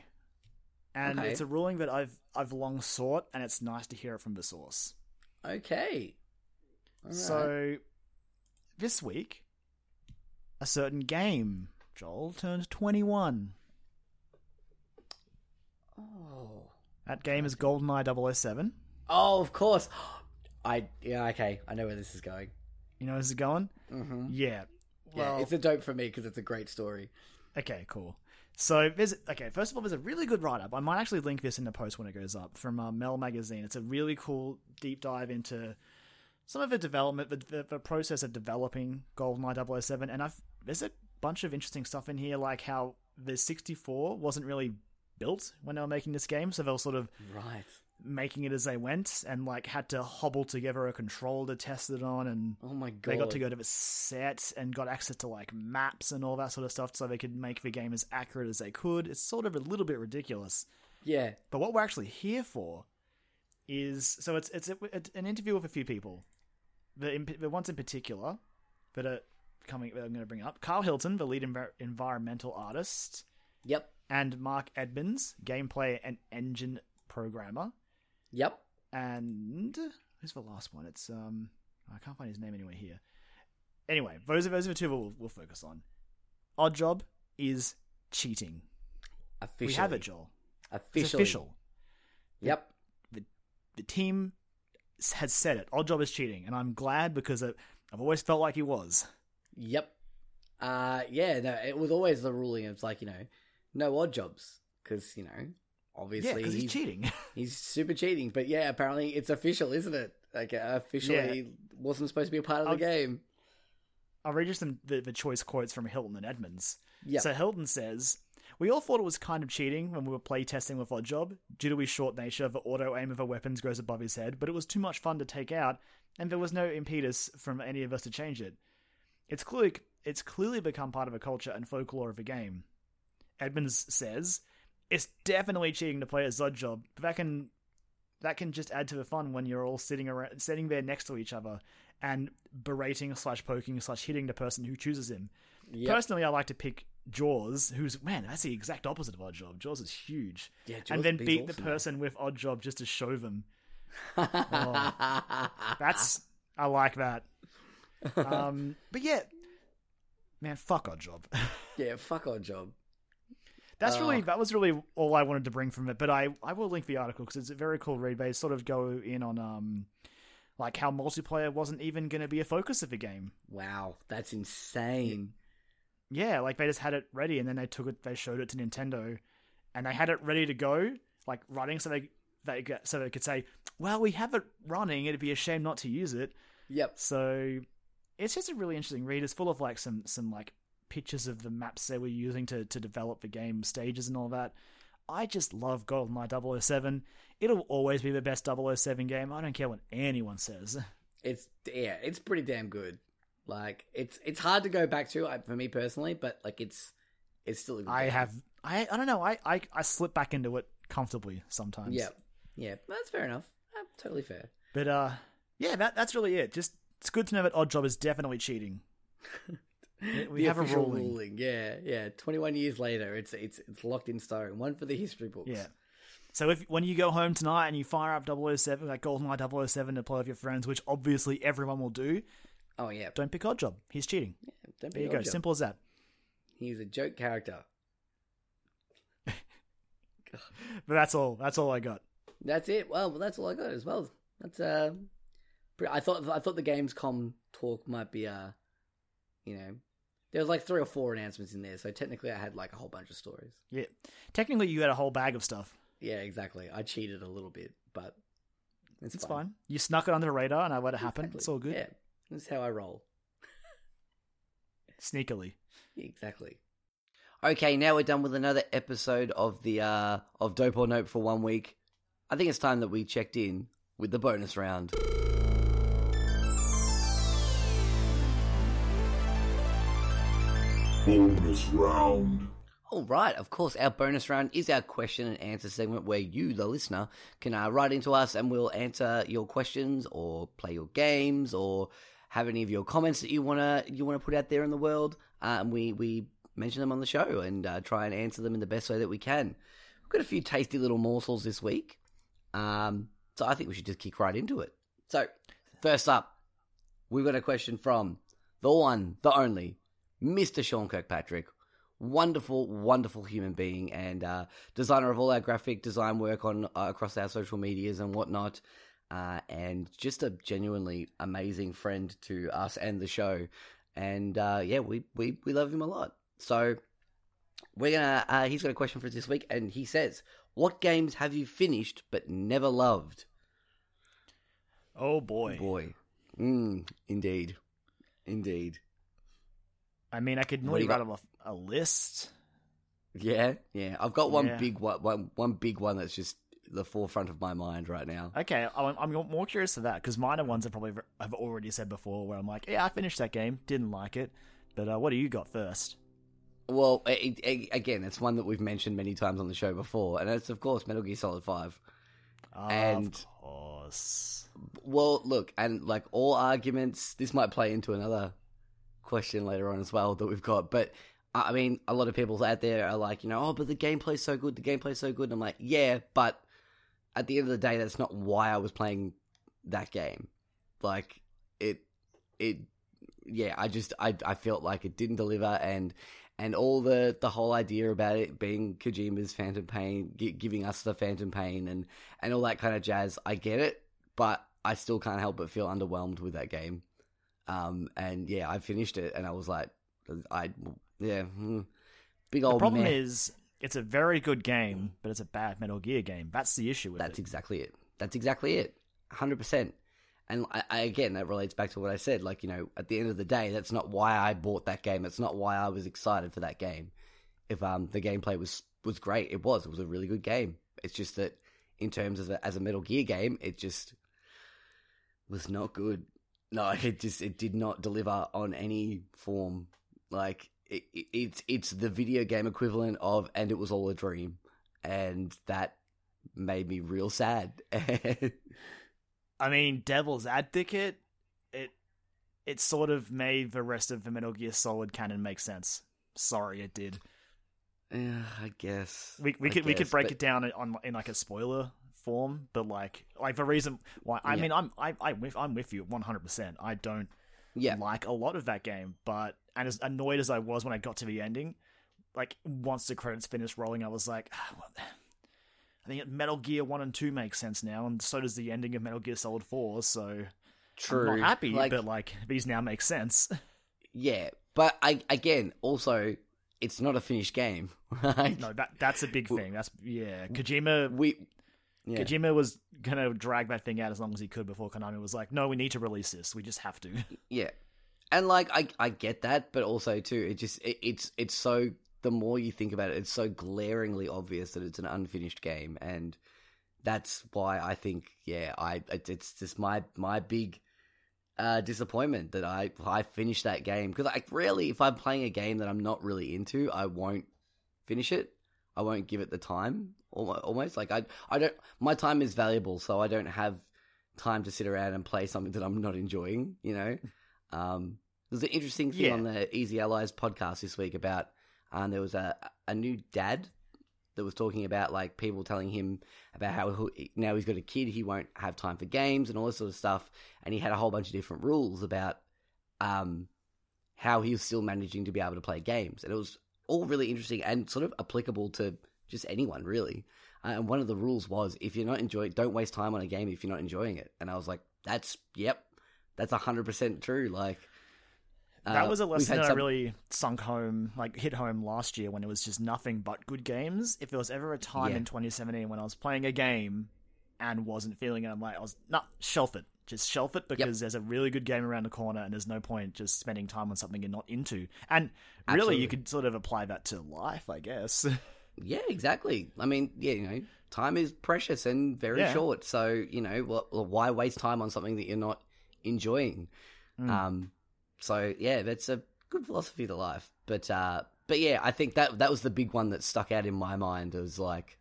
and
Okay.
it's a ruling that I've I've long sought, and it's nice to hear it from the source.
Okay. Right.
So, this week, a certain game, Joel, turned twenty one.
oh.
That game is GoldenEye 007.
Oh, of course. I yeah okay. I know where this is going.
You know where this is going?
Mm-hmm.
Yeah.
Yeah, it's a dope for me because it's a great story.
Okay, cool. So there's okay. First of all, there's a really good write up. I might actually link this in the post when it goes up from uh, Mel Magazine. It's a really cool deep dive into some of the development, the, the, the process of developing GoldenEye 007, and I've there's a bunch of interesting stuff in here, like how the 64 wasn't really built when they were making this game, so they were sort of
Right.
Making it as they went, and like had to hobble together a controller to test it on, and
Oh my god.
they got to go to the set and got access to like maps and all that sort of stuff so they could make the game as accurate as they could. It's sort of a little bit ridiculous.
Yeah.
But what we're actually here for is so it's it's, it's an interview with a few people. The, the ones in particular that are coming that I'm going to bring up. Karl Hilton, the lead env- environmental artist,
Yep.
and Mark Edmonds, gameplay and engine programmer,
Yep.
and who's the last one? It's um I can't find his name anywhere here. Anyway, those are those are the two we'll, we'll focus on. Odd Job is cheating.
Officially.
We have it, Joel.
Officially.
It's official.
Yep.
The the team has said it. Odd Job is cheating, and I'm glad because it, I've always felt like he was.
Yep. Uh yeah, no, it was always the ruling of like, you know, no odd jobs because, you know, obviously
because he's cheating.
He's super cheating, but yeah, apparently it's official, isn't it? Like uh, officially wasn't supposed to be a part of the
I'll-
game.
I'll read you some the, the choice quotes from Hilton and Edmonds.
Yeah.
So Hilton says, "We all thought it was kind of cheating when we were play testing with Odd Job. Due to his short nature, the auto aim of our weapons goes above his head, but it was too much fun to take out, and there was no impetus from any of us to change it. It's clearly it's clearly become part of a culture and folklore of the game." Edmonds says, "It's definitely cheating to play a Odd Job, but that can." That can just add to the fun when you're all sitting around, sitting there next to each other, and berating slash poking slash hitting the person who chooses him.
Yep.
Personally, I like to pick Jaws, who's man, that's the exact opposite of Odd Job. Jaws is huge,
Yeah, Jaws
and then beat the
awesome.
person with Odd Job just to show them. That's I like that. Um, but yeah, man, fuck Odd Job.
yeah, fuck odd job.
That's
Uh,
really that was really all I wanted to bring from it. But I I will link the article because it's a very cool read. They sort of go in on um like how multiplayer wasn't even going to be a focus of the game.
Wow, that's insane.
Yeah, like they just had it ready, and then they took it, they showed it to Nintendo, and they had it ready to go, like running, so they they get- so they could say, "Well, we have it running. It'd be a shame not to use it."
Yep.
So it's just a really interesting read. It's full of like some some like pictures of the maps they were using to to develop the game stages and all that. I just love GoldenEye 007. It'll always be the best 007 game. I don't care what anyone says.
It's yeah, it's pretty damn good. Like it's it's hard to go back to uh, for me personally, but like it's it's still a good
I
game.
have I I don't know. I I, I slip back into it comfortably sometimes.
Yeah. Yeah, that's fair enough. Uh, totally fair.
But uh, yeah, that that's really it. Just it's good to know that Odd Job is definitely cheating. We- have a
official
ruling.
Yeah, yeah. Twenty one years later, it's it's it's locked in stone. One for the history books.
Yeah. So if when you go home tonight and you fire up 007, like GoldenEye 007 to play with your friends, which obviously everyone will do,
Oh yeah.
don't pick Odd Job. He's cheating.
Don't
There
be
you go.
Oddjob.
Simple as that.
He's a joke character.
But that's all. That's all I got.
That's it. Well, that's all I got as well. That's uh, I thought I thought the Gamescom talk might be uh, you know, there was like three or four announcements in there, so technically I had like a whole bunch of stories.
Yeah. Technically, you had a whole bag of stuff.
Yeah, exactly. I cheated a little bit, but it's,
It's fine. You snuck it under the radar, and I let it happen.
Exactly.
It's all good.
Yeah, that's how I roll.
sneakily.
Exactly. Okay, now we're done with another episode of the uh of Dope or Nope for one week. I think it's time that we checked in with the bonus round.
Bonus round.
All right, of course, our bonus round is our question and answer segment where you, the listener, can uh, write into us and we'll answer your questions or play your games or have any of your comments that you wanna you wanna put out there in the world. Uh, and we we mention them on the show and uh, try and answer them in the best way that we can. We've got a few tasty little morsels this week, um, so I think we should just kick right into it. So, first up, we've got a question from the one, the only, Mr. Sean Kirkpatrick. Wonderful, wonderful human being and uh, designer of all our graphic design work on uh, across our social medias and whatnot, uh, and just a genuinely amazing friend to us and the show. And uh, yeah, we, we we love him a lot. So we're gonna. Uh, he's got a question for us this week, and he says, "What games have you finished but never loved?"
Oh boy.
Boy, mm, indeed, indeed.
I mean, I could nearly
you got?
rattle a list.
Yeah, yeah. I've got one
Yeah.
big one, one, one big one that's just the forefront of my mind right now.
Okay, I'm, I'm more curious to that because minor ones I probably I've already said before, where I'm like, yeah, I finished that game, didn't like it, but uh, what do you got first?
Well, it, it, again, it's one that we've mentioned many times on the show before, and it's of course Metal Gear Solid Five. And-
of course,
Well, look, and like all arguments, this might play into another question later on as well that we've got. But I mean, a lot of people out there are like, you know, oh, but the gameplay's so good, the gameplay's so good. And I'm like, yeah, but at the end of the day, that's not why I was playing that game. Like it, it, yeah, I just I I felt like it didn't deliver, and and all the the whole idea about it being Kojima's Phantom Pain, gi- giving us the Phantom Pain, and and all that kind of jazz. I get it, but I still can't help but feel underwhelmed with that game. Um, and yeah, I finished it, and I was like, I yeah, hmm, big old.
the problem
meh.
is it's a very good game, but it's a bad Metal Gear game. That's the issue with
That's
it.
exactly it. That's exactly it. Hundred percent. And I, I, again, that relates back to what I said. Like you know, at the end of the day, that's not why I bought that game. That's not why I was excited for that game. If um the gameplay was was great, it was. It was a really good game. It's just that in terms of a, as a Metal Gear game, it just was not good. No, it just it did not deliver on any form. Like it, it, it's it's the video game equivalent of, and it was all a dream, and that made me real sad.
I mean, Devil's Advocate, it it sort of made the rest of the Metal Gear Solid canon make sense. Sorry, it did.
yeah, I guess
We we
I
could we could break
but-
it down on in like a spoiler form, but like like the reason why I
Yeah.
mean I'm I I'm with I'm with you 100. percent I don't
Yeah,
like a lot of that game, but and as annoyed as I was when I got to the ending, like once the credits finished rolling, I was like, ah, well, I think Metal Gear One and Two makes sense now, and so does the ending of Metal Gear Solid Four. So
true.
I'm not happy,
Like,
but like these now make sense.
yeah, but I again also it's not a finished game. Right?
no, that that's a big thing. That's yeah, Kojima.
we. Yeah.
Kojima was gonna drag that thing out as long as he could before Konami was like, "No, we need to release this. We just have to."
Yeah, and like I I get that, but also too, it just it, it's it's so the more you think about it, it's so glaringly obvious that it's an unfinished game, and that's why I think yeah, I it's just my my big uh, disappointment that I I finished that game because like really, if I'm playing a game that I'm not really into, I won't finish it. I won't give it the time. Almo- Almost like I I don't. My time is valuable, so I don't have time to sit around and play something that I'm not enjoying. You know. Um, there's an interesting thing
Yeah.
on the Easy Allies podcast this week about um, there was a a new dad that was talking about like people telling him about how now he's got a kid, he won't have time for games and all this sort of stuff, and he had a whole bunch of different rules about um how he was still managing to be able to play games, and it was all really interesting and sort of applicable to just anyone really. Uh, and one of the rules was if you're not enjoying, don't waste time on a game if you're not enjoying it. And I was like, that's yep, that's hundred percent true. Like
that
uh,
was a lesson that I
some-
really sunk home, like hit home last year when it was just nothing but good games. If there was ever a time
Yeah.
in 2017 when I was playing a game and wasn't feeling it, I'm like, I was not shelf it, Just shelf it because there's a really good game around the corner, and there's no point just spending time on something you're not into. And really,
Absolutely.
you could sort of apply that to life, I guess.
Yeah, exactly. I mean, yeah, you know, time is precious and very
Yeah.
short. So, you know, well, why waste time on something that you're not enjoying?
Mm.
Um, so yeah, that's a good philosophy to life. But uh, but yeah, I think that that was the big one that stuck out in my mind. It was like,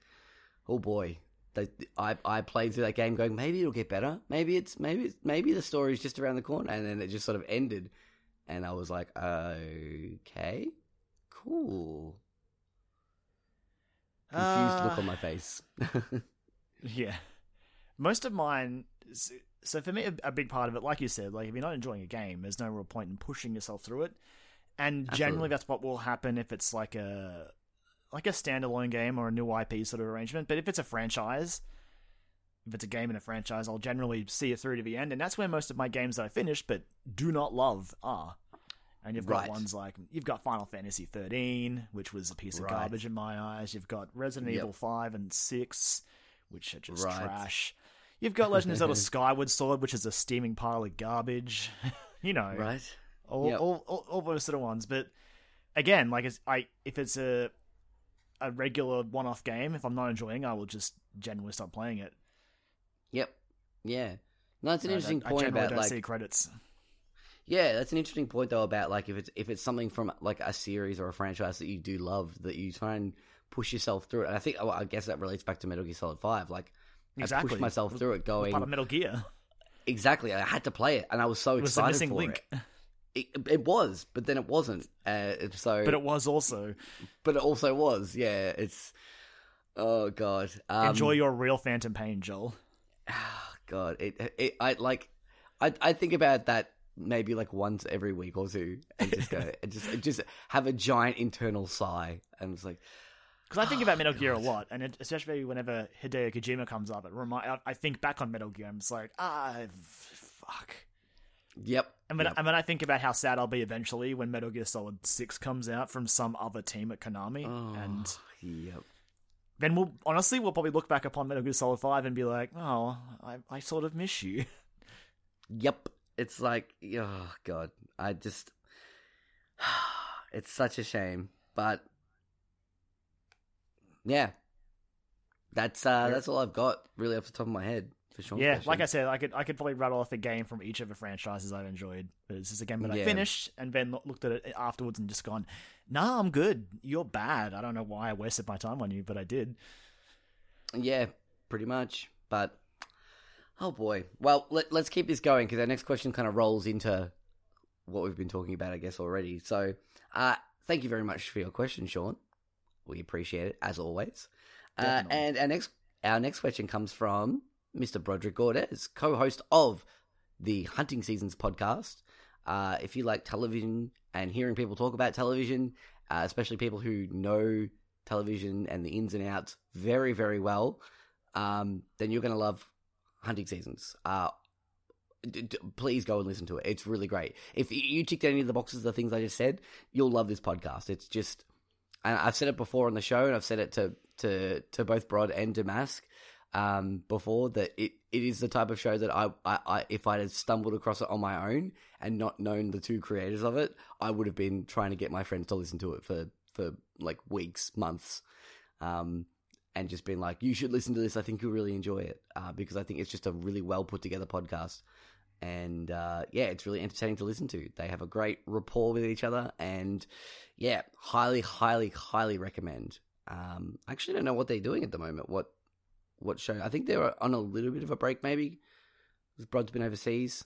oh boy, they, I I played through that game going, maybe it'll get better. Maybe it's maybe it's, maybe the story's just around the corner, and then it just sort of ended, and I was like, okay, cool. Confused look
Uh,
on my face.
Yeah. Most of mine. So for me, a, a big part of it, like you said, like if you're not enjoying a game, there's no real point in pushing yourself through it. And
Absolutely.
generally, that's what will happen if it's like a like a standalone game or a new IP sort of arrangement. But if it's a franchise, if it's a game in a franchise, I'll generally see it through to the end, and that's where most of my games that I finish but do not love are. And you've got
Right.
ones like you've got Final Fantasy 13, which was a piece of
Right.
garbage in my eyes. You've got Resident
Yep.
Evil 5 and 6, which are just
Right.
trash. You've got Legend of Zelda Skyward Sword, which is a steaming pile of garbage. you know,
right?
all,
Yep.
all, all, all those sort of ones. But again, like it's, I, if it's a a regular one-off game, if I'm not enjoying, I will just generally stop playing it.
Yep. Yeah. No, it's an
I-
interesting point
I
about
don't
like
see credits.
Yeah, that's an interesting point though about like if it's if it's something from like a series or a franchise that you do love that you try and push yourself through it. And I think well, I guess that relates back to Metal Gear Solid Five. Like I
Exactly.
pushed myself through it, going
Part of Metal Gear.
exactly. I had to play it, and I was so
It was
excited
missing
for
link,
it. it. It was, but then it wasn't. Uh, so,
but it was also
but it also was. Yeah, it's oh god. Um,
enjoy your real Phantom Pain, Joel.
God, it, it I like I I think about that maybe like once every week or two and just go and just just have a giant internal sigh and it's like
Because I think about Metal Gear a lot, and it, especially whenever Hideo Kojima comes up, it remind I, I think back on Metal Gear. and it's like ah, fuck.
yep.
And when,
yep.
and when I think about how sad I'll be eventually when Metal Gear Solid Six comes out from some other team at Konami,
Oh,
and
yep.
then we'll honestly we'll probably look back upon Metal Gear Solid Five and be like, oh, I, I sort of miss you.
Yep. It's like oh god, I just it's such a shame, but yeah. That's uh that's all I've got really off the top of my head for
yeah, like I said, I could I could probably rattle off a game from each of the franchises I've enjoyed. But it's just a game that I finished and then looked at it afterwards and just gone, nah, I'm good. You're bad. I don't know why I wasted my time on you, but I did.
Yeah, pretty much. But oh boy, well let, let's keep this going because our next question kind of rolls into what we've been talking about, I guess already. So, uh, thank you very much for your question, Sean. We appreciate it as always. Uh, and our next our next question comes from Mr. Broderick Gordez, co-host of the Hunting Seasons podcast. Uh, if you like television and hearing people talk about television, uh, especially people who know television and the ins and outs very, very well, um, then you're going to love Hunting Seasons. Uh, d- d- please go and listen to it. It's really great. If you ticked any of the boxes, the things I just said, you'll love this podcast. It's just, and I've said it before on the show, and I've said it to to to both Brod and Damask um, before that it, it is the type of show that I, I, I if I had stumbled across it on my own and not known the two creators of it, I would have been trying to get my friends to listen to it for for like weeks, months, um, and just been like, you should listen to this. I think you'll really enjoy it uh, because I think it's just a really well put together podcast. And uh, yeah, it's really entertaining to listen to. They have a great rapport with each other, and yeah, highly, highly, highly recommend. Um, I actually don't know what they're doing at the moment. What what show? I think they're on a little bit of a break, maybe. Brod's been overseas.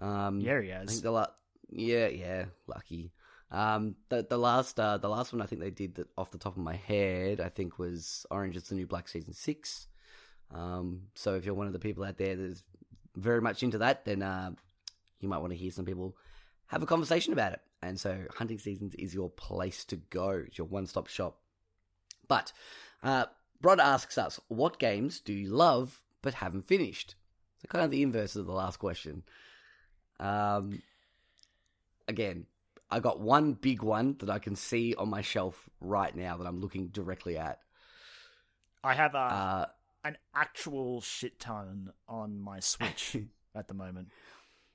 Um,
Yeah, he
I think
has.
the la- yeah, yeah, lucky. Um, the the last uh, the last one I think they did that off the top of my head I think was Orange is the New Black season six. Um, so if you're one of the people out there that's very much into that, then uh, you might want to hear some people have a conversation about it. And so Hunting Seasons is your place to go. It's your one stop shop. But uh, Brod asks us, what games do you love but haven't finished? So kind of the inverse of the last question. Um, again, I got one big one that I can see on my shelf right now that I'm looking directly at.
I have a
Uh,
an actual shit ton on my Switch. at the moment.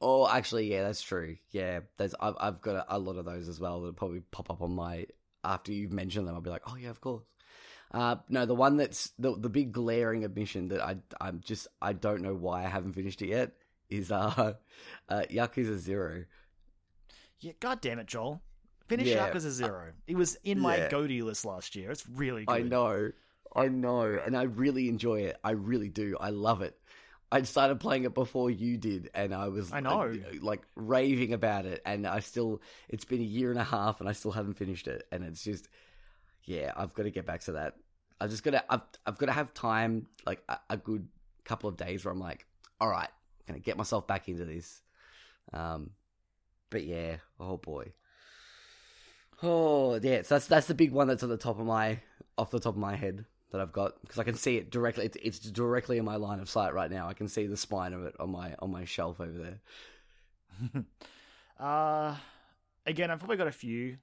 Oh, actually, yeah, that's true. Yeah, there's I've I've got a, a lot of those as well that probably pop up on my after you've mentioned them. I'll be like, oh yeah, of course. Uh, no, the one that's the the big glaring admission that I I'm just I don't know why I haven't finished it yet is uh, uh Yakuza Zero.
Yeah, god damn it, Joel. Finish
Yeah.
Yakuza Zero. It was in my
Yeah.
GOTY list last year. It's really good.
I know, I know, and I really enjoy it. I really do. I love it. I started playing it before you did, and I was
I know.
uh, like raving about it. And I still, it's been a year and a half, and I still haven't finished it. And it's just, yeah, I've got to get back to that. I've just got to, I've, I've got to have time, like a, a good couple of days where I'm like, all right, I'm gonna get myself back into this. Um, but yeah, oh boy. Oh yeah, so that's that's the big one that's on the top of my off the top of my head that I've got because I can see it directly. It's, it's directly in my line of sight right now. I can see the spine of it on my on my shelf over there.
Uh, again, I've probably got a few.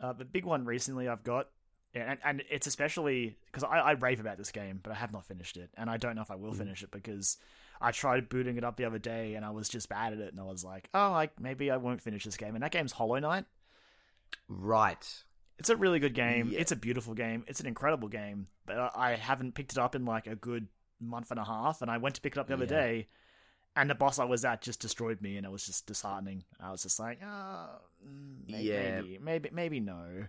Uh, the big one recently I've got, and, and it's especially because I, I rave about this game, but I have not finished it, and I don't know if I will finish it because I tried booting it up the other day and I was just bad at it, and I was like, oh, like maybe I won't finish this game. And that game's Hollow Knight.
Right.
It's a really good game.
Yeah.
It's a beautiful game. It's an incredible game, but I haven't picked it up in like a good month and a half, and I went to pick it up the other
Yeah.
day. And the boss I was at just destroyed me, and it was just disheartening. I was just like, oh, mm, may-
Yeah.
maybe, maybe, maybe no.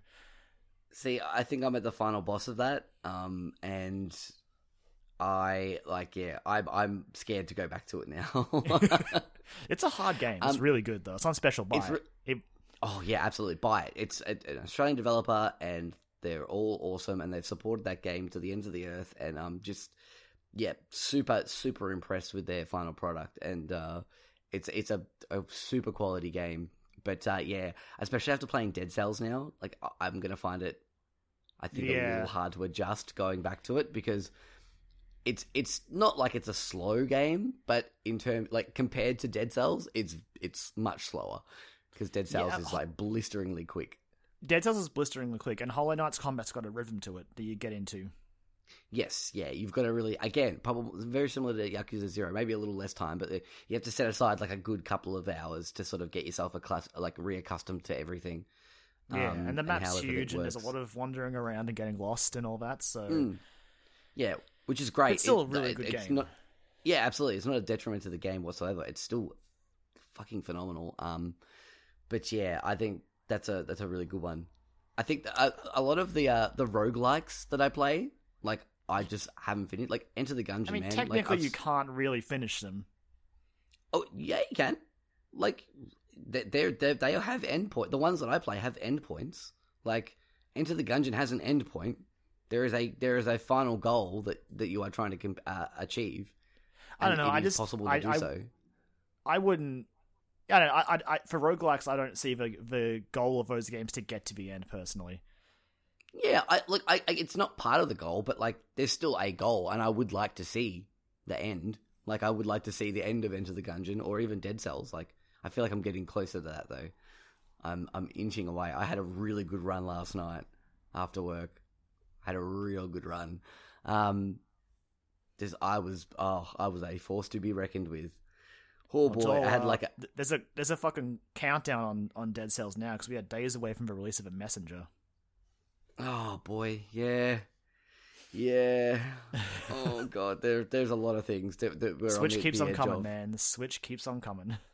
See, I think I'm at the final boss of that. Um, and I like, yeah, I'm I'm scared to go back to it now.
It's a hard game. It's
Um,
really good though. It's on special buy.
re-
it.
Oh yeah, absolutely. Buy it. It's a, an Australian developer, and they're all awesome, and they've supported that game to the ends of the earth. And I'm just, yeah, super super impressed with their final product, and uh, it's it's a, a super quality game. But uh, yeah, especially after playing Dead Cells now, like I- I'm gonna find it, I think a little hard to adjust going back to it because it's it's not like it's a slow game, but in terms like compared to Dead Cells, it's it's much slower because Dead Cells
Yeah.
is like blisteringly quick.
Dead Cells is blisteringly quick, and Hollow Knight's combat's got a rhythm to it that you get into.
Yes, yeah, you've got to really again, probably very similar to Yakuza Zero, maybe a little less time, but you have to set aside like a good couple of hours to sort of get yourself a class like reaccustomed to everything.
Yeah,
um,
and the map's
everything
huge, and there's a lot of wandering around and getting lost and all that. So
Mm. Yeah, which is great.
It's still a really
it-
good
it's
game.
Not, yeah, absolutely. It's not a detriment to the game whatsoever. It's still fucking phenomenal. Um, but yeah, I think that's a that's a really good one. I think a, a lot of the uh, the roguelikes that I play, like I just haven't finished. Like Enter the Gungeon,
I mean,
man.
technically,
like,
you can't really finish them.
Oh yeah, you can. Like they they're, they have endpoint. The ones that I play have endpoints. Like Enter the Gungeon has an endpoint. There is a there is a final goal that, that you are trying to comp- uh, achieve.
I don't know, I just-
possible to
I-
do
I-
so.
I wouldn't. I don't know. I, I, I, for roguelikes, I don't see the the goal of those games to get to the end. Personally,
Yeah, I look. I, I it's not part of the goal, but like there's still a goal, and I would like to see the end. Like I would like to see the end of Enter the Gungeon or even Dead Cells. Like I feel like I'm getting closer to that though. I'm I'm inching away. I had a really good run last night after work. Had a real good run. Um, just I was oh I was a force to be reckoned with. Oh boy,
Joel,
I had
uh,
like a
th- there's a there's a fucking countdown on on Dead Cells now because we are days away from the release of a messenger.
Oh boy, yeah, yeah. oh god, there there's a lot of things that, that we're
Switch
on the,
keeps
the
on coming,
of.
man. The Switch keeps on coming.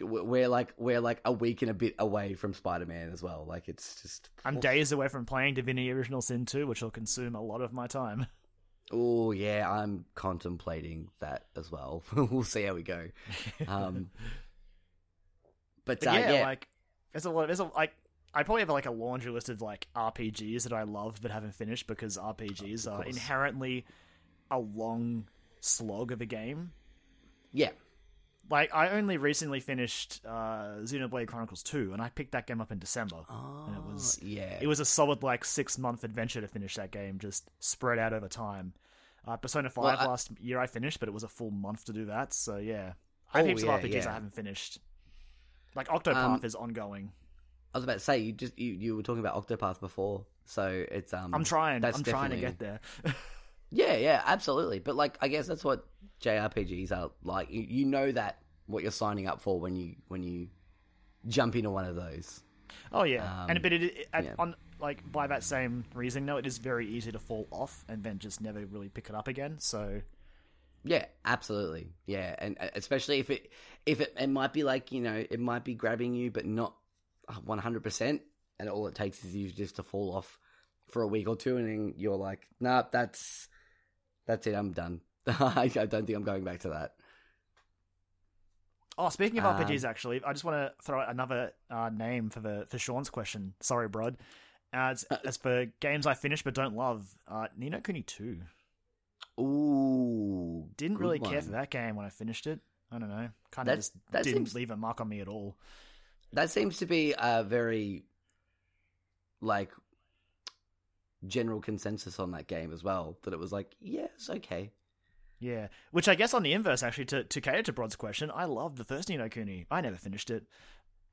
We're like we're like a week and a bit away from Spider Man as well. Like it's just
I'm days away from playing Divinity Original Sin 2, which will consume a lot of my time.
Oh yeah, I'm contemplating that as well. we'll see how we go. Um, but,
But
uh,
yeah,
yeah,
like there's a lot. There's a like. I probably have like a laundry list of like RPGs that I love but haven't finished because RPGs are inherently a long slog of a game.
yeah,
Like I only recently finished uh, Xenoblade Chronicles 2 and I picked that game up in December. and it was
Oh, yeah,
it was a solid like 6 month adventure to finish that game just spread out over time. Uh, Persona 5
Well, I-
last year I finished but it was a full month to do that. So yeah. I have
Oh,
heaps
yeah,
of RPGs
yeah.
I haven't finished. Like Octopath
Um,
is ongoing.
I was about to say you just you, you were talking about Octopath before, so it's um
I'm trying. I'm trying to get there.
Yeah, yeah, absolutely. But like, I guess that's what JRPGs are like you, you know that what you're signing up for when you when you jump into one of those.
Oh yeah,
Um,
and but it, it
yeah.
on like by that same reason, though, it is very easy to fall off and then just never really pick it up again. So
Yeah, absolutely. Yeah, and uh, especially if it if it it might be like you know it might be grabbing you, but not one hundred percent, and all it takes is you just to fall off for a week or two, and then you're like, nah, that's that's it, I'm done. I, I don't think I'm going back to that.
Oh, speaking of
Um,
RPGs, actually, I just want to throw out another uh, name for the for Sean's question. Sorry, Brod. Uh, it's, as for games I finished but don't love, uh, Ni no Kuni two
Ooh,
didn't really care for that game when I finished it. I don't know, kind of just
that
didn't
seems-
leave a mark on me at all.
That seems to be a very like general consensus on that game as well. That it was like, yeah, it's okay.
Yeah, which I guess on the inverse, actually, to, to cater to Brod's question, I loved the first Ni no Kuni. I never finished it,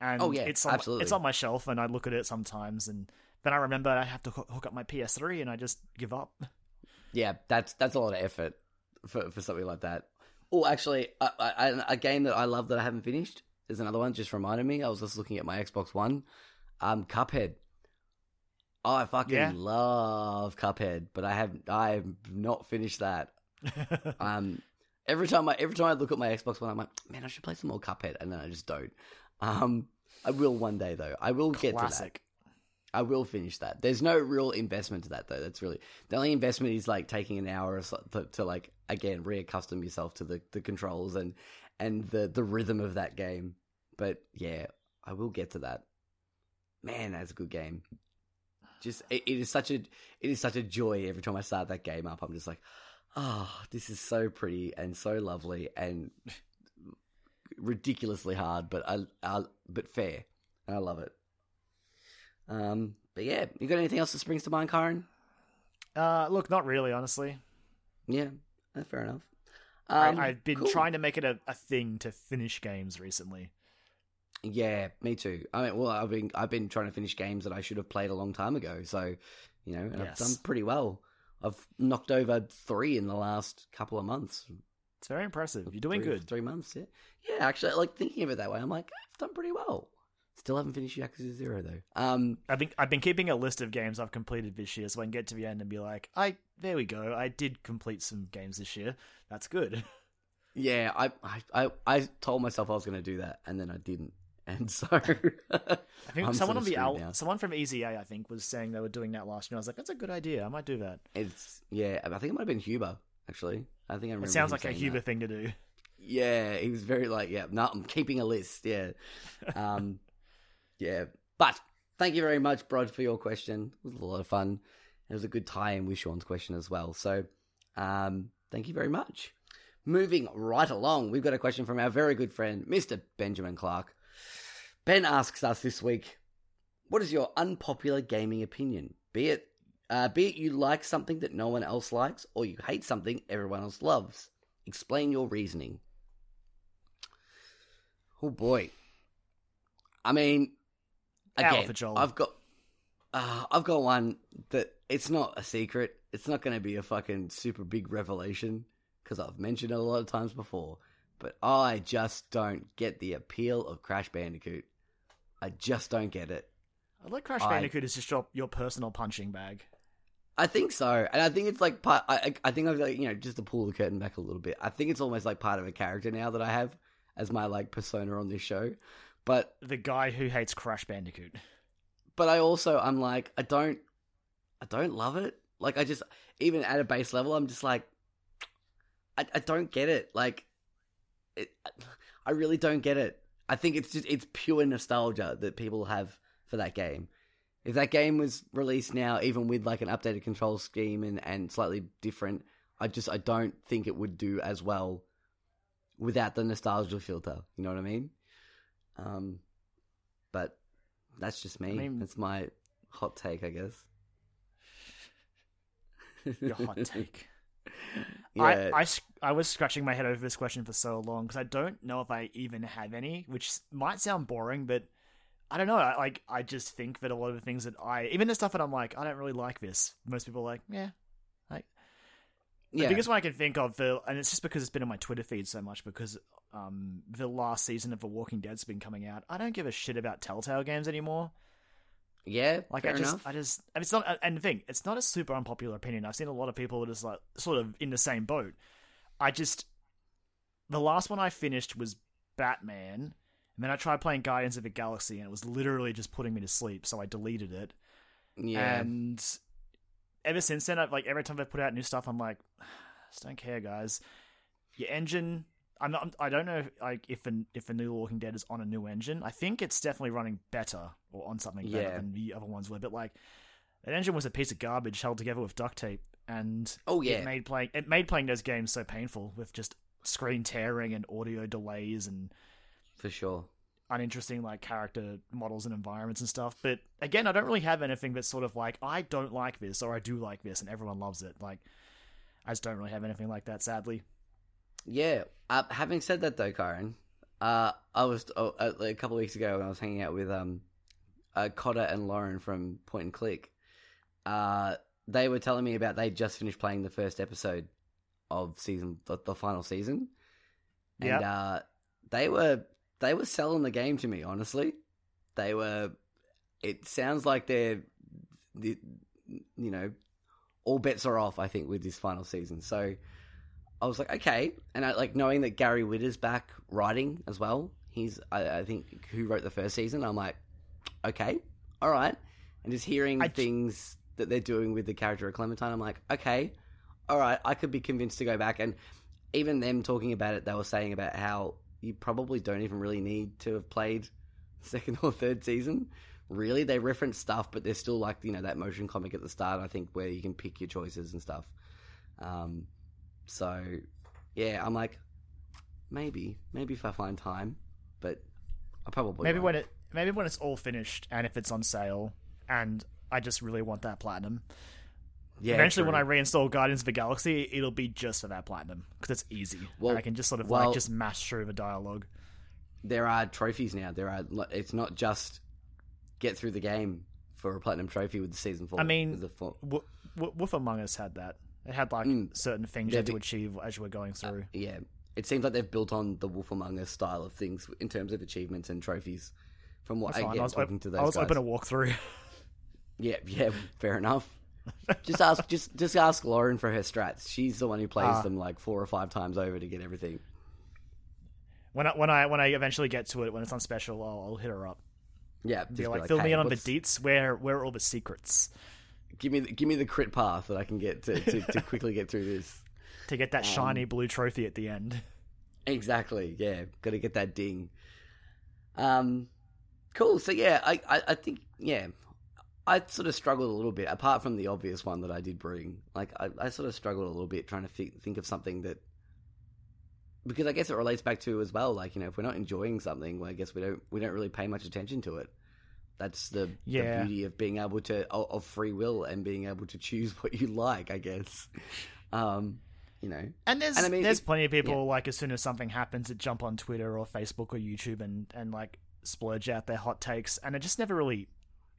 and
Oh, yeah,
it's on,
absolutely.
it's on my shelf, and I look at it sometimes, and then I remember I have to hook up my PS3, and I just give up.
Yeah, that's that's a lot of effort for for something like that. Oh, actually, a, a, a game that I love that I haven't finished is another one. Just reminded me. I was just looking at my Xbox One, um, Cuphead. Oh, I fucking
Yeah.
love Cuphead, but I have I have not finished that. Um, every time I every time I look at my Xbox One, I'm like, man, I should play some more Cuphead, and then I just don't. Um, I will one day though. I will get to that. I will finish that. There's no real investment to that though. That's really the only investment is like taking an hour or so to, to like again reaccustom yourself to the, the controls and and the the rhythm of that game. But yeah, I will get to that. Man, that's a good game. Just it, it is such a it is such a joy every time I start that game up. I'm just like, oh, this is so pretty and so lovely and ridiculously hard, but I, I but fair, and I love it. Um, but yeah, you got anything else that springs to mind, Karen?
Uh, look, not really, honestly.
Yeah, fair enough.
I,
Um,
I've been
cool.
trying to make it a, a thing to finish games recently.
Yeah, me too. I mean, well, I've been I've been trying to finish games that I should have played a long time ago. So, you know, and I've done pretty well. I've knocked over three in the last couple of months.
It's very impressive. You're doing
Three-
good.
Three months, yeah. Yeah, actually, like thinking of it that way, I'm like, I've done pretty well. Still haven't finished Yakuza Zero though. Um,
I've been I've been keeping a list of games I've completed this year, so I can get to the end and be like, I there we go. I did complete some games this year. That's good.
yeah, I I I, I told myself I was going to do that, and then I didn't, and so
I think someone on the Al-
now.
someone from EZA I think was saying they were doing that last year. I was like, that's a good idea. I might do that.
It's yeah. I think it might have been Huber actually. I think I remember.
It sounds like a Huber
that.
thing to do.
Yeah, he was very like, yeah. No, I'm keeping a list. Yeah, um, yeah. But thank you very much, Brod, for your question. It was a lot of fun. It was a good tie-in with Sean's question as well. So, um, thank you very much. Moving right along, we've got a question from our very good friend, Mr. Benjamin Clark. Ben asks us this week, "What is your unpopular gaming opinion? Be it, uh, be it you like something that no one else likes, or you hate something everyone else loves. Explain your reasoning." Oh boy. I mean, again. I've got, uh, I've got one that it's not a secret. It's not going to be a fucking super big revelation because I've mentioned it a lot of times before. But I just don't get the appeal of Crash Bandicoot. I just don't get it.
I like Crash
I-
Bandicoot is just your your personal punching bag.
I think so, and I think it's like part. I, I I think I've like you know just to pull the curtain back a little bit. I think it's almost like part of a character now that I have as my like persona on this show. But
The guy who hates Crash Bandicoot.
but I also I'm like I don't I don't love it. Like I just even at a base level I'm just like I I don't get it. Like it, I really don't get it. I think it's just it's pure nostalgia that people have for that game. If that game was released now, even with like an updated control scheme and, and slightly different, I just I don't think it would do as well without the nostalgia filter. You know what I mean? Um, but that's just me.
I mean-
that's my hot take, I guess.
Your hot take.
yeah,
I, I, I was scratching my head over this question for so long because I don't know if I even have any, which might sound boring, but I don't know. I, like, I just think that a lot of the things that I, even the stuff that I'm like, I don't really like this. Most people are like, yeah, like, The
yeah,
biggest one I can think of, and it's just because it's been on my Twitter feed so much because um, the last season of The Walking Dead's been coming out. I don't give a shit about Telltale games anymore.
Yeah,
Like I just,
enough.
I just, and it's not. Uh, and the thing, it's not a super unpopular opinion. I've seen a lot of people just like sort of in the same boat. I just, the last one I finished was Batman, and then I tried playing Guardians of the Galaxy, and it was literally just putting me to sleep. So I deleted it.
yeah,
And ever since then, I've like every time they put out new stuff, I'm like, I just don't care, guys. Your engine, I'm not. I don't know if, like if an if the new Walking Dead is on a new engine. I think it's definitely running better or on something better
Yeah.
than the other ones were. But like, that engine was a piece of garbage held together with duct tape, and
Oh, yeah.
it made playing it made playing those games so painful with just screen tearing and audio delays and
for sure.
uninteresting like character models and environments and stuff. But again, I don't really have anything that's sort of like I don't like this or I do like this and everyone loves it. Like I just don't really have anything like that, sadly.
Yeah. Uh, having said that, though, Karen, uh, I was oh, uh, a couple of weeks ago when I was hanging out with um, uh, Cotter and Lauren from Point and Click. Uh, they were telling me about they just finished playing the first episode of season, the, the final season, and
Yep.
uh, they were they were selling the game to me. Honestly, they were. It sounds like they're, the, you know, all bets are off. I think with this final season, so. I was like, okay, and I like knowing that Gary Whitta's back writing as well. He's, I, I think, who wrote the first season. I'm like, okay, all right, and just hearing
I-
things that they're doing with the character of Clementine, I'm like, okay, all right, I could be convinced to go back. And even them talking about it, they were saying about how you probably don't even really need to have played second or third season. Really, they reference stuff, but they're still like you know that motion comic at the start. I think where you can pick your choices and stuff. Um, so, yeah, I'm like, maybe, maybe if I find time, but I probably
maybe
won't.
when it maybe when it's all finished and if it's on sale and I just really want that platinum.
yeah,
Eventually, when. I reinstall Guardians of the Galaxy, it'll be just for that platinum because it's easy.
Well-
and I can just sort of
well-
like just mash through the dialogue.
there are trophies now. There are. It's not just get through the game for a platinum trophy with the season four.
I mean,
the four,
W- w- Wolf Among Us had that. It had like
Mm.
certain things you had to achieve as you were going through.
yeah, it seems like they've built on the Wolf Among Us style of things in terms of achievements and trophies. From what
That's
I
fine.
get
I was,
talking
op-
to those
I was
guys.
open to walk through.
Yeah, yeah, fair enough. just ask, just just ask Lauren for her strats. She's the one who plays
Ah.
them like four or five times over to get everything.
when I when I when I eventually get to it when it's on special, I'll, I'll hit her up.
Yeah, just
Be like,
like,
fill me
"Hey,
in on the deets. Where where are all the secrets
Give me, the, give me the crit path that I can get to, to, to quickly get through this.
to get
Um,
that shiny blue trophy at the end?
Exactly. Yeah, got to get that ding. Um, cool. So yeah, I, I, I think yeah, I sort of struggled a little bit. Apart from the obvious one that I did bring, like I, I sort of struggled a little bit trying to fi- think of something that because I guess it relates back to as well. Like you know, if we're not enjoying something, well, I guess we don't we don't really pay much attention to it. That's the,
Yeah.
the beauty of being able to of free will and being able to choose what you like. I guess. Um, you know,
And there's
And I mean,
there's
if-
plenty of people like as soon as something happens, that jump on Twitter or Facebook or YouTube and and like splurge out their hot takes, and it just never really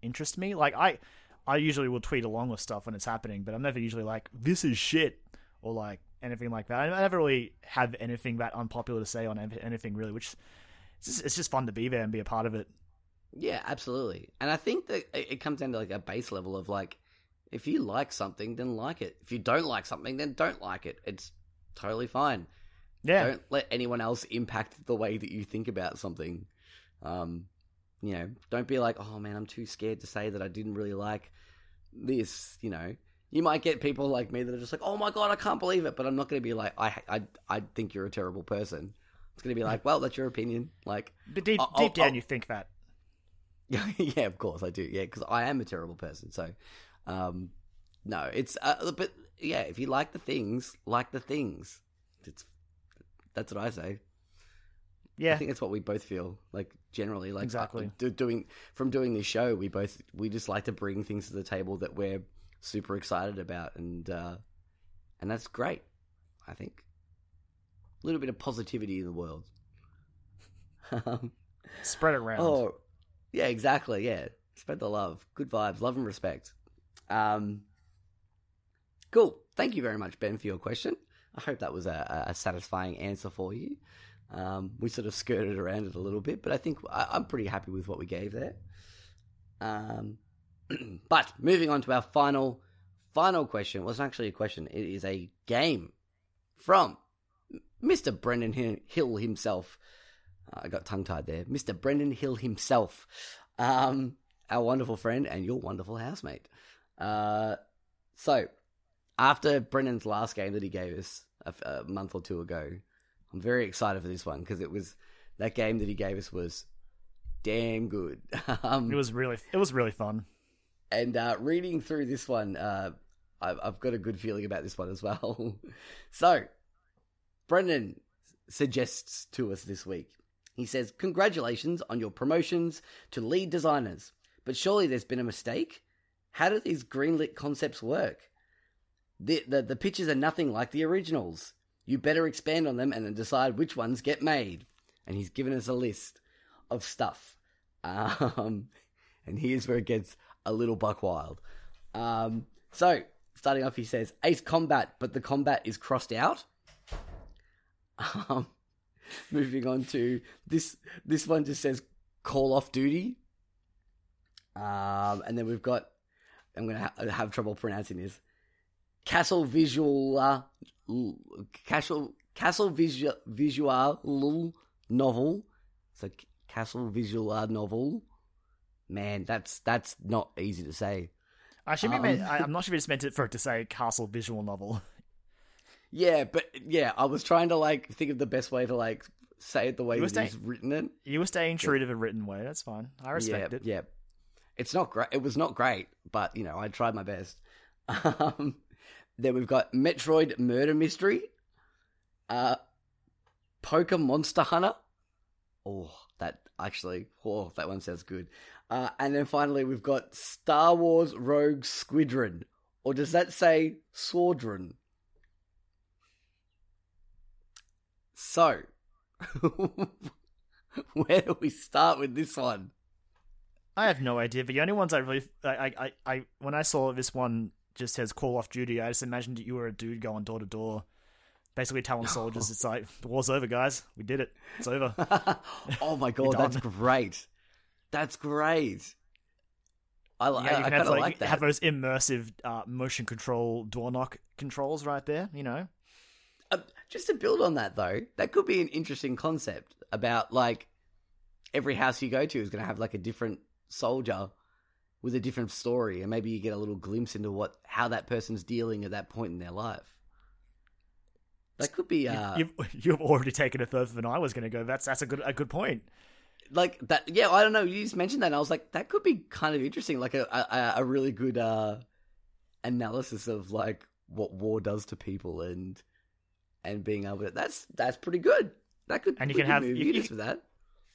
interests me. Like I I usually will tweet along with stuff when it's happening, but I'm never usually like this is shit or like anything like that. I I never really have anything that unpopular to say on anything really, which it's just, it's just fun to be there and be a part of it.
Yeah, absolutely. And I think that it comes down to like a base level of like, if you like something, then like it. If you don't like something, then don't like it. It's totally fine.
Yeah,
Don't let anyone else impact the way that you think about something. Um, you know, don't be like, oh man, I'm too scared to say that I didn't really like this. You know, you might get people like me that are just like, oh my god, I can't believe it. But I'm not going to be like, I, I, I think you're a terrible person. It's going to be like, well, that's your opinion. Like,
but deep
I'll-
deep down
I'll-
you think that.
yeah, of course I do. Yeah, because I am a terrible person. So, um, no, it's uh, but yeah, if you like the things, like the things. It's that's what I say.
Yeah,
I think that's what we both feel like generally. Like
Exactly.
uh, do, doing from doing this show, we both we just like to bring things to the table that we're super excited about, and uh, and that's great. I think a little bit of positivity in the world. Um,
spread it around.
Oh, yeah, exactly. Yeah, spread the love, good vibes, love and respect. Um, Cool. Thank you very much, Ben, for your question. I hope that was a, a satisfying answer for you. Um, we sort of skirted around it a little bit, but I think I, I'm pretty happy with what we gave there. Um, but moving on to our final, final question. Wasn't actually a question. It is a game from Mr. Brendan Hill himself. I got tongue tied there. Mr. Brendan Hill himself, um, our wonderful friend and your wonderful housemate. Uh, so, after Brendan's last game that he gave us a, a month or two ago, I'm very excited for this one because it was that game that he gave us was damn good. um,
It was really it was really fun.
and uh, reading through this one, uh, I've, I've got a good feeling about this one as well. so, Brendan suggests to us this week. He says, Congratulations on your promotions to lead designers, but surely there's been a mistake? How do these greenlit concepts work? The, the, the pictures are nothing like the originals. You better expand on them and then decide which ones get made. And he's given us a list of stuff. Um, and here's where it gets a little buck wild. Um, so, starting off, he says Ace Combat, but the combat is crossed out. Um, moving on to this, this one just says Call Off Duty. Um, and then we've got, I'm going to ha- have trouble pronouncing this. Castle Visual, uh, Castle, Castle Visual, Visual novel. So, Castle Visual novel. Man, that's that's not easy to say.
I should be
Um,
meant, I, I'm not sure if it's meant for it to say castle visual novel.
Yeah, but yeah, I was trying to like think of the best way to like say it the way
You were
that written it.
You were staying true to the written way. That's fine. I respect
yeah,
it.
yeah. It's not great. It was not great, but you know, I tried my best. Um, then we've got Metroid Murder Mystery, uh, Poker Monster Hunter. Oh, that actually, oh, that one sounds good. Uh, and then finally, we've got Star Wars Rogue Squadron, or does that say Swordron? So, where do we start with this one?
I have no idea. But The only ones I really, I, I, I, when I saw this one just says Call Off Duty, I just imagined that you were a dude going door to door, basically telling soldiers, "It's like the war's over, guys. We did it. It's over."
oh my god, that's great. That's great. I, li-
yeah,
I,
you
I
can
kind
have
of
like,
like that.
have those immersive uh, motion control door knock controls right there. You know,
Uh, just to build on that though, that could be an interesting concept about like every house you go to is going to have like a different soldier with a different story, and maybe you get a little glimpse into what how that person's dealing at that point in their life. That could be uh,
you've you've already taken it further than I was going to go. That's that's a good a good point.
like that. Yeah, I don't know. You just mentioned that, and I was like, that could be kind of interesting. Like a a, a really good uh, analysis of like what war does to people and and being able to. That's that's pretty good. That could
And you can have- you- you-
with that.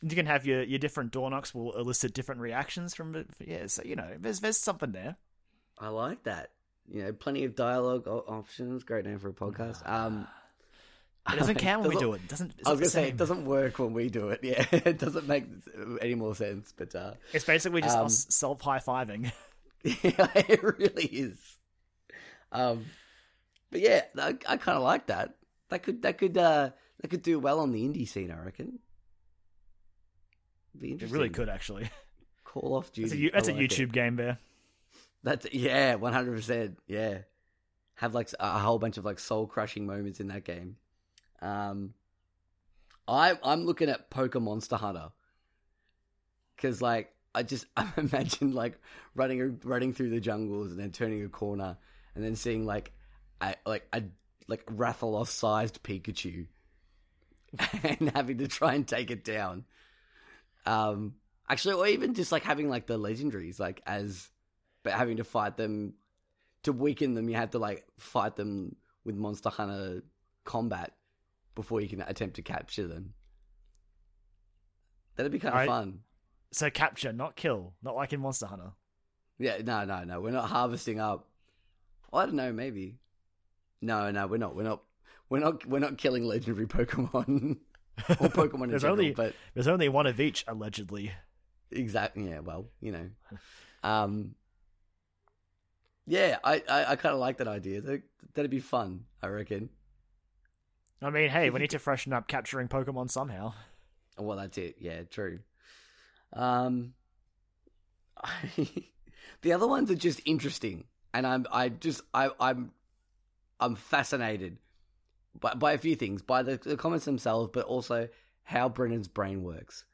You can have your, your different door knocks will elicit different reactions from it. Yeah, so you know, there's there's something there.
I like that. You know, plenty of dialogue options. Great name for a podcast. Um,
It doesn't count when we
doesn't-
do it. it doesn't.
I was gonna say it doesn't work when we do it. Yeah, it doesn't make any more sense. But uh,
It's basically just
Um,
us self high fiving.
yeah, it really is. Um, but yeah, I, I kind of like that. That could that could uh that could do well on the indie scene. I reckon. Be
It really could actually.
Call off duty.
That's a, that's
like it.
YouTube game there.
That's yeah, one hundred percent. Yeah, have like a whole bunch of like soul crushing moments in that game. Um, I I'm looking at Poker Monster Hunter because like I just I imagine like running running through the jungles and then turning a corner and then seeing like a like a like Rathalos sized Pikachu and having to try and take it down. Um, actually, or even just like having like the legendaries like as but having to fight them to weaken them you have to like fight them with monster hunter combat before you can attempt to capture them that'd be kind of
Alright.
fun
So capture, not kill, not like in Monster Hunter.
yeah no no no we're not harvesting up i don't know maybe no no we're not we're not we're not we're not killing legendary pokemon or pokemon in
There's
general
only
but
there's only one of each allegedly.
Exactly. Yeah. Well, you know. Um. Yeah, I I, I kind of like that idea. That, that'd be fun. I reckon.
I mean, hey, we need to freshen up capturing Pokemon somehow.
Well, that's it. Yeah, true. Um, I, the other ones are just interesting, and I'm I just I I'm I'm fascinated by by a few things, by the, the comments themselves, but also how Brendan's brain works.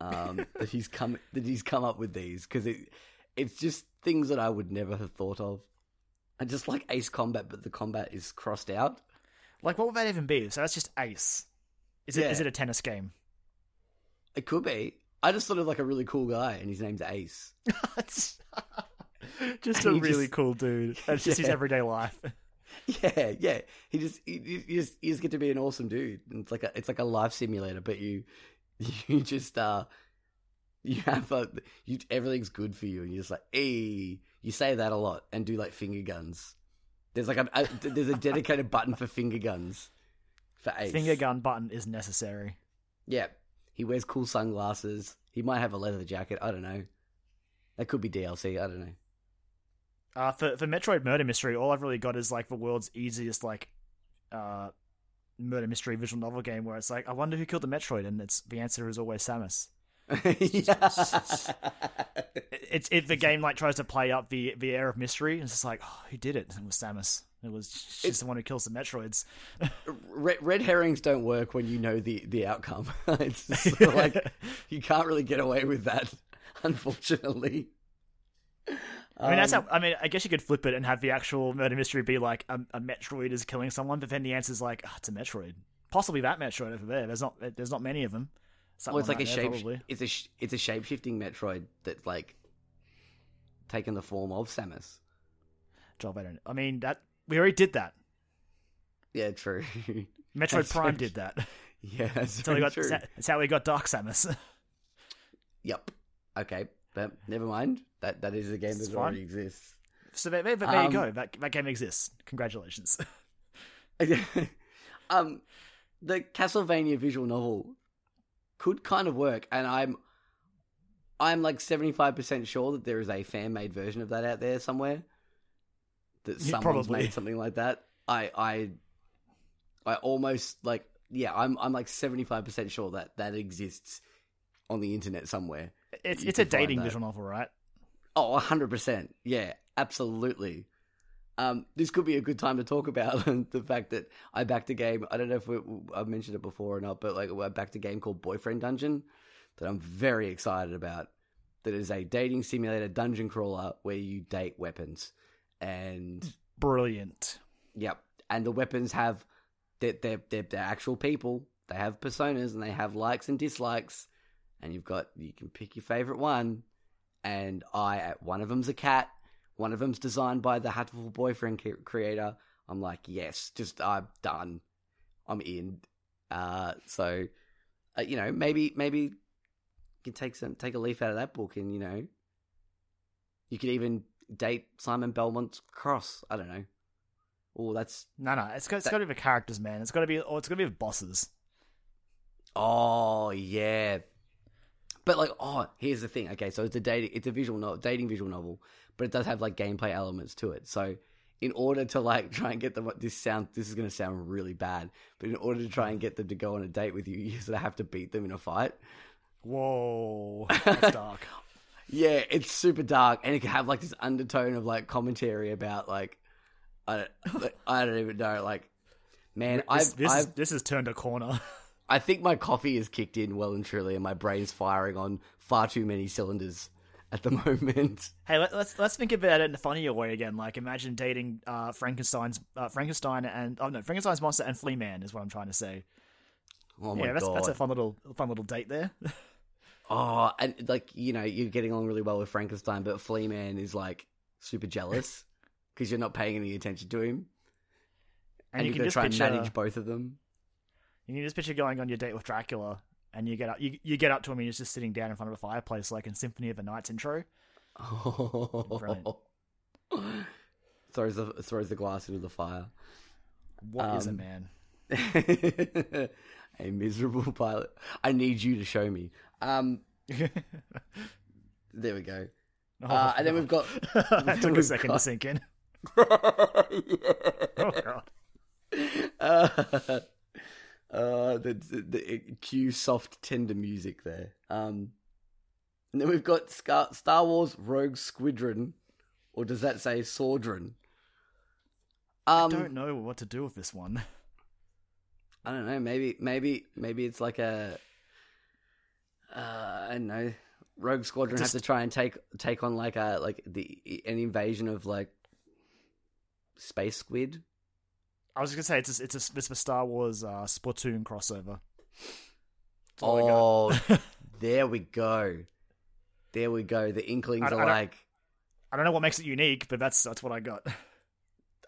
Um, that he's come that he's come up with these because it it's just things that I would never have thought of. And just like Ace Combat, but the combat is crossed out.
Like, what would that even be? So that's just Ace. Is it? Is
Yeah.
it a tennis game?
It could be. I just thought of like a really cool guy, and his name's Ace.
just
And
a really
just-
cool dude. That's just his everyday life.
Yeah, yeah. He just you, just you just get to be an awesome dude. And it's like a it's like a life simulator, but you you just uh you have a you everything's good for you, and you're just like, hey, you say that a lot and do like finger guns. There's like a, a there's a dedicated button for finger guns for Ace.
Finger gun button is necessary.
Yeah, he wears cool sunglasses. He might have a leather jacket. I don't know. That could be DLC. I don't know.
Uh, for for Metroid Murder Mystery, all I've really got is like the world's easiest like uh murder mystery visual novel game where it's like, I wonder who killed the Metroid, and it's the answer is always Samus. It's it the game like tries to play up the the air of mystery, and it's just like, oh, who did it? It was Samus. It was she's
It's-
the one who kills the Metroids.
red, red herrings don't work when you know the the outcome. it's just sort of like you can't really get away with that, unfortunately.
I mean, that's
Um,
how. I mean, I guess you could flip it and have the actual murder mystery be like a, a Metroid is killing someone, but then the answer is like, oh, it's a Metroid. Possibly that Metroid over there. There's not. There's not many of them.
well, it's
Someone
like a
there,
shape.
probably.
It's a sh- it's a shape shifting Metroid that's like taken the form of Samus.
Job, I don't. I mean, that we already did that.
Yeah, true.
Metroid
That's
Prime
very-
did that.
yeah, that's
That's we got,
true.
that's how we got Dark Samus.
Yep. Okay, but never mind. That that is a game
It's
that
fine.
already exists.
so there, there, there you
Um,
go. That that game exists. Congratulations.
um, the Castlevania visual novel could kind of work, and I'm I'm like seventy five percent sure that there is a fan made version of that out there somewhere. That someone's
probably.
made something like that. I I I almost like yeah. I'm I'm like seventy five percent sure that that exists on the internet somewhere.
It's it's a dating
that.
visual novel, right?
Oh, 100%. Yeah, absolutely. Um, this could be a good time to talk about the fact that I backed a game. I don't know if we, I've mentioned it before or not, but like I backed a game called Boyfriend Dungeon that I'm very excited about. That is a dating simulator dungeon crawler where you date weapons, and
Brilliant.
Yep. And the weapons have they're, they're, they're, they're actual people. They have personas and they have likes and dislikes. And you've got you can pick your favorite one. And I at one of them's a cat. One of them's designed by the Hatoful Boyfriend creator. I'm like, yes, just I'm done. I'm in. Uh, so, uh, you know, maybe maybe you can take some take a leaf out of that book, and you know, you could even date Simon Belmont's Cross. I don't know. Oh, that's
No, no, it's got it's
That-
got to be characters, man. It's got to be, or it's got to be the bosses.
oh yeah. But like, oh, here's the thing. Okay, so it's a dating, it's a visual novel, dating visual novel, but it does have like gameplay elements to it. So, in order to like try and get them, this sound, this is going to sound really bad, but in order to try and get them to go on a date with you, you sort of have to beat them in a fight.
Whoa, that's dark.
Yeah, it's super dark, and it can have like this undertone of like commentary about like, I don't, I don't even know, like, man,
This,
I've,
this,
I've
is, this has turned a corner.
I think my coffee has kicked in well and truly, and my brain's firing on far too many cylinders at the moment.
hey, let, let's let's think about it in a funnier way again. Like, imagine dating uh, Frankenstein's uh, Frankenstein and oh no, Frankenstein's monster and Flea Man is what I'm trying to say.
Oh my
yeah, that's
god!
that's a fun little fun little date there.
oh, and like you know, you're getting along really well with Frankenstein, but Flea Man is like super jealous because you're not paying any attention to him, and,
and you
you're
can
gonna
just
try and manage both of them.
You can just picture going on your date with Dracula, and you get up you, you get up to him and he's just sitting down in front of a fireplace, like in Symphony of the Night's intro. Brilliant.
throws the throws the glass into the fire.
What is
Um,
it, man?
a miserable pilot. I need you to show me. Um, there we go. Uh, and then we've got
that took a second
got-
to sink in.
yeah.
Oh god.
Uh, uh, the, the, the cue soft tender music there. Um, and then we've got Star Wars Rogue Squadron, or does that say Sordron?
I
Um,
don't know what to do with this one.
I don't know. Maybe, maybe, maybe it's like a. Uh, I don't know. Rogue Squadron
Just-
has to try and take take on like a like the an invasion of like space squid.
I was gonna say it's a, it's a, it's a Star Wars uh, Splatoon crossover. That's all I got.
Oh, there we go. There we go. The Inklings
I-
are
I
like,
I don't know what makes it unique, but that's that's what I got.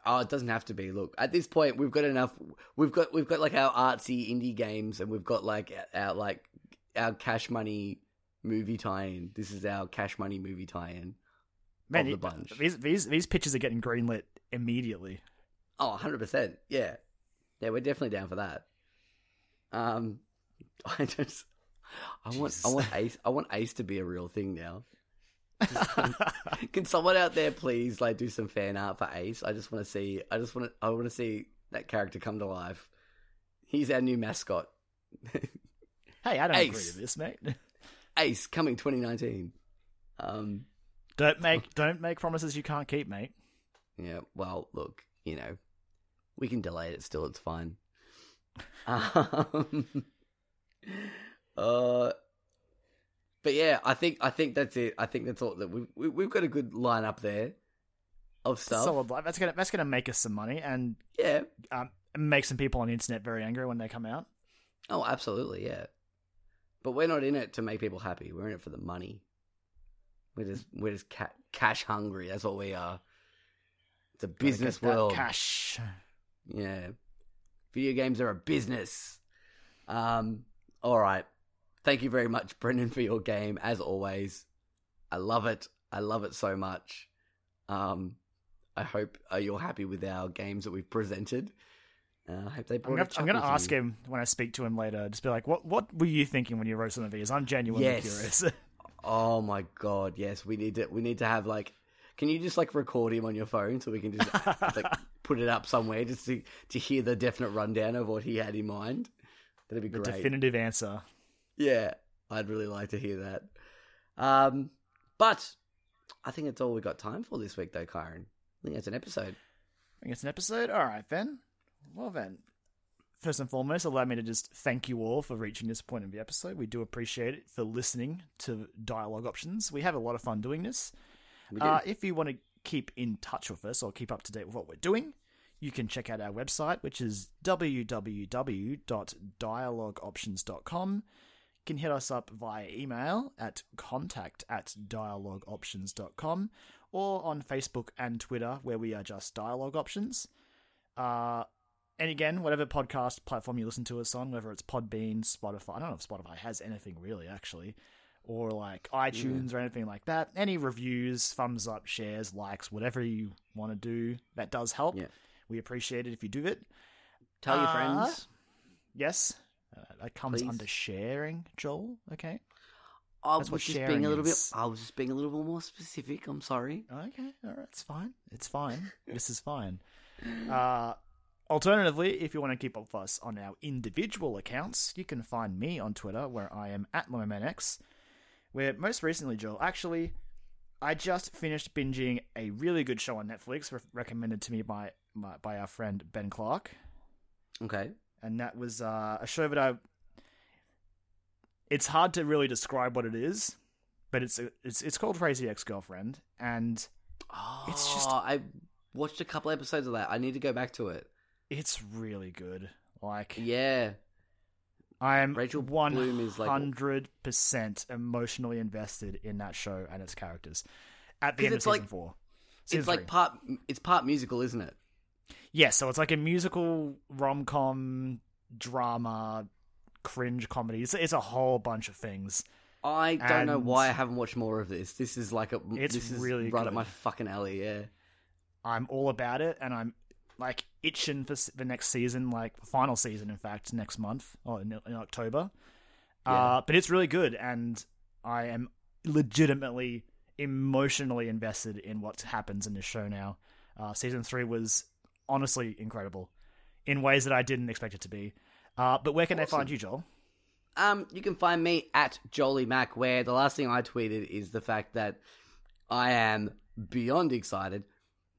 oh, it doesn't have to be. Look, at this point, we've got enough. We've got we've got like our artsy indie games, and we've got like our like our cash money movie tie-in. This is our cash money movie tie-in.
Man,
the bunch.
these these these pictures are getting greenlit immediately.
Oh, 100 percent. Yeah, yeah, we're definitely down for that. Um, I just, I want, I want Ace, I want Ace to be a real thing now. Can someone out there please like do some fan art for Ace? I just want to see. I just want to. I want to see that character come to life. He's our new mascot,
hey, I don't agree
Ace.
with this, mate.
Ace, coming 2019. Um,
Don't make don't make promises you can't keep, mate.
yeah. Well, look, you know, we can delay it still. It's fine. Um, uh, but yeah, I think I think that's it. I think that's all that we, we we've got a good lineup there of stuff.
Solid life. That's gonna that's gonna make us some money and
Yeah.
um, make some people on the internet very angry when they come out.
Oh, absolutely, yeah. But we're not in it to make people happy. We're in it for the money. We're just we're just ca- cash hungry. That's what we are. It's a business world.
cash.
Yeah. Video games are a business. Um, all right. Thank you very much, Brendan, for your game, as always. I love it. I love it so much. Um, I hope uh, you're happy with our games that we've presented. Uh, I hope they
I'm
brought
I'm gonna
chuckle to
ask
you.
him when I speak to him later. Just be like, what what were you thinking when you wrote some of these? I'm genuinely
Yes.
curious.
Oh my god, yes, we need to. We need to have like. Can you just like record him on your phone so we can just like put it up somewhere just to to hear the definite rundown of what he had in mind? That'd be
the
great.
definitive answer.
Yeah, I'd really like to hear that. Um, but I think it's all we got time for this week, though, Kyron. I think that's an episode.
I think it's an episode. All right, then. Well, then. First and foremost, allow me to just thank you all for reaching this point in the episode. We do appreciate it for listening to Dialogue Options. We have a lot of fun doing this.
We do.
Uh, if you want to keep in touch with us or keep up to date with what we're doing, you can check out our website, which is www.dialogueoptions.com. You can hit us up via email at contact at dialogueoptions.com or on Facebook and Twitter, where we are just Dialogue Options. Uh, and again, whatever podcast platform you listen to us on, whether it's Podbean, Spotify, I don't know if Spotify has anything really, actually, or like iTunes or anything like that. Any reviews, thumbs up, shares, likes, whatever you want to do, that does help.
Yeah.
We appreciate it if you do it.
Tell your
uh,
friends.
Yes, uh, that comes
Please.
under sharing, Joel. Okay.
I
that's
was
what
just being a little
is.
bit. I was just being a little bit more specific. I'm sorry.
Okay, all right, it's fine. It's fine. this is fine. Uh, alternatively, if you want to keep up with us on our individual accounts, you can find me on Twitter, where I am at MomentX. Where most recently, Joel, actually, I just finished binging a really good show on Netflix, re- recommended to me by, by our friend Ben Clark,
Okay.
and that was uh, a show that I. It's hard to really describe what it is, but it's it's it's called Crazy Ex Girlfriend, and
Oh,
It's just-
I watched a couple episodes of that. I need to go back to it.
it's really good. Like
Yeah.
I'm
Rachel
one
Bloom is,
hundred percent emotionally invested in that show and its characters. At the end of season
like-
four, season
it's like part. It's part musical, isn't it?
Yeah. So it's like a musical rom com drama, cringe comedy. It's, it's a whole bunch of things.
I don't know why I haven't watched more of this. This is like a.
It's
this is
really
right
good.
up my fucking alley. Yeah.
I'm all about it, and I'm like itching for the next season, like final season, in fact, next month or in, in October.
Yeah.
Uh, but it's really good, and I am legitimately emotionally invested in what happens in this show now. Uh, season three was honestly incredible in ways that I didn't expect it to be. Uh, but where can they find you, Joel?
Um, you can find me at Jolie Mac, where the last thing I tweeted is the fact that I am beyond excited.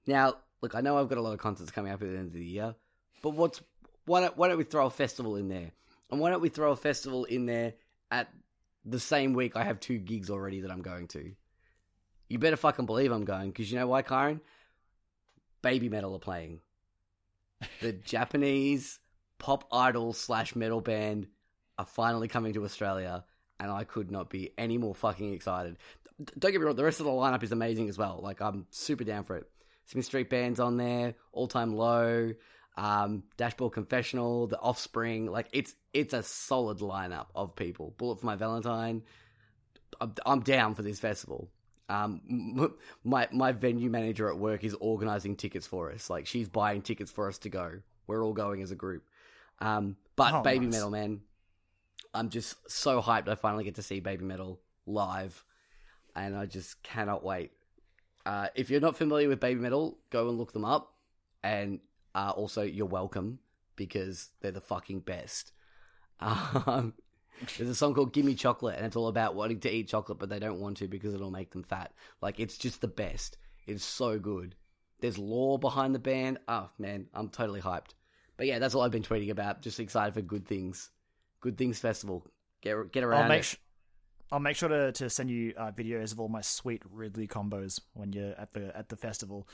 Now, look, I know I've got a lot of concerts coming up at the end of the year, but what's why don't, why don't we throw a festival in there? And why don't we throw a festival in there at the same week I have two gigs already that I'm going to? You better fucking believe I'm going, because you know why, Kyron? Baby Metal are playing. The Japanese pop idol slash metal band are finally coming to Australia, and I could not be any more fucking excited. Don't get me wrong, the rest of the lineup is amazing as well. Like, I'm super down for it. Smith Street Band's on there, All Time Low, um, Dashboard Confessional, The Offspring. Like, it's it's a solid lineup of people. Bullet for My Valentine. I'm, I'm down for this festival. Um, my my venue manager at work is organizing tickets for us. Like, she's buying tickets for us to go. We're all going as a group. Um, but
Oh,
Baby
nice.
Metal, man, I'm just so hyped. I finally get to see Babymetal live, and I just cannot wait. Uh, if you're not familiar with Babymetal, go and look them up. And uh, also, you're welcome because they're the fucking best. Um, there's a song called "Gimme Chocolate," and it's all about wanting to eat chocolate, but they don't want to because it'll make them fat. Like it's just the best. It's so good. There's lore behind the band. Oh man, I'm totally hyped. But yeah, that's all I've been tweeting about. Just excited for good things. Good things festival. Get get around
I'll make
it.
sh- I'll make sure to, to send you uh, videos of all my sweet Ridley combos when you're at the at the festival.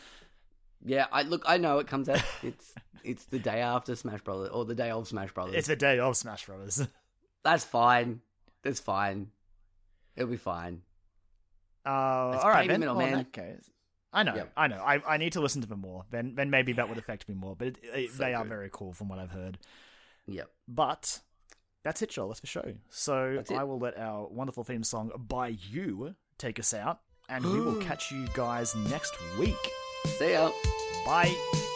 Yeah, I look. I know it comes out. It's it's the day after Smash Brothers or the day of Smash Brothers.
It's the day of Smash Brothers.
That's fine. That's fine. It'll be fine.
Uh, all right.
Metal,
Well,
man.
that case, I know,
Yep.
I know. I, I need to listen to them more. Then then maybe that would affect me more. But it, it-
So
they are very cool from what I've heard.
Yep.
But that's it, Joel. That's the show. So. I will let our wonderful theme song by you take us out, and we will catch you guys next week.
See ya.
Bye.